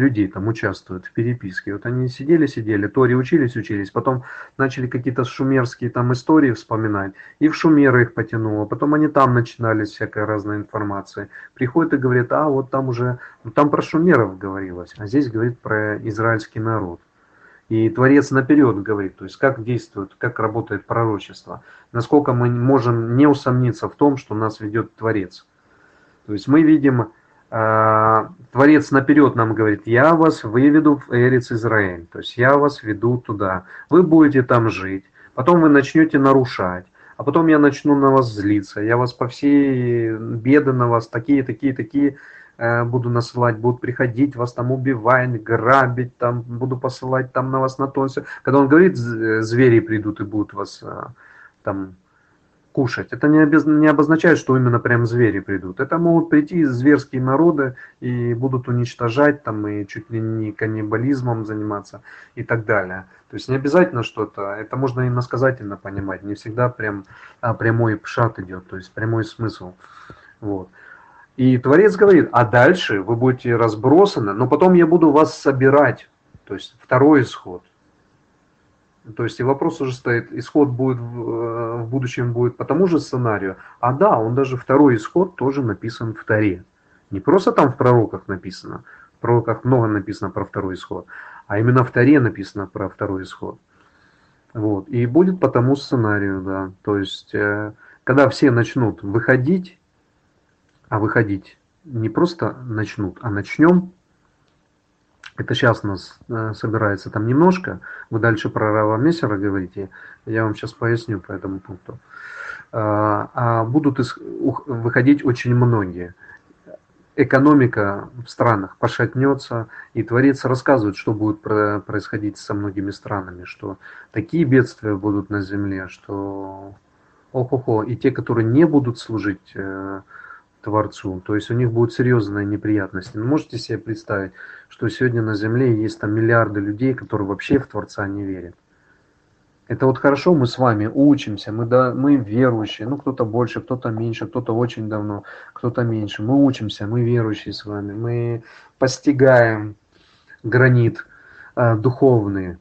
людей там участвуют в переписке. Вот они сидели, сидели, Торе учились, учились, потом начали какие-то шумерские там истории вспоминать, и в шумеры их потянуло, потом они там начинали всякая разная информация. Приходят и говорят, а вот там уже, ну, там про шумеров говорилось, а здесь говорит про израильский народ. И Творец наперед говорит, то есть как действует, как работает пророчество, насколько мы можем не усомниться в том, что нас ведет Творец. То есть мы видим, Творец наперед нам говорит, я вас выведу в Эрец Израиль, то есть я вас веду туда, вы будете там жить, потом вы начнете нарушать, а потом я начну на вас злиться, я вас по всей беды на вас, такие, такие, такие э, буду насылать, будут приходить, вас там убивать, грабить, там буду посылать там на вас на то все. Когда он говорит, звери придут и будут вас э, там кушать. Это не, обез... не обозначает, что именно прям звери придут. Это могут прийти зверские народы и будут уничтожать там и чуть ли не каннибализмом заниматься и так далее. То есть не обязательно что-то, это можно иносказательно понимать, не всегда прям а, прямой пшат идет, то есть прямой смысл. Вот. И Творец говорит, а дальше вы будете разбросаны, но потом я буду вас собирать. То есть второй исход. То есть и вопрос уже стоит, исход будет в, в будущем будет по тому же сценарию. А да, он даже второй исход тоже написан в Таре. Не просто там в пророках написано, в пророках много написано про второй исход, а именно в Таре написано про второй исход. Вот. И будет по тому сценарию, да. То есть, э, когда все начнут выходить, а выходить не просто начнут, а начнем, это сейчас нас э, собирается там немножко. Вы дальше про Рава Мессера говорите. Я вам сейчас поясню по этому пункту. А, а будут выходить очень многие. Экономика в странах пошатнется, и Творец рассказывает, что будет происходить со многими странами, что такие бедствия будут на земле, что ох-охо, и те, которые не будут служить э, Творцу. То есть у них будут серьезные неприятности. Но можете себе представить, что сегодня на Земле есть там миллиарды людей, которые вообще в Творца не верят. Это вот хорошо, мы с вами учимся, мы, да, мы верующие, ну кто-то больше, кто-то меньше, кто-то очень давно, кто-то меньше. Мы учимся, мы верующие с вами, мы постигаем гранит э, духовный.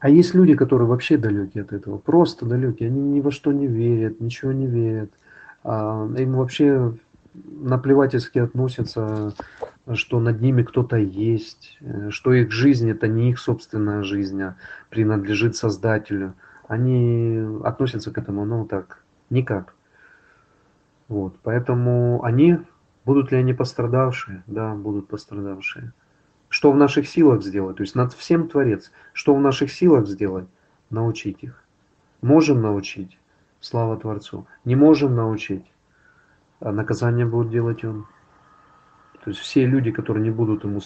А есть люди, которые вообще далеки от этого, просто далеки, они ни во что не верят, ничего не верят. А, им вообще наплевательски относятся, что над ними кто-то есть, э, что их жизнь это не их собственная жизнь, а принадлежит Создателю. Они относятся к этому, ну так, никак. Вот, поэтому они, будут ли они пострадавшие? Да, будут пострадавшие. Что в наших силах сделать? То есть над всем Творец. Что в наших силах сделать? Научить их. Можем научить. Слава Творцу. Не можем научить, а наказание будет делать Он. То есть все люди, которые не будут Ему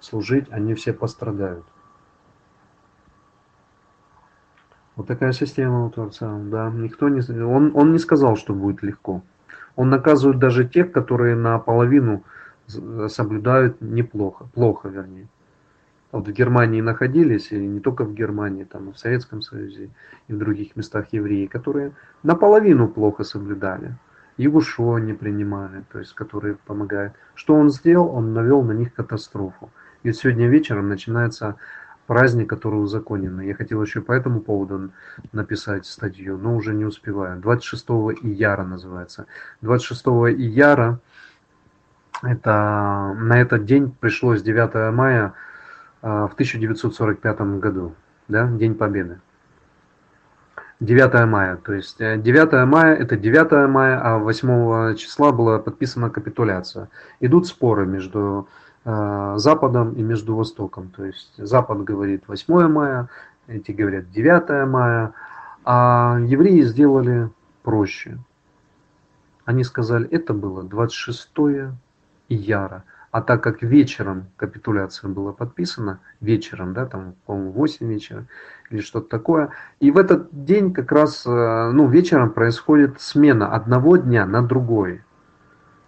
служить, они все пострадают. Вот такая система у Творца. Да, никто не, он, он не сказал, что будет легко. Он наказывает даже тех, которые наполовину соблюдают неплохо, плохо вернее вот в Германии находились, и не только в Германии, там и в Советском Союзе, и в других местах евреи, которые наполовину плохо соблюдали. Ягушо не принимали, то есть которые помогают. Что он сделал? Он навел на них катастрофу. И сегодня вечером начинается праздник, который узаконен. Я хотел еще по этому поводу написать статью, но уже не успеваю. 26 ияра называется. 26 ияра, это, на этот день пришлось 9 мая в 1945 году, да, День Победы. 9 мая, то есть 9 э, мая это 9 мая, а 8 числа была подписана капитуляция. Идут споры между э, Западом и между Востоком. То есть Запад говорит 8 мая, эти говорят 9 мая, а евреи сделали проще. Они сказали, это было 26 ияра. А так как вечером капитуляция была подписана, вечером, да, там, по-моему, 8 вечера или что-то такое, и в этот день как раз, э, ну, вечером происходит смена одного дня на другой.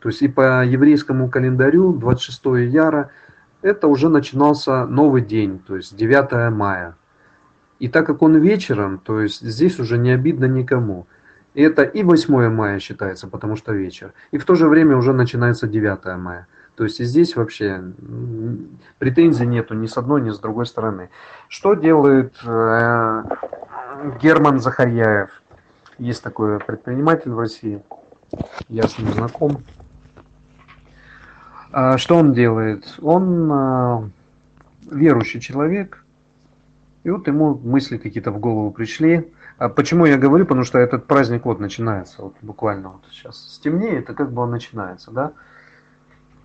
То есть и по еврейскому календарю 26 яра это уже начинался новый день, то есть 9 мая. И так как он вечером, то есть здесь уже не обидно никому. И это и 8 мая считается, потому что вечер. И в то же время уже начинается 9 мая. То есть и здесь вообще претензий нету ни с одной, ни с другой стороны. Что делает э, Герман Захарьяев? Есть такой предприниматель в России, я с ним знаком. А что он делает? Он э, верующий человек, и вот ему мысли какие-то в голову пришли. А почему я говорю? Потому что этот праздник вот начинается, вот буквально вот сейчас стемнеет, и как бы он начинается, да?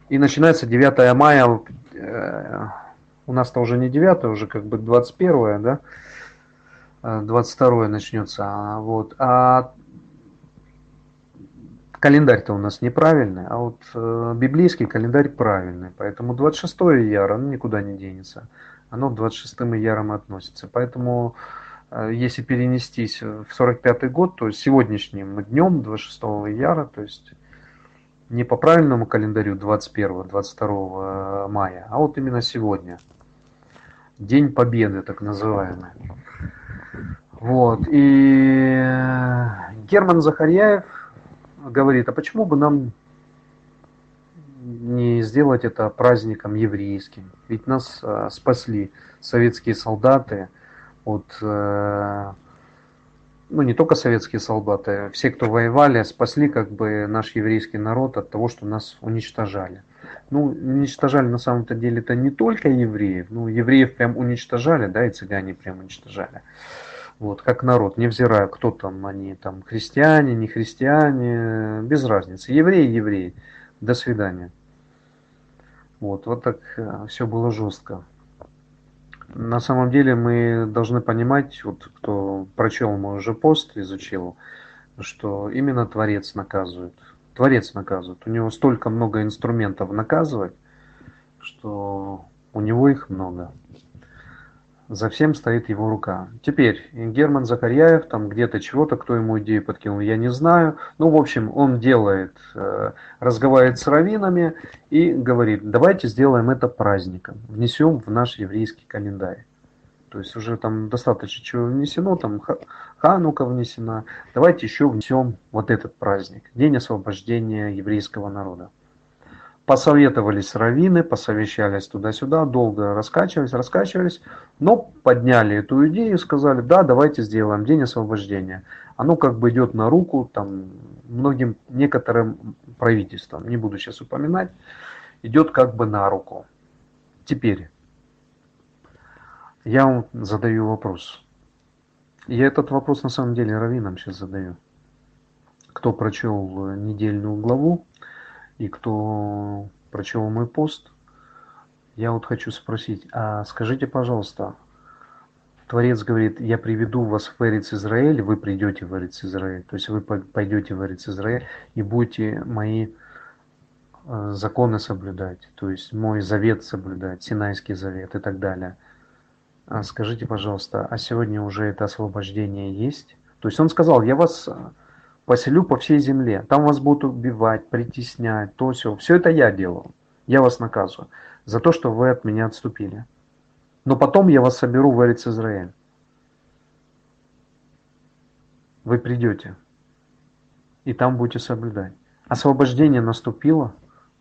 И начинается 9 мая, э, у нас-то уже не 9, уже как бы 21, да? 22 начнется. А вот. А календарь-то у нас неправильный, а вот э, библейский календарь правильный. Поэтому 26 яр, оно никуда не денется. Оно к 26 ярам относится. Поэтому э, если перенестись в 45 год, то сегодняшним днем 26 яра, то есть не по правильному календарю 21-22 мая, а вот именно сегодня. День Победы, так называемый. Вот. И Герман Захарьяев говорит, а почему бы нам не сделать это праздником еврейским? Ведь нас э, спасли советские солдаты от, э, ну не только советские солдаты, все, кто воевали, спасли как бы наш еврейский народ от того, что нас уничтожали. Ну, уничтожали на самом-то деле это не только евреев, ну, евреев прям уничтожали, да, и цыгане прям уничтожали вот, как народ, невзирая, кто там они, там, христиане, не христиане, без разницы. Евреи, евреи, до свидания. Вот, вот так э, все было жестко. На самом деле мы должны понимать, вот кто прочел мой уже пост, изучил, что именно Творец наказывает. Творец наказывает. У него столько много инструментов наказывать, что у него их много за всем стоит его рука. Теперь Герман Закарьяев, там где-то чего-то, кто ему идею подкинул, я не знаю. Ну, в общем, он делает, э, разговаривает с раввинами и говорит, давайте сделаем это праздником, внесем в наш еврейский календарь. То есть уже там достаточно чего внесено, там Ханука внесена. Давайте еще внесем вот этот праздник, День освобождения еврейского народа. Посоветовались раввины, посовещались туда-сюда, долго раскачивались, раскачивались, но подняли эту идею и сказали, да, давайте сделаем день освобождения. Оно как бы идет на руку там, многим, некоторым правительствам, не буду сейчас упоминать, идет как бы на руку. Теперь, я вам задаю вопрос. Я этот вопрос на самом деле раввинам сейчас задаю. Кто прочел недельную главу, и кто прочел мой пост, я вот хочу спросить, а скажите, пожалуйста, Творец говорит, я приведу вас в Эрец Израиль, вы придете в Эрец Израиль, то есть вы пойдете в Эрец Израиль и будете мои э, законы соблюдать, то есть мой завет соблюдать, Синайский завет и так далее. А скажите, пожалуйста, а сегодня уже это освобождение есть? То есть он сказал, я вас поселю по всей земле. Там вас будут убивать, притеснять, то все. Все это я делал. Я вас наказываю за то, что вы от меня отступили. Но потом я вас соберу в Эрец Израиль. Вы придете. И там будете соблюдать. Освобождение наступило.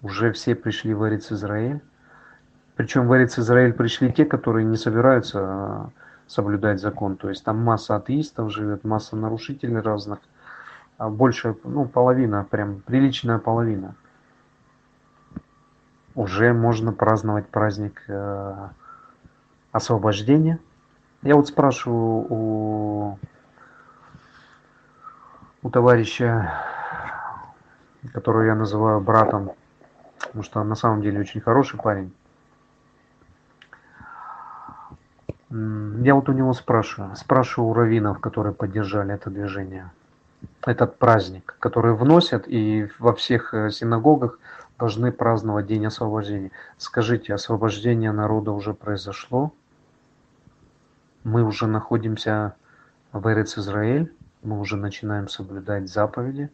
Уже все пришли в Эрец Израиль. Причем в Эрец Израиль пришли те, которые не собираются а, соблюдать закон. То есть там масса атеистов живет, масса нарушителей разных больше, ну, половина, прям приличная половина. Уже можно праздновать праздник э, освобождения. Я вот спрашиваю у, у товарища, которого я называю братом, потому что на самом деле очень хороший парень. Я вот у него спрашиваю, спрашиваю у раввинов, которые поддержали это движение – этот праздник, который вносят и во всех э, синагогах должны праздновать День освобождения. Скажите, освобождение народа уже произошло? Мы уже находимся в Эрец Израиль, мы уже начинаем соблюдать заповеди,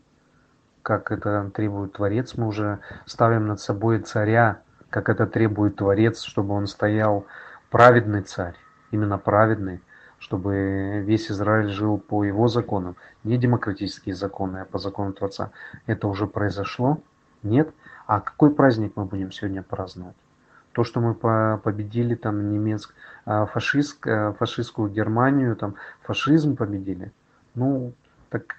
как это требует Творец, мы уже ставим над собой царя, как это требует Творец, чтобы он стоял праведный царь, именно праведный, чтобы весь Израиль жил по его законам, не демократические законы, а по закону Творца. Это уже произошло? Нет? А какой праздник мы будем сегодня праздновать? То, что мы победили там немецк, а, фашист, а, фашистскую Германию, там фашизм победили. Ну, так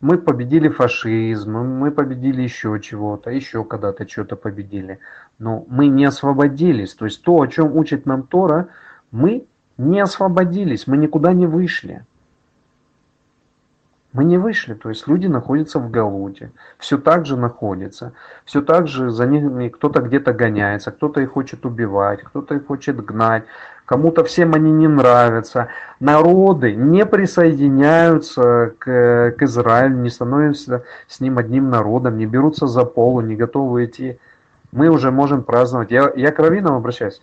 мы победили фашизм, мы победили еще чего-то, еще когда-то что-то победили. Но мы не освободились. То есть то, о чем учит нам Тора, мы не освободились, мы никуда не вышли. Мы не вышли, то есть люди находятся в Галуте, все так же находятся, все так же за ними кто-то где-то гоняется, кто-то их хочет убивать, кто-то их хочет гнать, кому-то всем они не нравятся. Народы не присоединяются к, к Израилю, не становятся с ним одним народом, не берутся за полу, не готовы идти. Мы уже можем праздновать. Я, я к раввинам обращаюсь.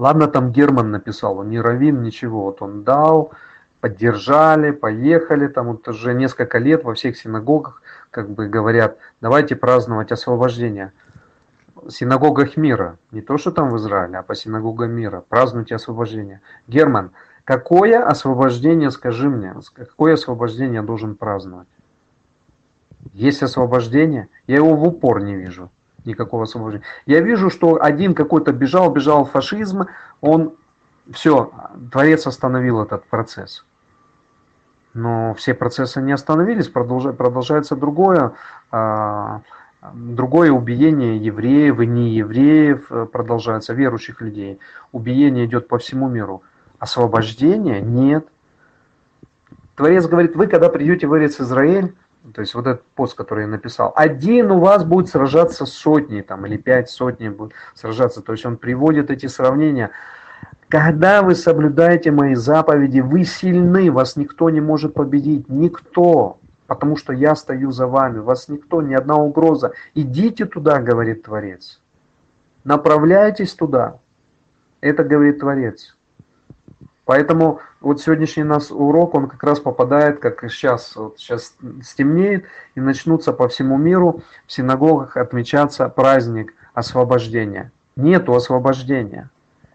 Ладно, там Герман написал, он не раввин, ничего. Вот он дал, поддержали, поехали, там вот уже несколько лет во всех синагогах как бы говорят, давайте праздновать освобождение. Синагогах мира, не то, что там в Израиле, а по синагогам мира, празднуйте освобождение. Герман, какое освобождение, скажи мне, какое освобождение я должен праздновать? Есть освобождение? Я его в упор не вижу, никакого освобождения. Я вижу, что один какой-то бежал, бежал фашизм, он, все, Творец остановил этот процесс. Но все процессы не остановились, продолжается другое, а, другое убиение евреев и неевреев, э, продолжается верующих людей. Убиение идет по всему миру. Освобождения нет. Творец говорит, вы когда придете в Израиль, то есть вот этот пост, который я написал, один у вас будет сражаться с сотней, там, или пять сотни будет сражаться. То есть он приводит эти сравнения. Когда вы соблюдаете мои заповеди, вы сильны, вас никто не может победить, никто, потому что я стою за вами, вас никто, ни одна угроза. Идите туда, говорит Творец. Направляйтесь туда. Это говорит Творец. Поэтому вот сегодняшний нас урок, он как раз попадает, как сейчас, вот сейчас стемнеет, и начнутся по всему миру в синагогах отмечаться праздник освобождения. Нету освобождения.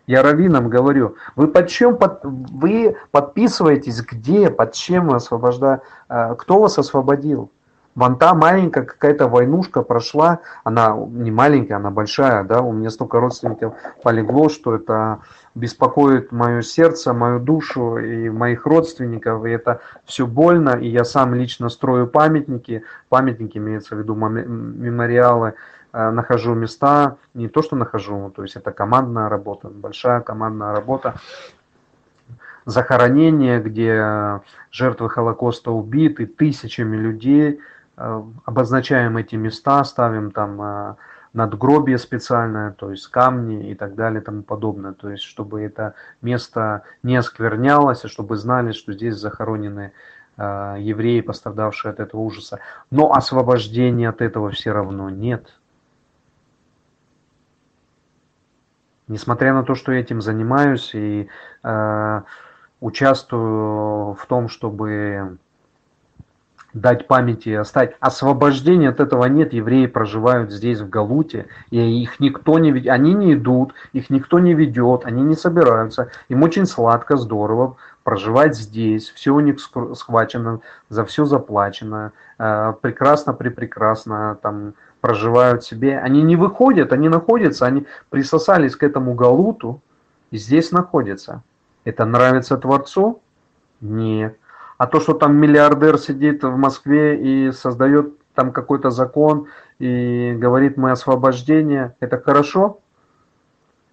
Я раввинам говорю, вы под чем под, вы подписываетесь, где, под чем вы освобожда, э, кто вас освободил? Вон та маленькая какая-то войнушка прошла, она не маленькая, она большая, да, у меня столько родственников полегло, что это беспокоит мое сердце, мою душу и моих родственников, и это все больно, и я сам лично строю памятники, памятники имеется в виду мемориалы, Э, нахожу места, не то что нахожу, то есть это командная работа, большая командная работа, захоронение, где жертвы Холокоста убиты тысячами людей, обозначаем эти места, ставим там э, надгробие специальное, то есть камни и так далее и тому подобное, то есть чтобы это место не осквернялось, а чтобы знали, что здесь захоронены евреи, пострадавшие от этого ужаса. Но освобождения от этого все равно нет. Несмотря на то, что я этим занимаюсь и э, участвую в том, чтобы дать памяти, оставить. Освобождения от этого нет. Евреи проживают здесь, в Галуте, и их никто не ведет. Они не идут, их никто не ведет, они не собираются. Им очень сладко, здорово проживать здесь. Все у них схвачено, за все заплачено. Э, прекрасно, припрекрасно. Там проживают себе, они не выходят, они находятся, они присосались к этому галуту и здесь находятся. Это нравится Творцу? Нет. А то, что там миллиардер сидит в Москве и создает там какой-то закон и говорит мы освобождение, это хорошо?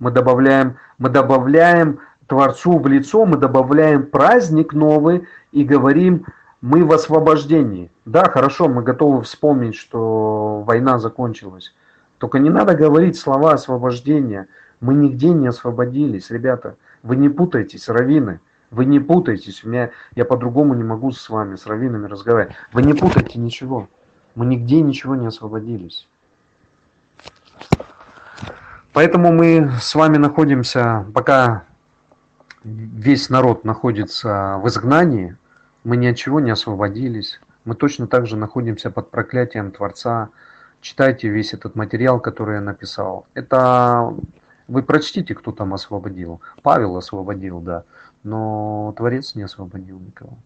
Мы добавляем, мы добавляем Творцу в лицо, мы добавляем праздник новый и говорим, мы в освобождении. Да, хорошо, мы готовы вспомнить, что война закончилась. Только не надо говорить слова освобождения. Мы нигде не освободились, ребята. Вы не путайтесь, раввины. Вы не путайтесь. У меня, я по-другому не могу с вами, с раввинами разговаривать. Вы не путайте ничего. Мы нигде ничего не освободились. Поэтому мы с вами находимся, пока весь народ находится в изгнании, мы ни от чего не освободились. Мы точно так же находимся под проклятием Творца. Читайте весь этот материал, который я написал. Это вы прочтите, кто там освободил. Павел освободил, да. Но Творец не освободил никого.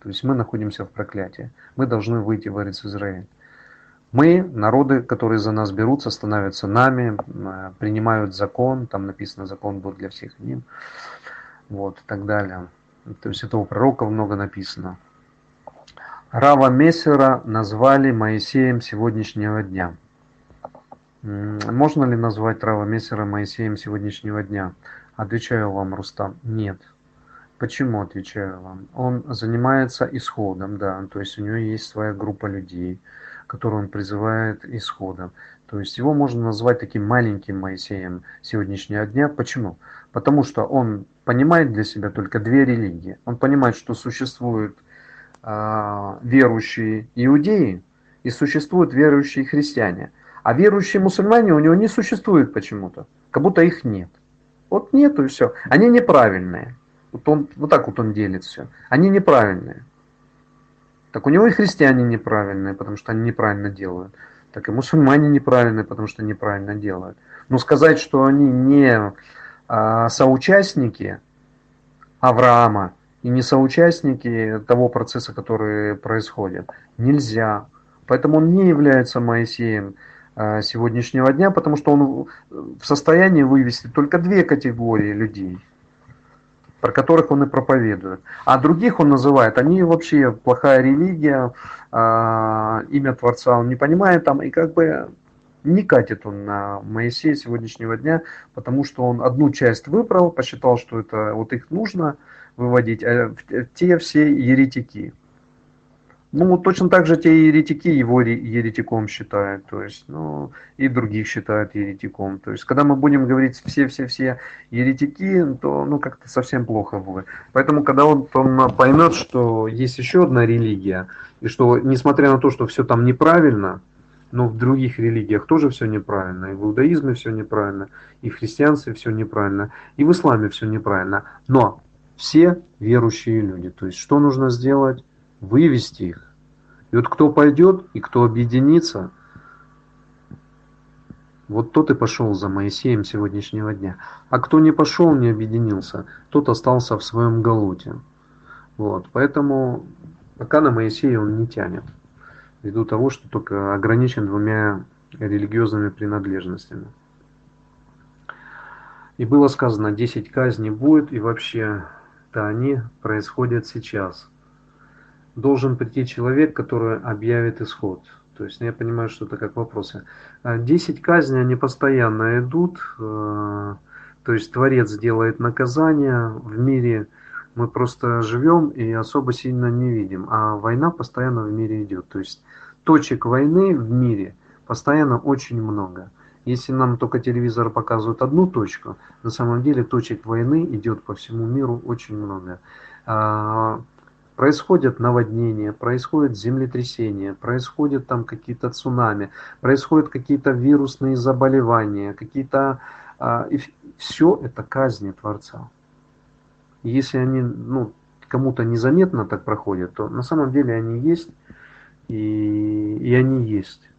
То есть мы находимся в проклятии. Мы должны выйти в Эрец Израиль. Мы, народы, которые за нас берутся, становятся нами, э, принимают закон, там написано, закон будет для всех ним, вот, и так далее. То есть этого пророка много написано. Рава Мессера назвали Моисеем сегодняшнего дня. Можно ли назвать Рава Мессера Моисеем сегодняшнего дня? Отвечаю вам, Рустам, нет. Почему, отвечаю вам? Он занимается исходом, да, то есть у него есть своя группа людей, которую он призывает исходом. То есть его можно назвать таким маленьким Моисеем сегодняшнего дня. Почему? Потому что он понимает для себя только две религии. Он понимает, что существуют э, верующие иудеи и существуют верующие христиане. А верующие мусульмане у него не существует почему-то. Как будто их нет. Вот нету и все. Они неправильные. Вот, он, вот так вот он делит все. Они неправильные. Так у него и христиане неправильные, потому что они неправильно делают. Так и мусульмане неправильные, потому что неправильно делают. Но сказать, что они не а, соучастники Авраама и не соучастники того процесса, который происходит, нельзя. Поэтому он не является Моисеем а, сегодняшнего дня, потому что он в состоянии вывести только две категории людей – про которых он и проповедует. А других он называет, они вообще плохая религия, э, имя Творца он не понимает там, и как бы не катит он на Моисея сегодняшнего дня, потому что он одну часть выбрал, посчитал, что это вот их нужно выводить, а те все еретики. Ну, точно так же те еретики его еретиком считают, то есть, ну, и других считают еретиком. То есть, когда мы будем говорить все-все-все еретики, то, ну, как-то совсем плохо будет. Поэтому, когда он, он поймет, что есть еще одна религия, и что, несмотря на то, что все там неправильно, но в других религиях тоже все неправильно, и в иудаизме все неправильно, и в христианстве все неправильно, и в исламе все неправильно, но все верующие люди. То есть, что нужно сделать? Вывести их. И вот кто пойдет и кто объединится, вот тот и пошел за Моисеем сегодняшнего дня. А кто не пошел, не объединился, тот остался в своем галуте. Вот, поэтому пока на Моисея он не тянет. Ввиду того, что только ограничен двумя религиозными принадлежностями. И было сказано, 10 казней будет, и вообще-то они происходят сейчас – должен прийти человек, который объявит исход. То есть я понимаю, что это как вопросы. А десять казней, они постоянно идут. Э, то есть Творец делает наказание. В мире мы просто живем и особо сильно не видим. А война постоянно в мире идет. То есть точек войны в мире постоянно очень много. Если нам только телевизор показывает одну точку, на самом деле точек войны идет по всему миру очень много. Происходят наводнения, происходят землетрясения, происходят там какие-то цунами, происходят какие-то вирусные заболевания, какие-то... А, и все это казни Творца. Если они ну, кому-то незаметно так проходят, то на самом деле они есть, и, и они есть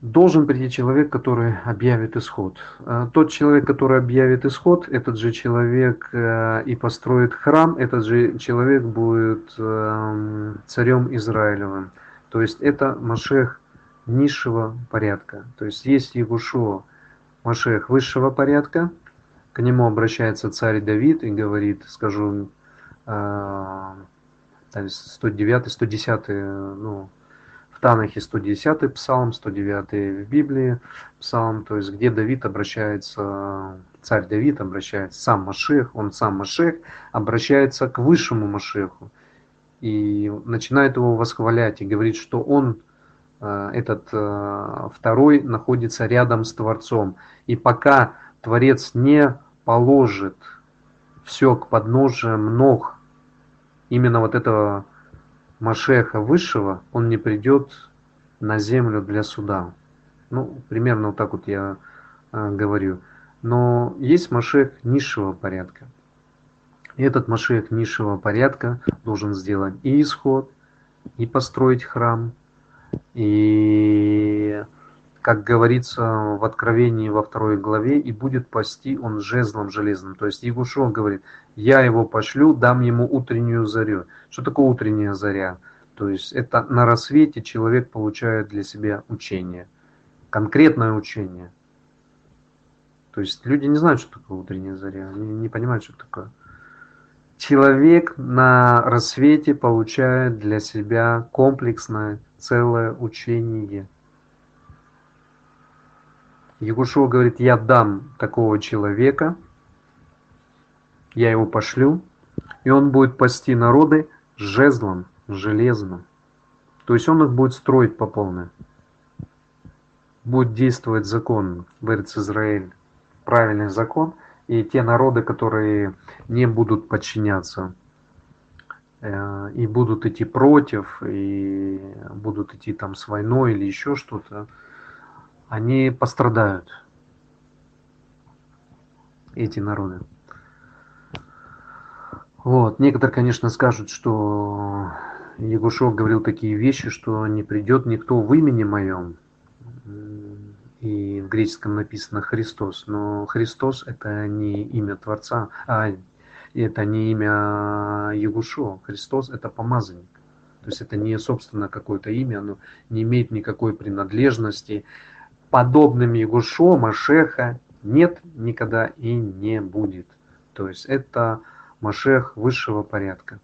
должен прийти человек, который объявит исход. Э, тот человек, который объявит исход, этот же человек э, и построит храм, этот же человек будет эм, царем Израилевым. То есть это Машех низшего порядка. То есть есть Егушо, Машех высшего порядка, к нему обращается царь Давид и говорит, скажу, 109, 110, ну, Танахе 110 псалм, 109 в Библии псалм, то есть где Давид обращается, царь Давид обращается, сам Машех, он сам Машех, обращается к высшему Машеху и начинает его восхвалять и говорит, что он, э, этот э, второй, находится рядом с Творцом. И пока Творец не положит все к подножиям ног именно вот этого Машеха Высшего, он не придет на землю для суда. Ну, примерно вот так вот я э, говорю. Но есть Машех низшего порядка. И этот Машех низшего порядка должен сделать и исход, и построить храм, и как говорится в Откровении во второй главе, и будет пасти он жезлом железным. То есть Егушо говорит, я его пошлю, дам ему утреннюю зарю. Что такое утренняя заря? То есть это на рассвете человек получает для себя учение, конкретное учение. То есть люди не знают, что такое утренняя заря, они не понимают, что такое. Человек на рассвете получает для себя комплексное целое учение – Ягушева говорит, я дам такого человека, я его пошлю, и он будет пасти народы жезлом железным. То есть он их будет строить по полной. Будет действовать закон в Израиль, правильный закон, и те народы, которые не будут подчиняться э, и будут идти против, и будут идти там с войной или еще что-то, они пострадают, эти народы. Вот. Некоторые, конечно, скажут, что Ягушев говорил такие вещи, что не придет никто в имени моем. И в греческом написано Христос. Но Христос это не имя Творца, а это не имя Ягушо. Христос это помазанник. То есть это не собственно какое-то имя, оно не имеет никакой принадлежности. Подобным Ягушо, Машеха нет никогда и не будет. То есть это Машех высшего порядка.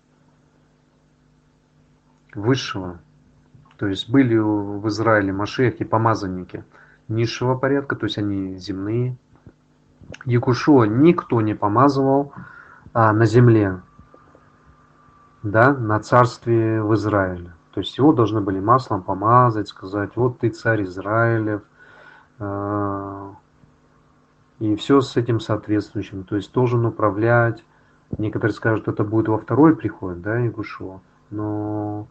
Высшего. То есть были в Израиле Машехи, помазанники низшего порядка, то есть они земные. Якушуа никто не помазывал а, на земле, да, на царстве в Израиле. То есть его должны были маслом помазать, сказать, вот ты царь Израилев, и все с этим соответствующим. То есть должен управлять, Некоторые скажут, это будет во второй приход, да, Ягушуа. Но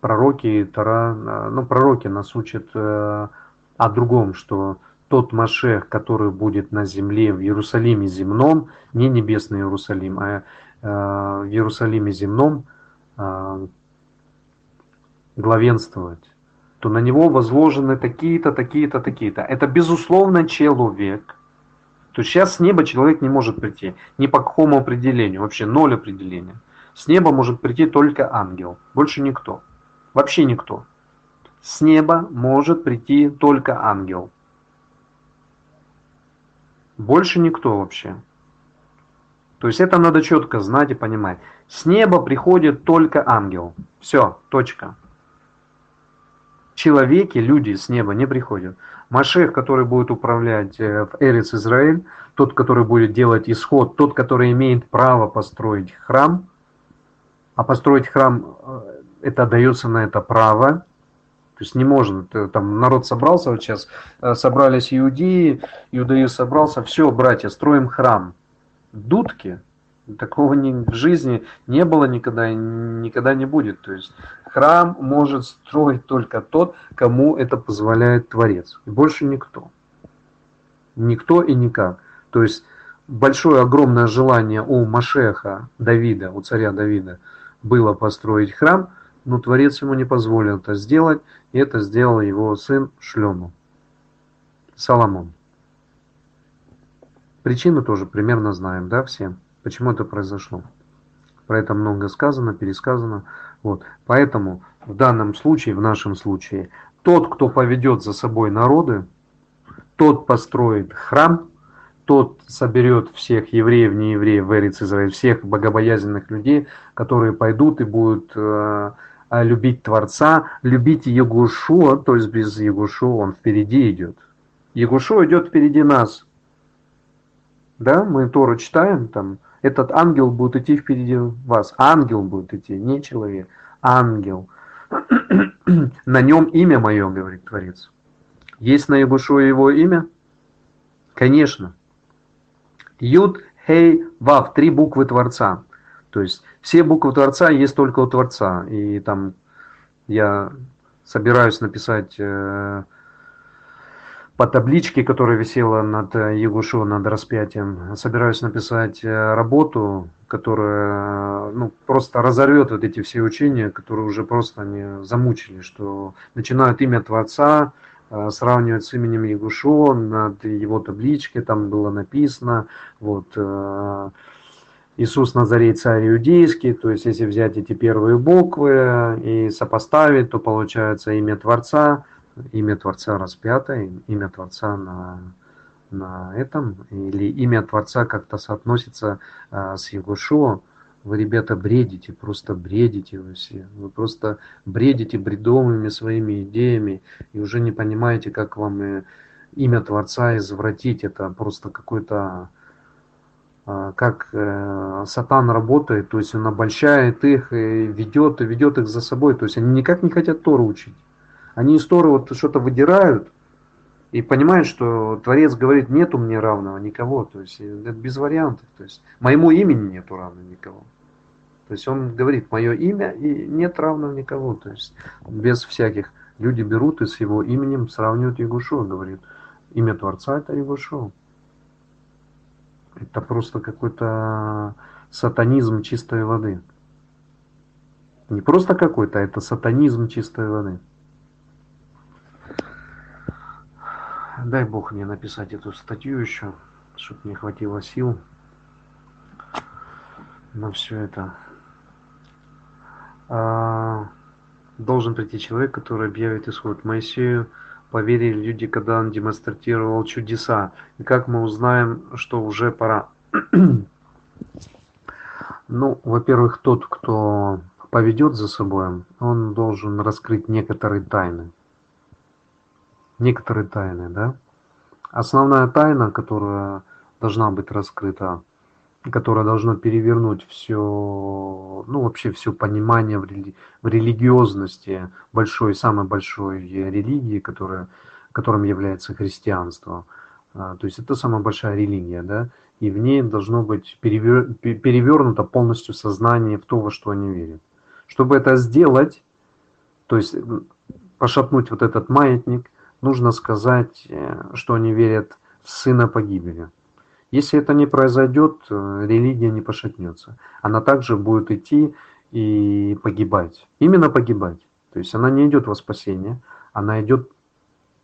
пророки, Тара, ну, пророки нас учат э, о другом, что тот Машех, который будет на земле, в Иерусалиме земном, не небесный Иерусалим, а э, в Иерусалиме земном э, главенствовать, то на него возложены такие-то, такие-то, такие-то. Это безусловно человек – то есть сейчас с неба человек не может прийти. Ни по какому определению, вообще ноль определения. С неба может прийти только ангел, больше никто. Вообще никто. С неба может прийти только ангел. Больше никто вообще. То есть это надо четко знать и понимать. С неба приходит только ангел. Все, точка. Человеки, люди с неба не приходят. Машех, который будет управлять э, в Эрец Израиль, тот, который будет делать исход, тот, который имеет право построить храм, а построить храм, э, это дается на это право, то есть не можно, там народ собрался вот сейчас, э, собрались иудеи, иудаи собрался, все, братья, строим храм. Дудки, такого ни, в жизни не было никогда и никогда не будет. То есть Храм может строить только тот, кому это позволяет Творец. И больше никто. Никто и никак. То есть большое, огромное желание у Машеха Давида, у царя Давида, было построить храм, но Творец ему не позволил это сделать, и это сделал его сын Шлему, Соломон. Причину тоже примерно знаем, да, все, почему это произошло. Про это много сказано, пересказано. Вот. Поэтому в данном случае, в нашем случае, тот, кто поведет за собой народы, тот построит храм, тот соберет всех евреев, не евреев, в Эриц Израиль, всех богобоязненных людей, которые пойдут и будут э, любить Творца, любить Егушуа, то есть без Егушуа он впереди идет. Егушуа идет впереди нас. Да, мы Тору читаем, там, этот ангел будет идти впереди вас. Ангел будет идти, не человек. Ангел. На нем имя мое, говорит Творец. Есть на Ягушуа его имя? Конечно. Юд, Хей, Вав, три буквы Творца. То есть все буквы Творца есть только у Творца. И там я собираюсь написать э, по табличке, которая висела над Ягушу, над распятием, собираюсь написать э, работу, которая ну, просто разорвет вот эти все учения, которые уже просто не замучили, что начинают имя Творца э, сравнивать с именем Ягушо, над его табличкой там было написано, вот, э, Иисус Назарей царь иудейский, то есть если взять эти первые буквы и сопоставить, то получается имя Творца, имя Творца распято, имя Творца на, на этом, или имя Творца как-то соотносится а, с Егошуа, вы, ребята, бредите, просто бредите вы все. Вы просто бредите бредовыми своими идеями и уже не понимаете, как вам имя Творца извратить. Это просто какой-то а, как э, сатан работает, то есть он обольщает их, и ведет, и ведет их за собой, то есть они никак не хотят Тору учить. Они из Торы вот что-то выдирают и понимают, что Творец говорит, нету мне равного никого, то есть это без вариантов, то есть моему имени нету равного никого. То есть он говорит, мое имя и нет равного никого, то есть без всяких. Люди берут и с его именем сравнивают Егушу, говорит, имя Творца это Егушу. Это просто какой-то сатанизм чистой воды. Не просто какой-то, а это сатанизм чистой воды. Дай Бог мне написать эту статью еще, чтобы мне хватило сил на все это. А, должен прийти человек, который объявит исход. Моисею поверили люди, когда он демонстрировал чудеса. И как мы узнаем, что уже пора? ну, во-первых, тот, кто поведет за собой, он должен раскрыть некоторые тайны. Некоторые тайны, да? Основная тайна, которая должна быть раскрыта, которая должна перевернуть все, ну вообще все понимание в, рели, в религиозности большой, самой большой религии, которая, которым является христианство. А, то есть это самая большая религия, да, и в ней должно быть перевер, перевернуто полностью сознание в то, во что они верят. Чтобы это сделать, то есть пошатнуть вот этот маятник, нужно сказать, э, что они верят в сына погибели. Если это не произойдет, э, религия не пошатнется. Она также будет идти и погибать. Именно погибать. То есть она не идет во спасение, она идет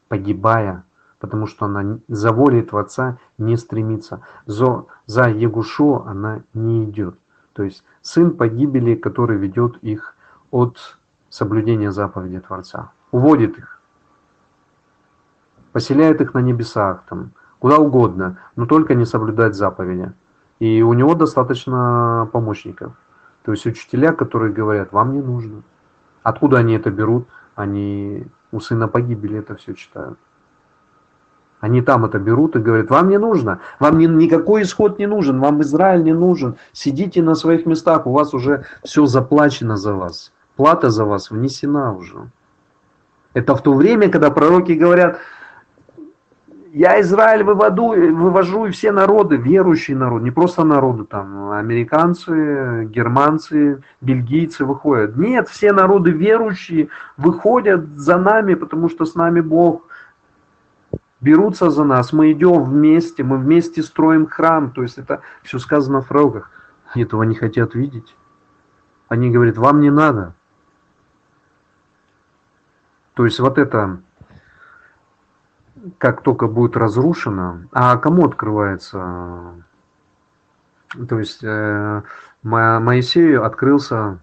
погибая, потому что она за волей Творца не стремится. За, за Егушу она не идет. То есть сын погибели, который ведет их от соблюдения заповеди Творца. Уводит их. Поселяет их на небесах, там, куда угодно, но только не соблюдать заповеди. И у него достаточно помощников. То есть учителя, которые говорят, вам не нужно. Откуда они это берут? Они у сына погибели это все читают. Они там это берут и говорят, вам не нужно, вам ни, никакой исход не нужен, вам Израиль не нужен, сидите на своих местах, у вас уже все заплачено за вас, плата за вас внесена уже. Это в то время, когда пророки говорят, я Израиль выводу, вывожу и все народы, верующие народы, не просто народы, там, американцы, германцы, бельгийцы выходят. Нет, все народы верующие выходят за нами, потому что с нами Бог берутся за нас, мы идем вместе, мы вместе строим храм, то есть это все сказано в пророках. Этого не хотят видеть. Они говорят, вам не надо. То есть вот это как только будет разрушено, а кому открывается? То есть э, Моисею открылся,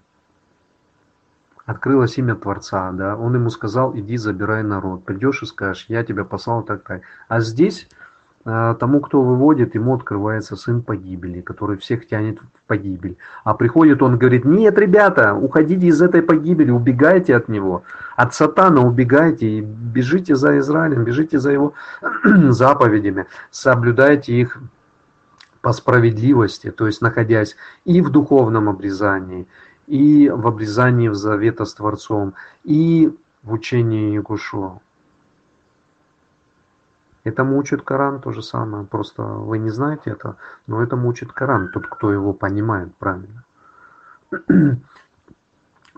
открылось имя Творца, да, он ему сказал, иди забирай народ, придешь и скажешь, я тебя послал так так. А здесь тому, кто выводит, ему открывается сын погибели, который всех тянет в погибель. А приходит он говорит, нет, ребята, уходите из этой погибели, убегайте от него, от сатана убегайте и бежите за Израилем, бежите за его заповедями, соблюдайте их по справедливости, то есть находясь и в духовном обрезании, и в обрезании в завета с Творцом, и в учении Ягушуа. Этому учит Коран то же самое, просто вы не знаете это, но этому учит Коран, тот, кто его понимает правильно.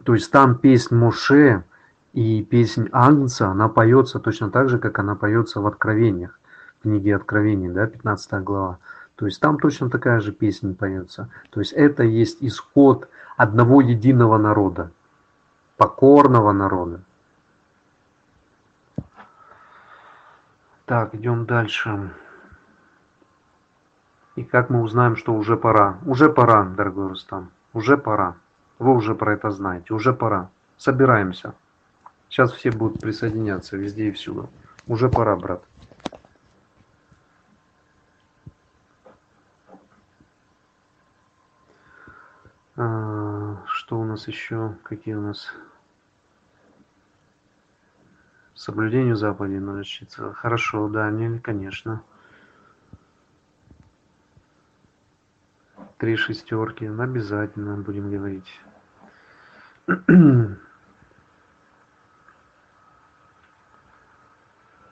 То есть там песнь Моше и песнь Агнца, она поется точно так же, как она поется в Откровениях, в книге Откровений, да, 15 глава. То есть там точно такая же песня поется. То есть это есть исход одного единого народа, покорного народа. Так, идем дальше. И как мы узнаем, что уже пора? Уже пора, дорогой Рустам. Уже пора. Вы уже про это знаете. Уже пора. Собираемся. Сейчас все будут присоединяться везде и всюду. Уже пора, брат. А, что у нас еще? Какие у нас соблюдению заповедей научиться. Хорошо, да, не, конечно. три шестерки. Обязательно будем говорить.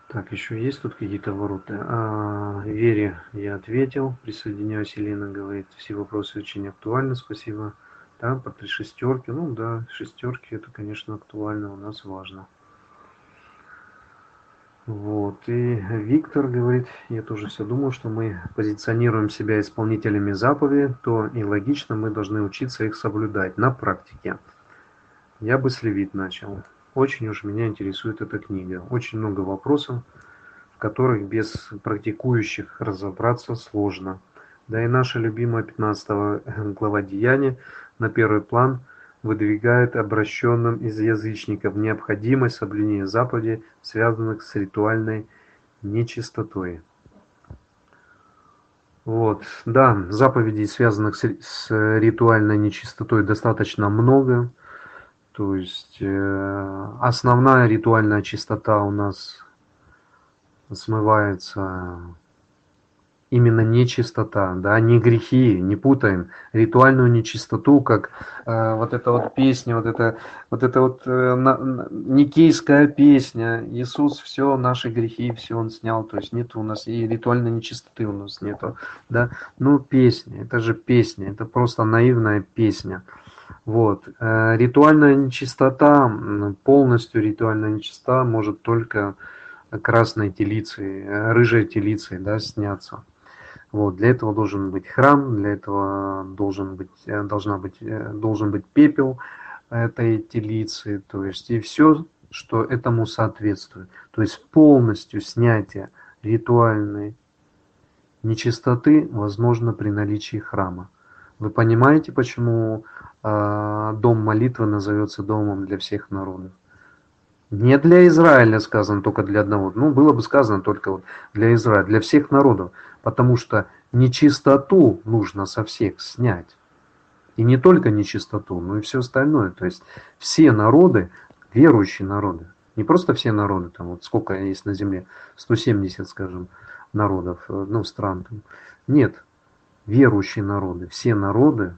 Так, еще есть тут какие-то ворота? А, Вере я ответил. Присоединяюсь, Елена говорит, все вопросы очень актуальны, спасибо. Да, по три шестерки. Ну да, шестерки это, конечно, актуально, у нас важно. Вот. И Виктор говорит, я тоже все думал, что мы позиционируем себя исполнителями заповеди, то и логично мы должны учиться их соблюдать на практике. Я бы с Левит начал. Очень уж меня интересует эта книга. Очень много вопросов, в которых без практикующих разобраться сложно. Да и наша любимая 15 глава Деяния на первый план выдвигает обращенным из язычников необходимость соблюдения заповедей, связанных с ритуальной нечистотой. Вот, да, заповедей, связанных с, с ритуальной нечистотой, достаточно много. То есть э, основная ритуальная чистота у нас смывается именно нечистота, да, не грехи, не путаем ритуальную нечистоту, как э, вот эта вот песня, вот это вот это вот э, на, на, никейская песня, Иисус все наши грехи, все он снял, то есть нет у нас и ритуальной нечистоты у нас нету, да, ну песня, это же песня, это просто наивная песня. Вот. Э, ритуальная нечистота, полностью ритуальная нечистота может только красной телицей, э, рыжей телицей да, сняться. Вот. Для этого должен быть храм, для этого должен быть, э, должна быть, должен быть пепел этой телицы, то есть и все, что этому соответствует. То есть полностью снятие ритуальной нечистоты возможно при наличии храма. Вы понимаете, почему э, дом молитвы назовется домом для всех народов? Не для Израиля сказано только для одного. Ну, было бы сказано только вот для Израиля, для всех народов. Потому что нечистоту нужно со всех снять. И не только нечистоту, но и все остальное. То есть все народы, верующие народы, не просто все народы, там вот сколько есть на земле, 170, скажем, народов, э, ну, стран. Там. Нет, верующие народы, все народы,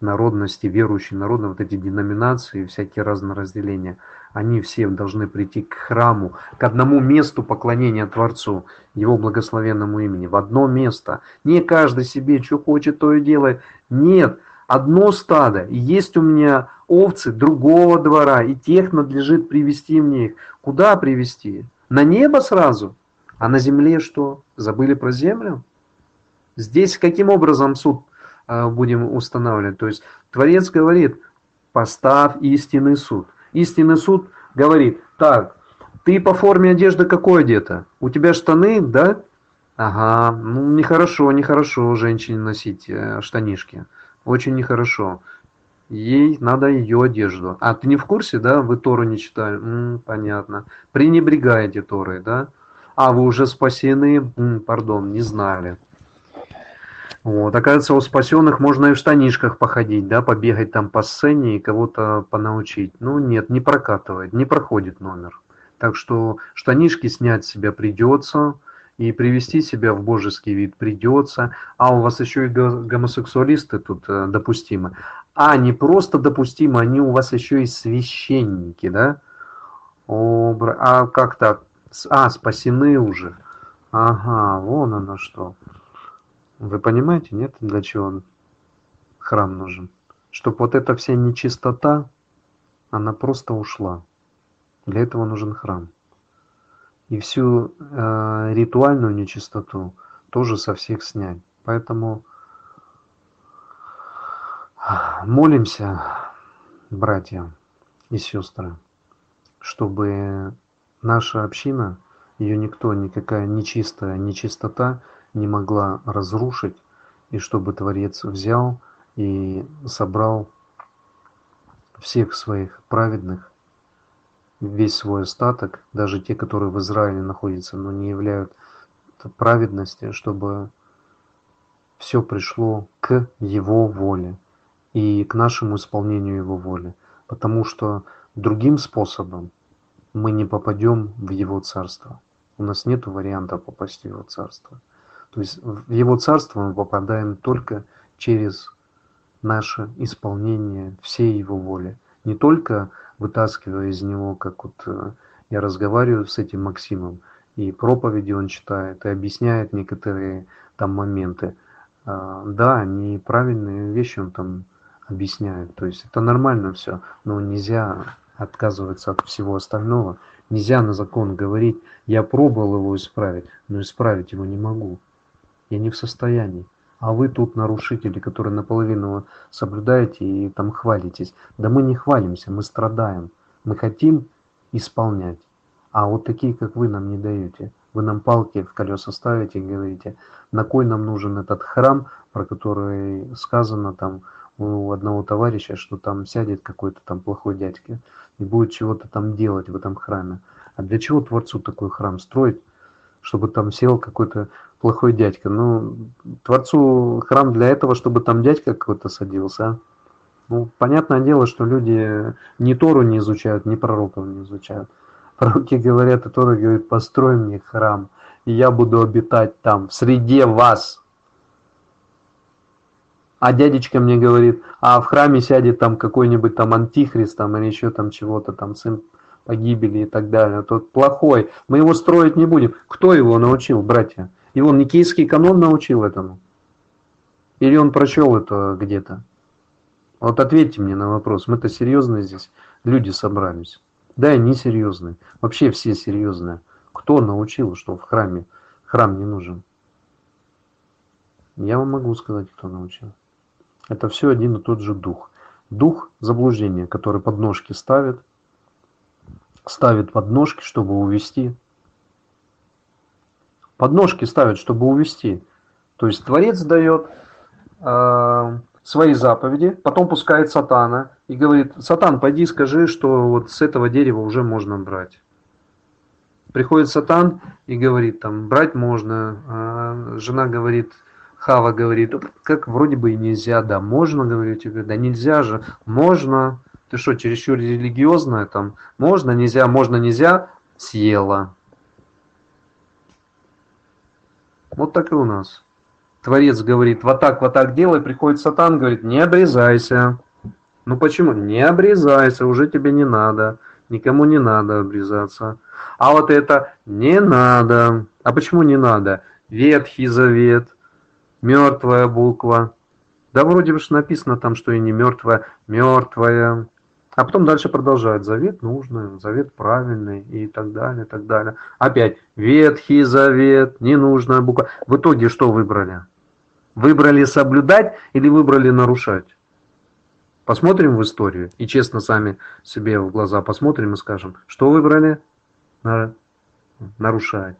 народности, верующие народы, вот эти деноминации, всякие разные разделения, они все должны прийти к храму, к одному месту поклонения Творцу, Его благословенному имени, в одно место. Не каждый себе, что хочет, то и делает. Нет, одно стадо, и есть у меня овцы другого двора, и тех надлежит привести мне их. Куда привести? На небо сразу? А на земле что? Забыли про землю? Здесь каким образом суд будем устанавливать? То есть Творец говорит, поставь истинный суд. Истинный суд говорит, так, ты по форме одежды какой одета? У тебя штаны, да? Ага, ну нехорошо, нехорошо женщине носить э, штанишки. Очень нехорошо. Ей надо ее одежду. А ты не в курсе, да? Вы Тору не читали? М, понятно. Пренебрегаете Торой, да? А вы уже спасены? М, пардон, не знали. Вот, оказывается, у спасенных можно и в штанишках походить, да, побегать там по сцене и кого-то понаучить. Ну нет, не прокатывает, не проходит номер. Так что штанишки снять себя придется, и привести себя в божеский вид придется. А у вас еще и гомосексуалисты тут э, допустимы. А, не просто допустимы, они у вас еще и священники, да? О, а как так? А, спасены уже. Ага, вон оно что. Вы понимаете, нет, для чего храм нужен? Чтобы вот эта вся нечистота, она просто ушла. Для этого нужен храм. И всю э, ритуальную нечистоту тоже со всех снять. Поэтому молимся, братья и сестры, чтобы наша община, ее никто, никакая нечистая нечистота не могла разрушить, и чтобы Творец взял и собрал всех своих праведных, весь свой остаток, даже те, которые в Израиле находятся, но не являют праведности, чтобы все пришло к Его воле и к нашему исполнению Его воли. Потому что другим способом мы не попадем в Его Царство. У нас нет варианта попасть в Его Царство. То есть в его царство мы попадаем только через наше исполнение всей его воли. Не только вытаскивая из него, как вот э, я разговариваю с этим Максимом, и проповеди он читает, и объясняет некоторые там моменты. А, да, неправильные вещи он там объясняет. То есть это нормально все, но нельзя отказываться от всего остального. Нельзя на закон говорить, я пробовал его исправить, но исправить его не могу. Я не в состоянии. А вы тут нарушители, которые наполовину соблюдаете и там хвалитесь. Да мы не хвалимся, мы страдаем. Мы хотим исполнять. А вот такие, как вы, нам не даете. Вы нам палки в колеса ставите и говорите, на кой нам нужен этот храм, про который сказано там у одного товарища, что там сядет какой-то там плохой дядька и будет чего-то там делать в этом храме. А для чего Творцу такой храм строить, чтобы там сел какой-то плохой дядька? Ну, Творцу храм для этого, чтобы там дядька какой-то садился, а? Ну, понятное дело, что люди ни Тору не изучают, ни пророков не изучают. Пророки говорят, и Тора говорит, построй мне храм, и я буду обитать там, в среде вас. А дядечка мне говорит, а в храме сядет там какой-нибудь там антихрист там или еще там чего-то там сын погибели и так далее. Тот плохой. Мы его строить не будем. Кто его научил, братья? Его Никейский канон научил этому? Или он прочел это где-то? Вот ответьте мне на вопрос. Мы-то серьезные здесь люди собрались. Да, и несерьезные. Вообще все серьезные. Кто научил, что в храме храм не нужен? Я вам могу сказать, кто научил. Это все один и тот же дух. Дух заблуждения, который подножки ставит, ставит подножки, чтобы увести. Подножки ставит, чтобы увести. То есть Творец дает э, свои заповеди, потом пускает сатана и говорит, сатан, пойди скажи, что вот с этого дерева уже можно брать. Приходит сатан и говорит, там, брать можно. А жена говорит, Хава говорит, как вроде бы и нельзя, да, можно, говорю тебе, да нельзя же, можно. Ты что, чересчур религиозная там? Можно, нельзя, можно, нельзя, съела. Вот так и у нас. Творец говорит, вот так, вот так делай, приходит сатан, говорит, не обрезайся. Ну почему? Не обрезайся, уже тебе не надо. Никому не надо обрезаться. А вот это не надо. А почему не надо? Ветхий завет, мертвая буква. Да вроде бы написано там, что и не мертвая, мертвая. А потом дальше продолжает. Завет нужный, завет правильный и так далее, и так далее. Опять Ветхий завет, ненужная буква. В итоге что выбрали? Выбрали соблюдать или выбрали нарушать? Посмотрим в историю и честно сами себе в глаза посмотрим и скажем, что выбрали? Нарушать.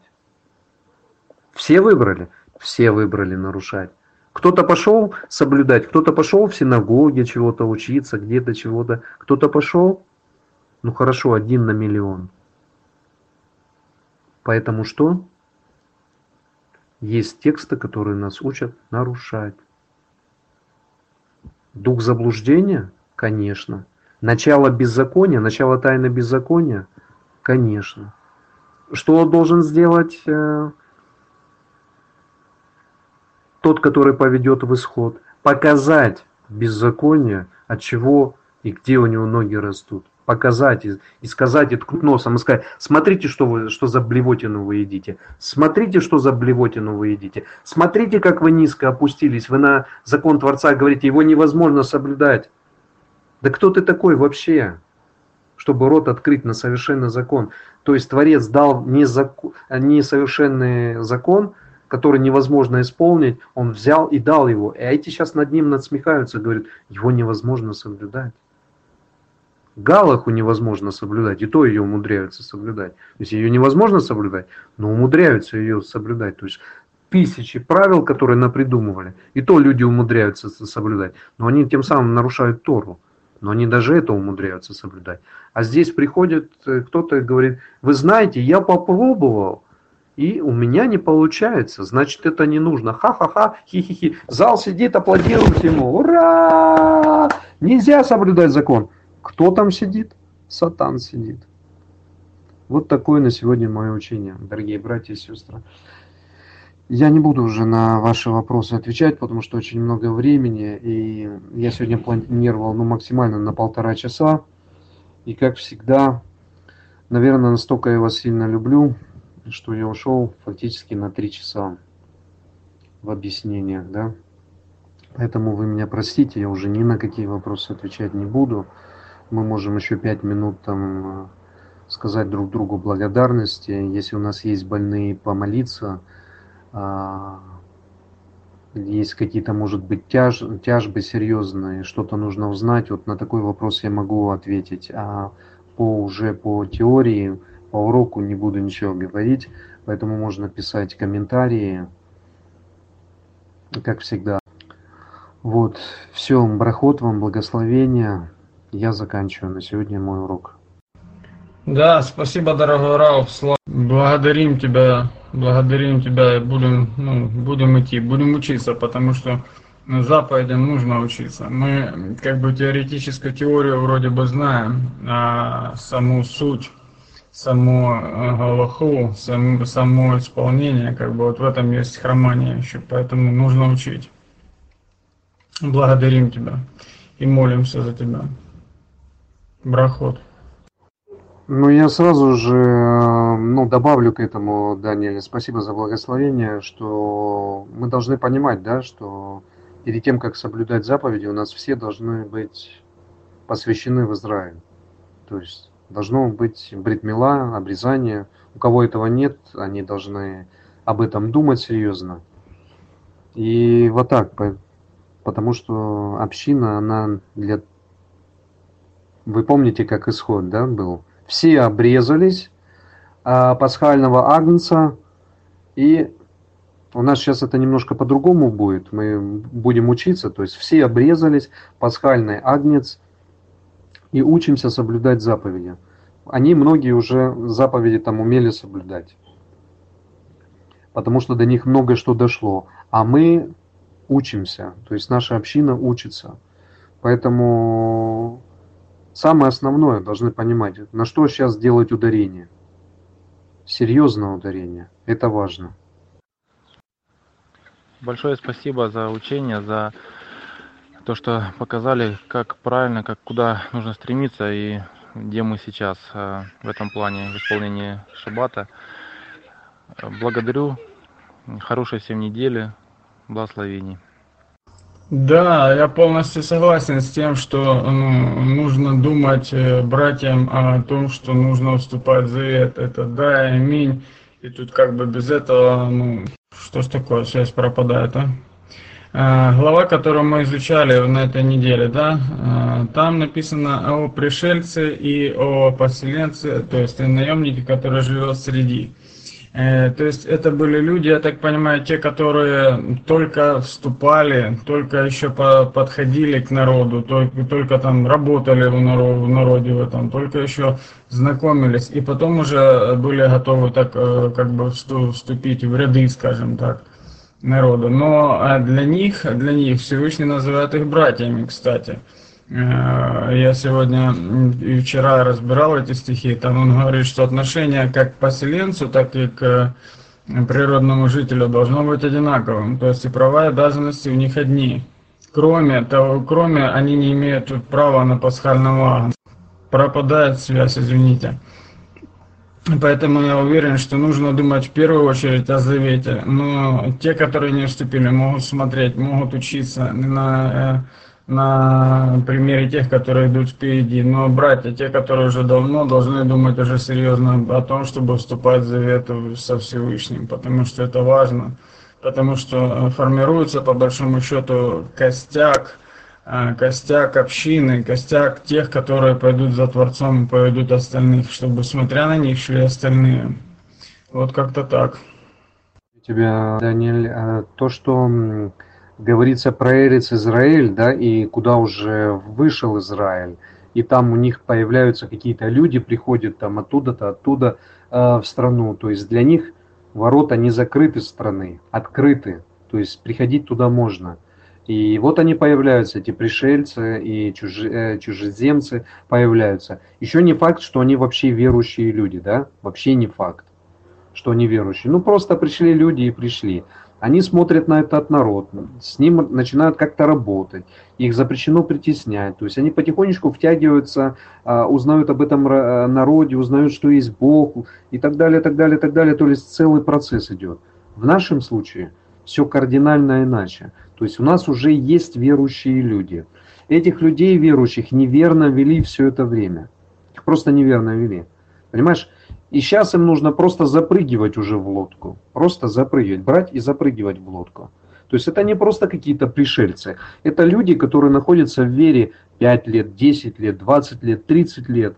Все выбрали? Все выбрали нарушать. Кто-то пошел соблюдать, кто-то пошел в синагоге чего-то учиться, где-то чего-то. Кто-то пошел, ну хорошо, один на миллион. Поэтому что? Есть тексты, которые нас учат нарушать. Дух заблуждения? Конечно. Начало беззакония, начало тайны беззакония? Конечно. Что должен сделать э, тот, который поведет в исход? Показать беззаконие, от чего и где у него ноги растут показать и, и сказать, и ткнуть носом, и сказать, смотрите, что, вы, что за блевотину вы едите, смотрите, что за блевотину вы едите, смотрите, как вы низко опустились, вы на закон Творца говорите, его невозможно соблюдать. Да кто ты такой вообще, чтобы рот открыть на совершенный закон? То есть Творец дал несовершенный закон, который невозможно исполнить, он взял и дал его. И эти сейчас над ним надсмехаются, говорят, его невозможно соблюдать. Галаху невозможно соблюдать, и то ее умудряются соблюдать. То есть ее невозможно соблюдать, но умудряются ее соблюдать. То есть тысячи правил, которые напридумывали, и то люди умудряются соблюдать. Но они тем самым нарушают Тору. Но они даже это умудряются соблюдать. А здесь приходит э, кто-то и говорит, вы знаете, я попробовал, и у меня не получается, значит это не нужно. Ха-ха-ха, хи-хи-хи. Зал сидит, аплодирует ему. Ура! Нельзя соблюдать закон. Кто там сидит? Сатан сидит. Вот такое на сегодня мое учение, дорогие братья и сестры. Я не буду уже на ваши вопросы отвечать, потому что очень много времени, и я сегодня планировал ну, максимально на полтора часа. И как всегда, наверное, настолько я вас сильно люблю, что я ушел фактически на три часа в объяснениях, да. Поэтому вы меня простите, я уже ни на какие вопросы отвечать не буду. Мы можем еще пять минут там сказать друг другу благодарности. Если у нас есть больные, помолиться – а, есть какие-то, может быть, тяж, тяжбы серьезные, что-то нужно узнать, вот на такой вопрос я могу ответить. А по уже по теории, по уроку не буду ничего говорить, поэтому можно писать комментарии, как всегда. Вот, все, брахот вам, благословения. Я заканчиваю на сегодня мой урок. Да, спасибо, дорогой Рауф. Благодарим тебя благодарим тебя, будем, ну, будем идти, будем учиться, потому что заповедям нужно учиться. Мы как бы теоретическую теорию вроде бы знаем, а саму суть, саму э, Галаху, сам, само исполнение, как бы вот в этом есть хромание еще, поэтому нужно учить. Благодарим тебя и молимся за тебя. Брахот. Ну, я сразу же э, ну, добавлю к этому, Даниэль, спасибо за благословение, что мы должны понимать, да, что перед тем, как соблюдать заповеди, у нас все должны быть посвящены в Израиль. То есть должно быть бритмила, обрезание. У кого этого нет, они должны об этом думать серьезно. И вот так, потому что община, она для... Вы помните, как исход, да, был? все обрезались а, пасхального агнца, и у нас сейчас это немножко по-другому будет, мы будем учиться, то есть все обрезались, пасхальный агнец, и учимся соблюдать заповеди. Они многие уже заповеди там умели соблюдать, потому что до них много что дошло, а мы учимся, то есть наша община учится. Поэтому Самое основное должны понимать, на что сейчас делать ударение. Серьезное ударение. Это важно. Большое спасибо за учение, за то, что показали, как правильно, как куда нужно стремиться и где мы сейчас э, в этом плане в исполнении шаббата. Благодарю. Хорошей всем недели. Благословений. Да, я полностью согласен с тем, что ну, нужно думать э, братьям о том, что нужно уступать завет. Это да, аминь. И тут как бы без этого, ну, что ж такое, связь пропадает, а? А глава, которую мы изучали на этой неделе, да, а, там написано о пришельце и о поселенце, то есть наемнике, который живет среди. Э, то есть это были люди, я так понимаю, те, которые только вступали, только еще подходили к народу, только, только там работали в народе в этом, только еще знакомились, и потом уже были готовы так э, как бы вступить в ряды, скажем так, народа. Но э, для них, для них Всевышний называет их братьями, кстати. Э, я сегодня и вчера разбирал эти стихи, там он говорит, что отношение как к поселенцу, так и к природному жителю должно быть одинаковым. То есть и права и обязанности у них одни. Кроме того, кроме они не имеют права на пасхального пропадает связь, извините. Поэтому я уверен, что нужно думать в первую очередь о завете. Но те, которые не вступили, могут смотреть, могут учиться на э, на примере тех, которые идут впереди. Но братья, те, которые уже давно, должны думать уже серьезно о том, чтобы вступать в завет со Всевышним, потому что это важно, потому что формируется по большому счету костяк, э, костяк общины, костяк тех, которые пойдут за Творцом и поведут остальных, чтобы, смотря на них, шли остальные. Вот как-то так. тебя, Даниэль, а то, что говорится про Эрец Израиль, да, и куда уже вышел Израиль, и там у них появляются какие-то люди, приходят там оттуда-то, оттуда э, в страну, то есть для них ворота не закрыты страны, открыты, то есть приходить туда можно. И вот они появляются, эти пришельцы и чужи, э, чужеземцы появляются. Еще не факт, что они вообще верующие люди, да, вообще не факт что они верующие. Ну, просто пришли люди и пришли. Они смотрят на этот народ, с ним начинают как-то работать, их запрещено притеснять. То есть они потихонечку втягиваются, а, узнают об этом народе, узнают, что есть Бог и так далее, так далее, так далее. То есть целый процесс идет. В нашем случае все кардинально иначе. То есть у нас уже есть верующие люди. Этих людей верующих неверно вели все это время. Их просто неверно вели. Понимаешь? И сейчас им нужно просто запрыгивать уже в лодку. Просто запрыгивать, брать и запрыгивать в лодку. То есть это не просто какие-то пришельцы. Это люди, которые находятся в вере 5 лет, 10 лет, 20 лет, 30 лет.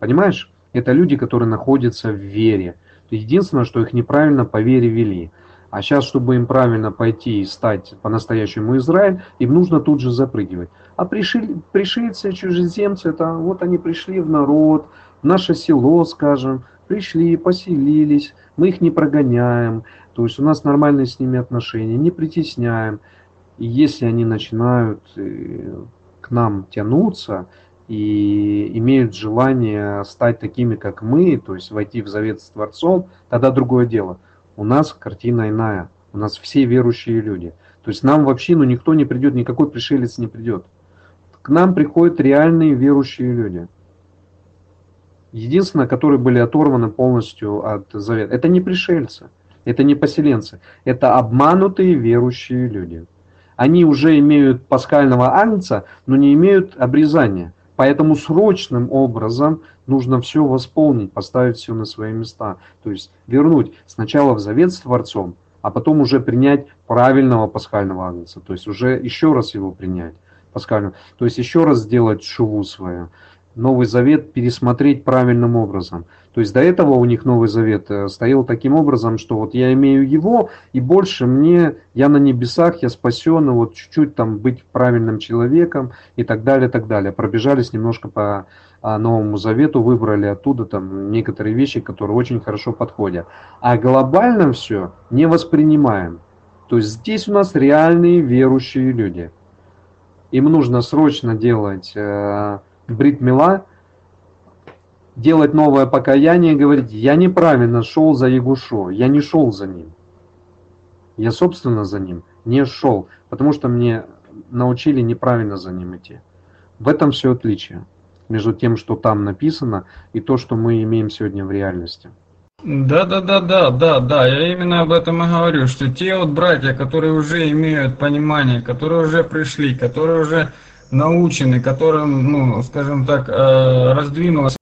Понимаешь? Это люди, которые находятся в вере. Единственное, что их неправильно по вере вели. А сейчас, чтобы им правильно пойти и стать по-настоящему Израиль, им нужно тут же запрыгивать. А пришель, пришельцы, чужеземцы, это вот они пришли в народ, в наше село, скажем, пришли, поселились, мы их не прогоняем, то есть у нас нормальные с ними отношения, не притесняем. И если они начинают э, к нам тянуться и имеют желание стать такими, как мы, то есть войти в завет с Творцом, тогда другое дело. У нас картина иная, у нас все верующие люди. То есть нам в общину никто не придет, никакой пришелец не придет. К нам приходят реальные верующие люди – Единственное, которые были оторваны полностью от завета. Это не пришельцы, это не поселенцы, это обманутые верующие люди. Они уже имеют пасхального агнца, но не имеют обрезания. Поэтому срочным образом нужно все восполнить, поставить все на свои места. То есть вернуть сначала в завет с Творцом, а потом уже принять правильного пасхального агнца. То есть уже еще раз его принять пасхального. То есть еще раз сделать шуву свою. Новый Завет пересмотреть правильным образом. То есть до этого у них Новый Завет э, стоял таким образом, что вот я имею его, и больше мне, я на небесах, я спасен, и вот чуть-чуть там быть правильным человеком и так далее, так далее. Пробежались немножко по а, Новому Завету, выбрали оттуда там некоторые вещи, которые очень хорошо подходят. А глобально все не воспринимаем. То есть здесь у нас реальные верующие люди. Им нужно срочно делать э, брит мила, делать новое покаяние и говорить, я неправильно шел за Ягушо, я не шел за ним. Я, собственно, за ним не шел, потому что мне научили неправильно за ним идти. В этом все отличие между тем, что там написано, и то, что мы имеем сегодня в реальности. Да, да, да, да, да, да, я именно об этом и говорю, что те вот братья, которые уже имеют понимание, которые уже пришли, которые уже научены, которым, ну, скажем так, э, раздвинулось.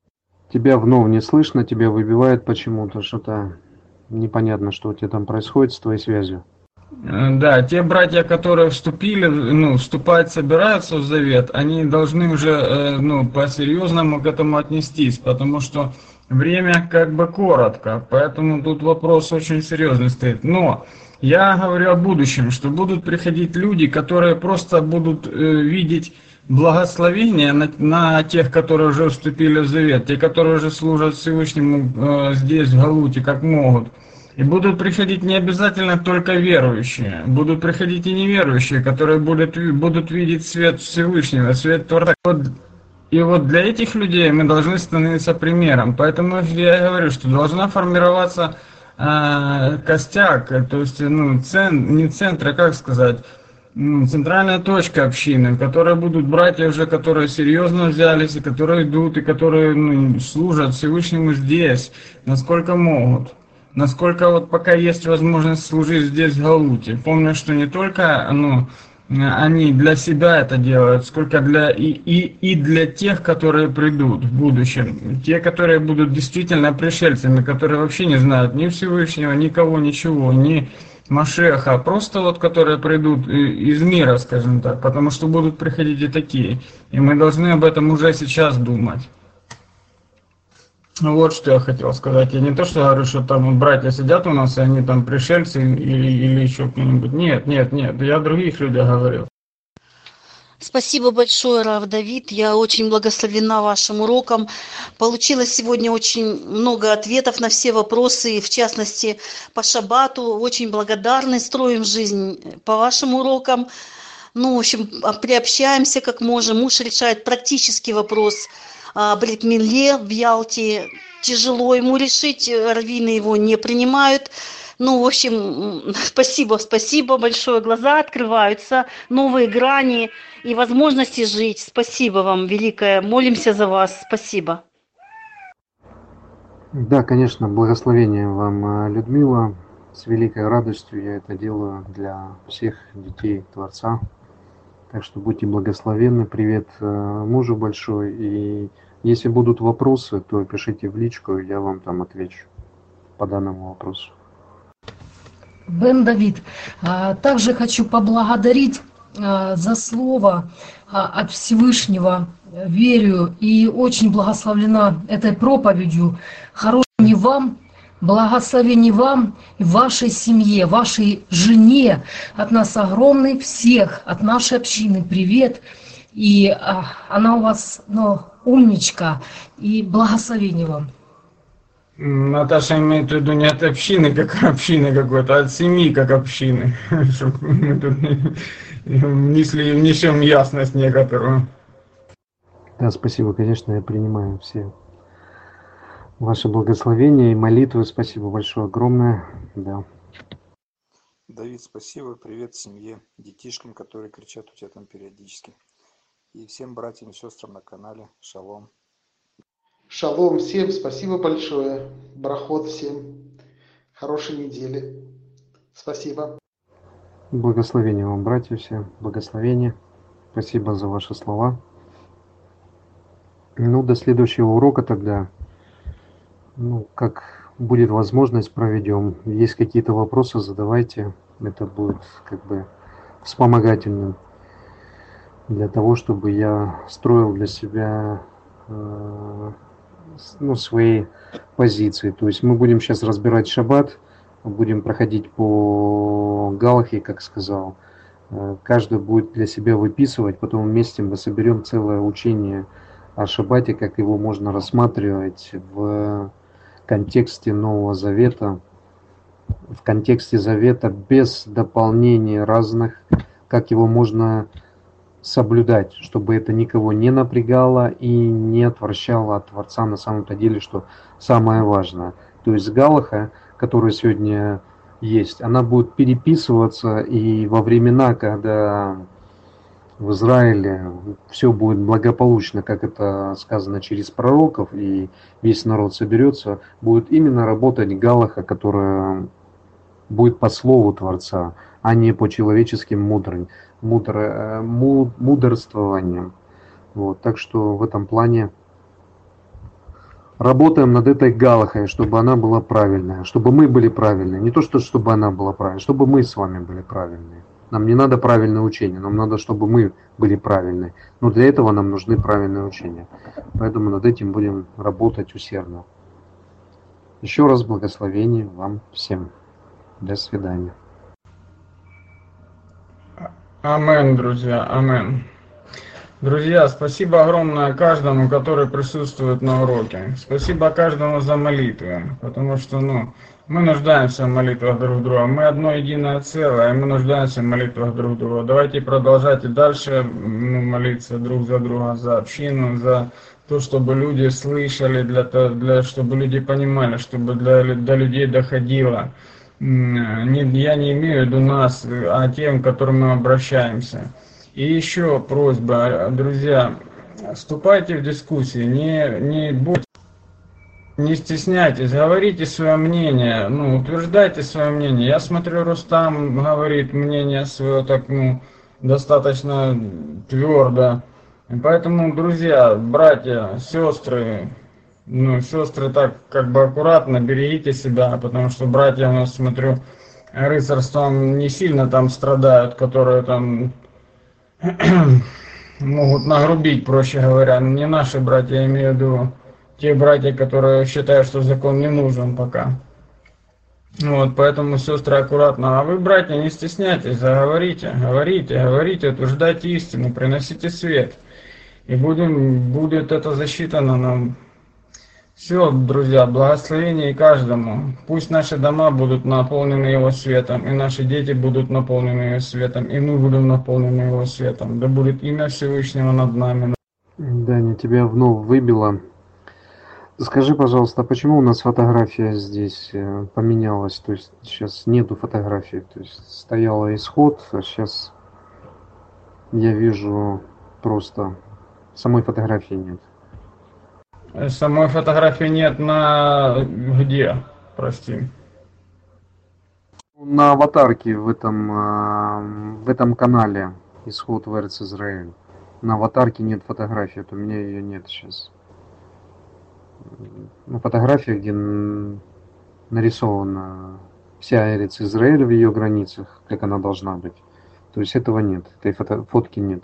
Тебя вновь не слышно, тебя выбивает почему-то, что-то непонятно, что у тебя там происходит с твоей связью. Э, да, те братья, которые вступили, ну, вступать собираются в завет, они должны уже, э, ну, по-серьезному к этому отнестись, потому что время как бы коротко, поэтому тут вопрос очень серьезный стоит. Но я говорю о будущем, что будут приходить люди, которые просто будут э, видеть благословение на, на тех, которые уже вступили в завет, те, которые уже служат Всевышнему э, здесь, в Галуте, как могут. И будут приходить не обязательно только верующие, будут приходить и неверующие, которые будут, будут видеть свет Всевышнего, свет Творца. И вот для этих людей мы должны становиться примером. Поэтому я говорю, что должна формироваться э, костяк, то есть ну, цен, не центр, а как сказать, центральная точка общины, в которой будут братья уже, которые серьезно взялись, и которые идут, и которые ну, служат Всевышнему здесь, насколько могут. Насколько вот пока есть возможность служить здесь в Галуте. Помню, что не только ну, они для себя это делают, сколько для и, и, и для тех, которые придут в будущем. Те, которые будут действительно пришельцами, которые вообще не знают ни Всевышнего, никого, ничего, ни Машеха, а просто вот которые придут из мира, скажем так, потому что будут приходить и такие. И мы должны об этом уже сейчас думать. Ну вот что я хотел сказать. Я не то, что говорю, что там братья сидят у нас, и они там пришельцы или, или еще кто-нибудь. Нет, нет, нет. Я других людях говорил. Спасибо большое, Рав Давид. Я очень благословена вашим уроком. Получилось сегодня очень много ответов на все вопросы, в частности, по шабату. Очень благодарны, строим жизнь по вашим урокам. Ну, в общем, приобщаемся как можем. Муж решает практический вопрос – а, Бритмилле в Ялте тяжело ему решить, раввины его не принимают. Ну, в общем, спасибо, спасибо большое. Глаза открываются, новые грани и возможности жить. Спасибо вам, великое. Молимся за вас. Спасибо. Да, конечно, благословение вам, Людмила. С великой радостью я это делаю для всех детей Творца. Так что будьте благословенны. Привет мужу большой. И если будут вопросы, то пишите в личку, я вам там отвечу по данному вопросу. Бен Давид, также хочу поблагодарить за слово от Всевышнего. Верю и очень благословлена этой проповедью. Хорошего вам, благословений вам вашей семье, вашей жене. От нас огромный всех, от нашей общины привет. И она у вас ну, умничка. И благословений вам. Наташа имеет в виду не от общины, как общины какой-то, а от семьи, как общины. Чтобы мы тут внесли, внесем ясность некоторую. Да, спасибо, конечно, я принимаю все ваши благословения и молитвы. Спасибо большое, огромное. Да. Давид, спасибо. Привет семье, детишкам, которые кричат у тебя там периодически. И всем братьям и сестрам на канале. Шалом. Шалом всем, спасибо большое. Брахот всем. Хорошей недели. Спасибо. Благословения вам, братья все. Благословения. Спасибо за ваши слова. Ну, до следующего урока тогда. Ну, как будет возможность, проведем. Есть какие-то вопросы, задавайте. Это будет как бы вспомогательным для того, чтобы я строил для себя э, ну, свои позиции. То есть мы будем сейчас разбирать шаббат, будем проходить по Галахе, как сказал. Э, каждый будет для себя выписывать, потом вместе мы соберем целое учение о шаббате, как его можно рассматривать в контексте Нового Завета, в контексте Завета без дополнений разных, как его можно соблюдать, чтобы это никого не напрягало и не отвращало от Творца на самом-то деле, что самое важное. То есть Галаха, которая сегодня есть, она будет переписываться и во времена, когда в Израиле все будет благополучно, как это сказано через пророков, и весь народ соберется, будет именно работать Галаха, которая будет по слову Творца, а не по человеческим мудрым мудро, мудрствованием. Вот, так что в этом плане работаем над этой галахой, чтобы она была правильная, чтобы мы были правильные. Не то, что чтобы она была правильная, чтобы мы с вами были правильные. Нам не надо правильное учение, нам надо, чтобы мы были правильные. Но для этого нам нужны правильные учения. Поэтому над этим будем работать усердно. Еще раз благословение вам всем. До свидания. Амен, друзья, амен. Друзья, спасибо огромное каждому, который присутствует на уроке. Спасибо каждому за молитвы, потому что, ну, мы нуждаемся в молитвах друг друга. Мы одно единое целое, и мы нуждаемся в молитвах друг друга. Давайте продолжать и дальше ну, молиться друг за друга, за общину, за то, чтобы люди слышали, для, для, чтобы люди понимали, чтобы для, до людей доходило я не имею в виду нас, а тем, к которым мы обращаемся. И еще просьба, друзья, вступайте в дискуссии, не, не будьте не стесняйтесь, говорите свое мнение, ну, утверждайте свое мнение. Я смотрю, Рустам говорит мнение свое так, ну, достаточно твердо. Поэтому, друзья, братья, сестры, ну, сестры так как бы аккуратно, берегите себя, потому что братья у нас, смотрю, рыцарством не сильно там страдают, которые там могут нагрубить, проще говоря. Не наши братья, я имею в виду те братья, которые считают, что закон не нужен пока. Вот, поэтому, сестры, аккуратно. А вы, братья, не стесняйтесь, заговорите, говорите, говорите, утверждайте истину, приносите свет. И будем, будет это засчитано нам все, друзья, благословение каждому. Пусть наши дома будут наполнены Его светом, и наши дети будут наполнены Его светом, и мы будем наполнены Его светом. Да будет имя Всевышнего над нами. Даня, тебя вновь выбило. Скажи, пожалуйста, почему у нас фотография здесь э, поменялась? То есть сейчас нету фотографии. То есть стояла исход, а сейчас я вижу просто самой фотографии нет. Э, Самой фотографии нет на где? Прости. На аватарке в этом, а, в этом канале исход в Израиль. На аватарке нет фотографии, вот у меня ее нет сейчас. Ну, фотография, где нарисована вся Эрец Израиль в ее границах, как она должна быть. То есть этого нет, этой фото, фотки нет.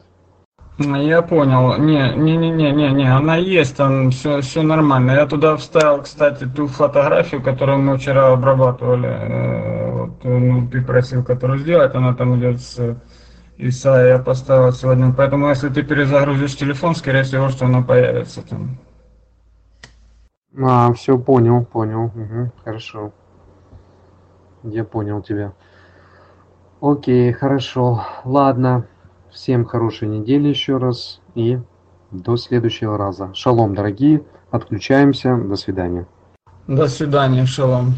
Я понял. Не, не, не, не, не, не, она есть, там все, все нормально. Я туда вставил, кстати, ту фотографию, которую мы вчера обрабатывали. Э, Вот, э, ну, ты просил, которую сделать, она там идет с Исаия, я поставил сегодня. Поэтому, если ты перезагрузишь телефон, скорее всего, что она появится там. А, все, понял, понял. Мгм, хорошо. Я понял тебя. Окей, хорошо. Ладно. Всем хорошей недели еще раз и до следующего раза. Шалом, дорогие. Отключаемся. До свидания. До свидания, шалом.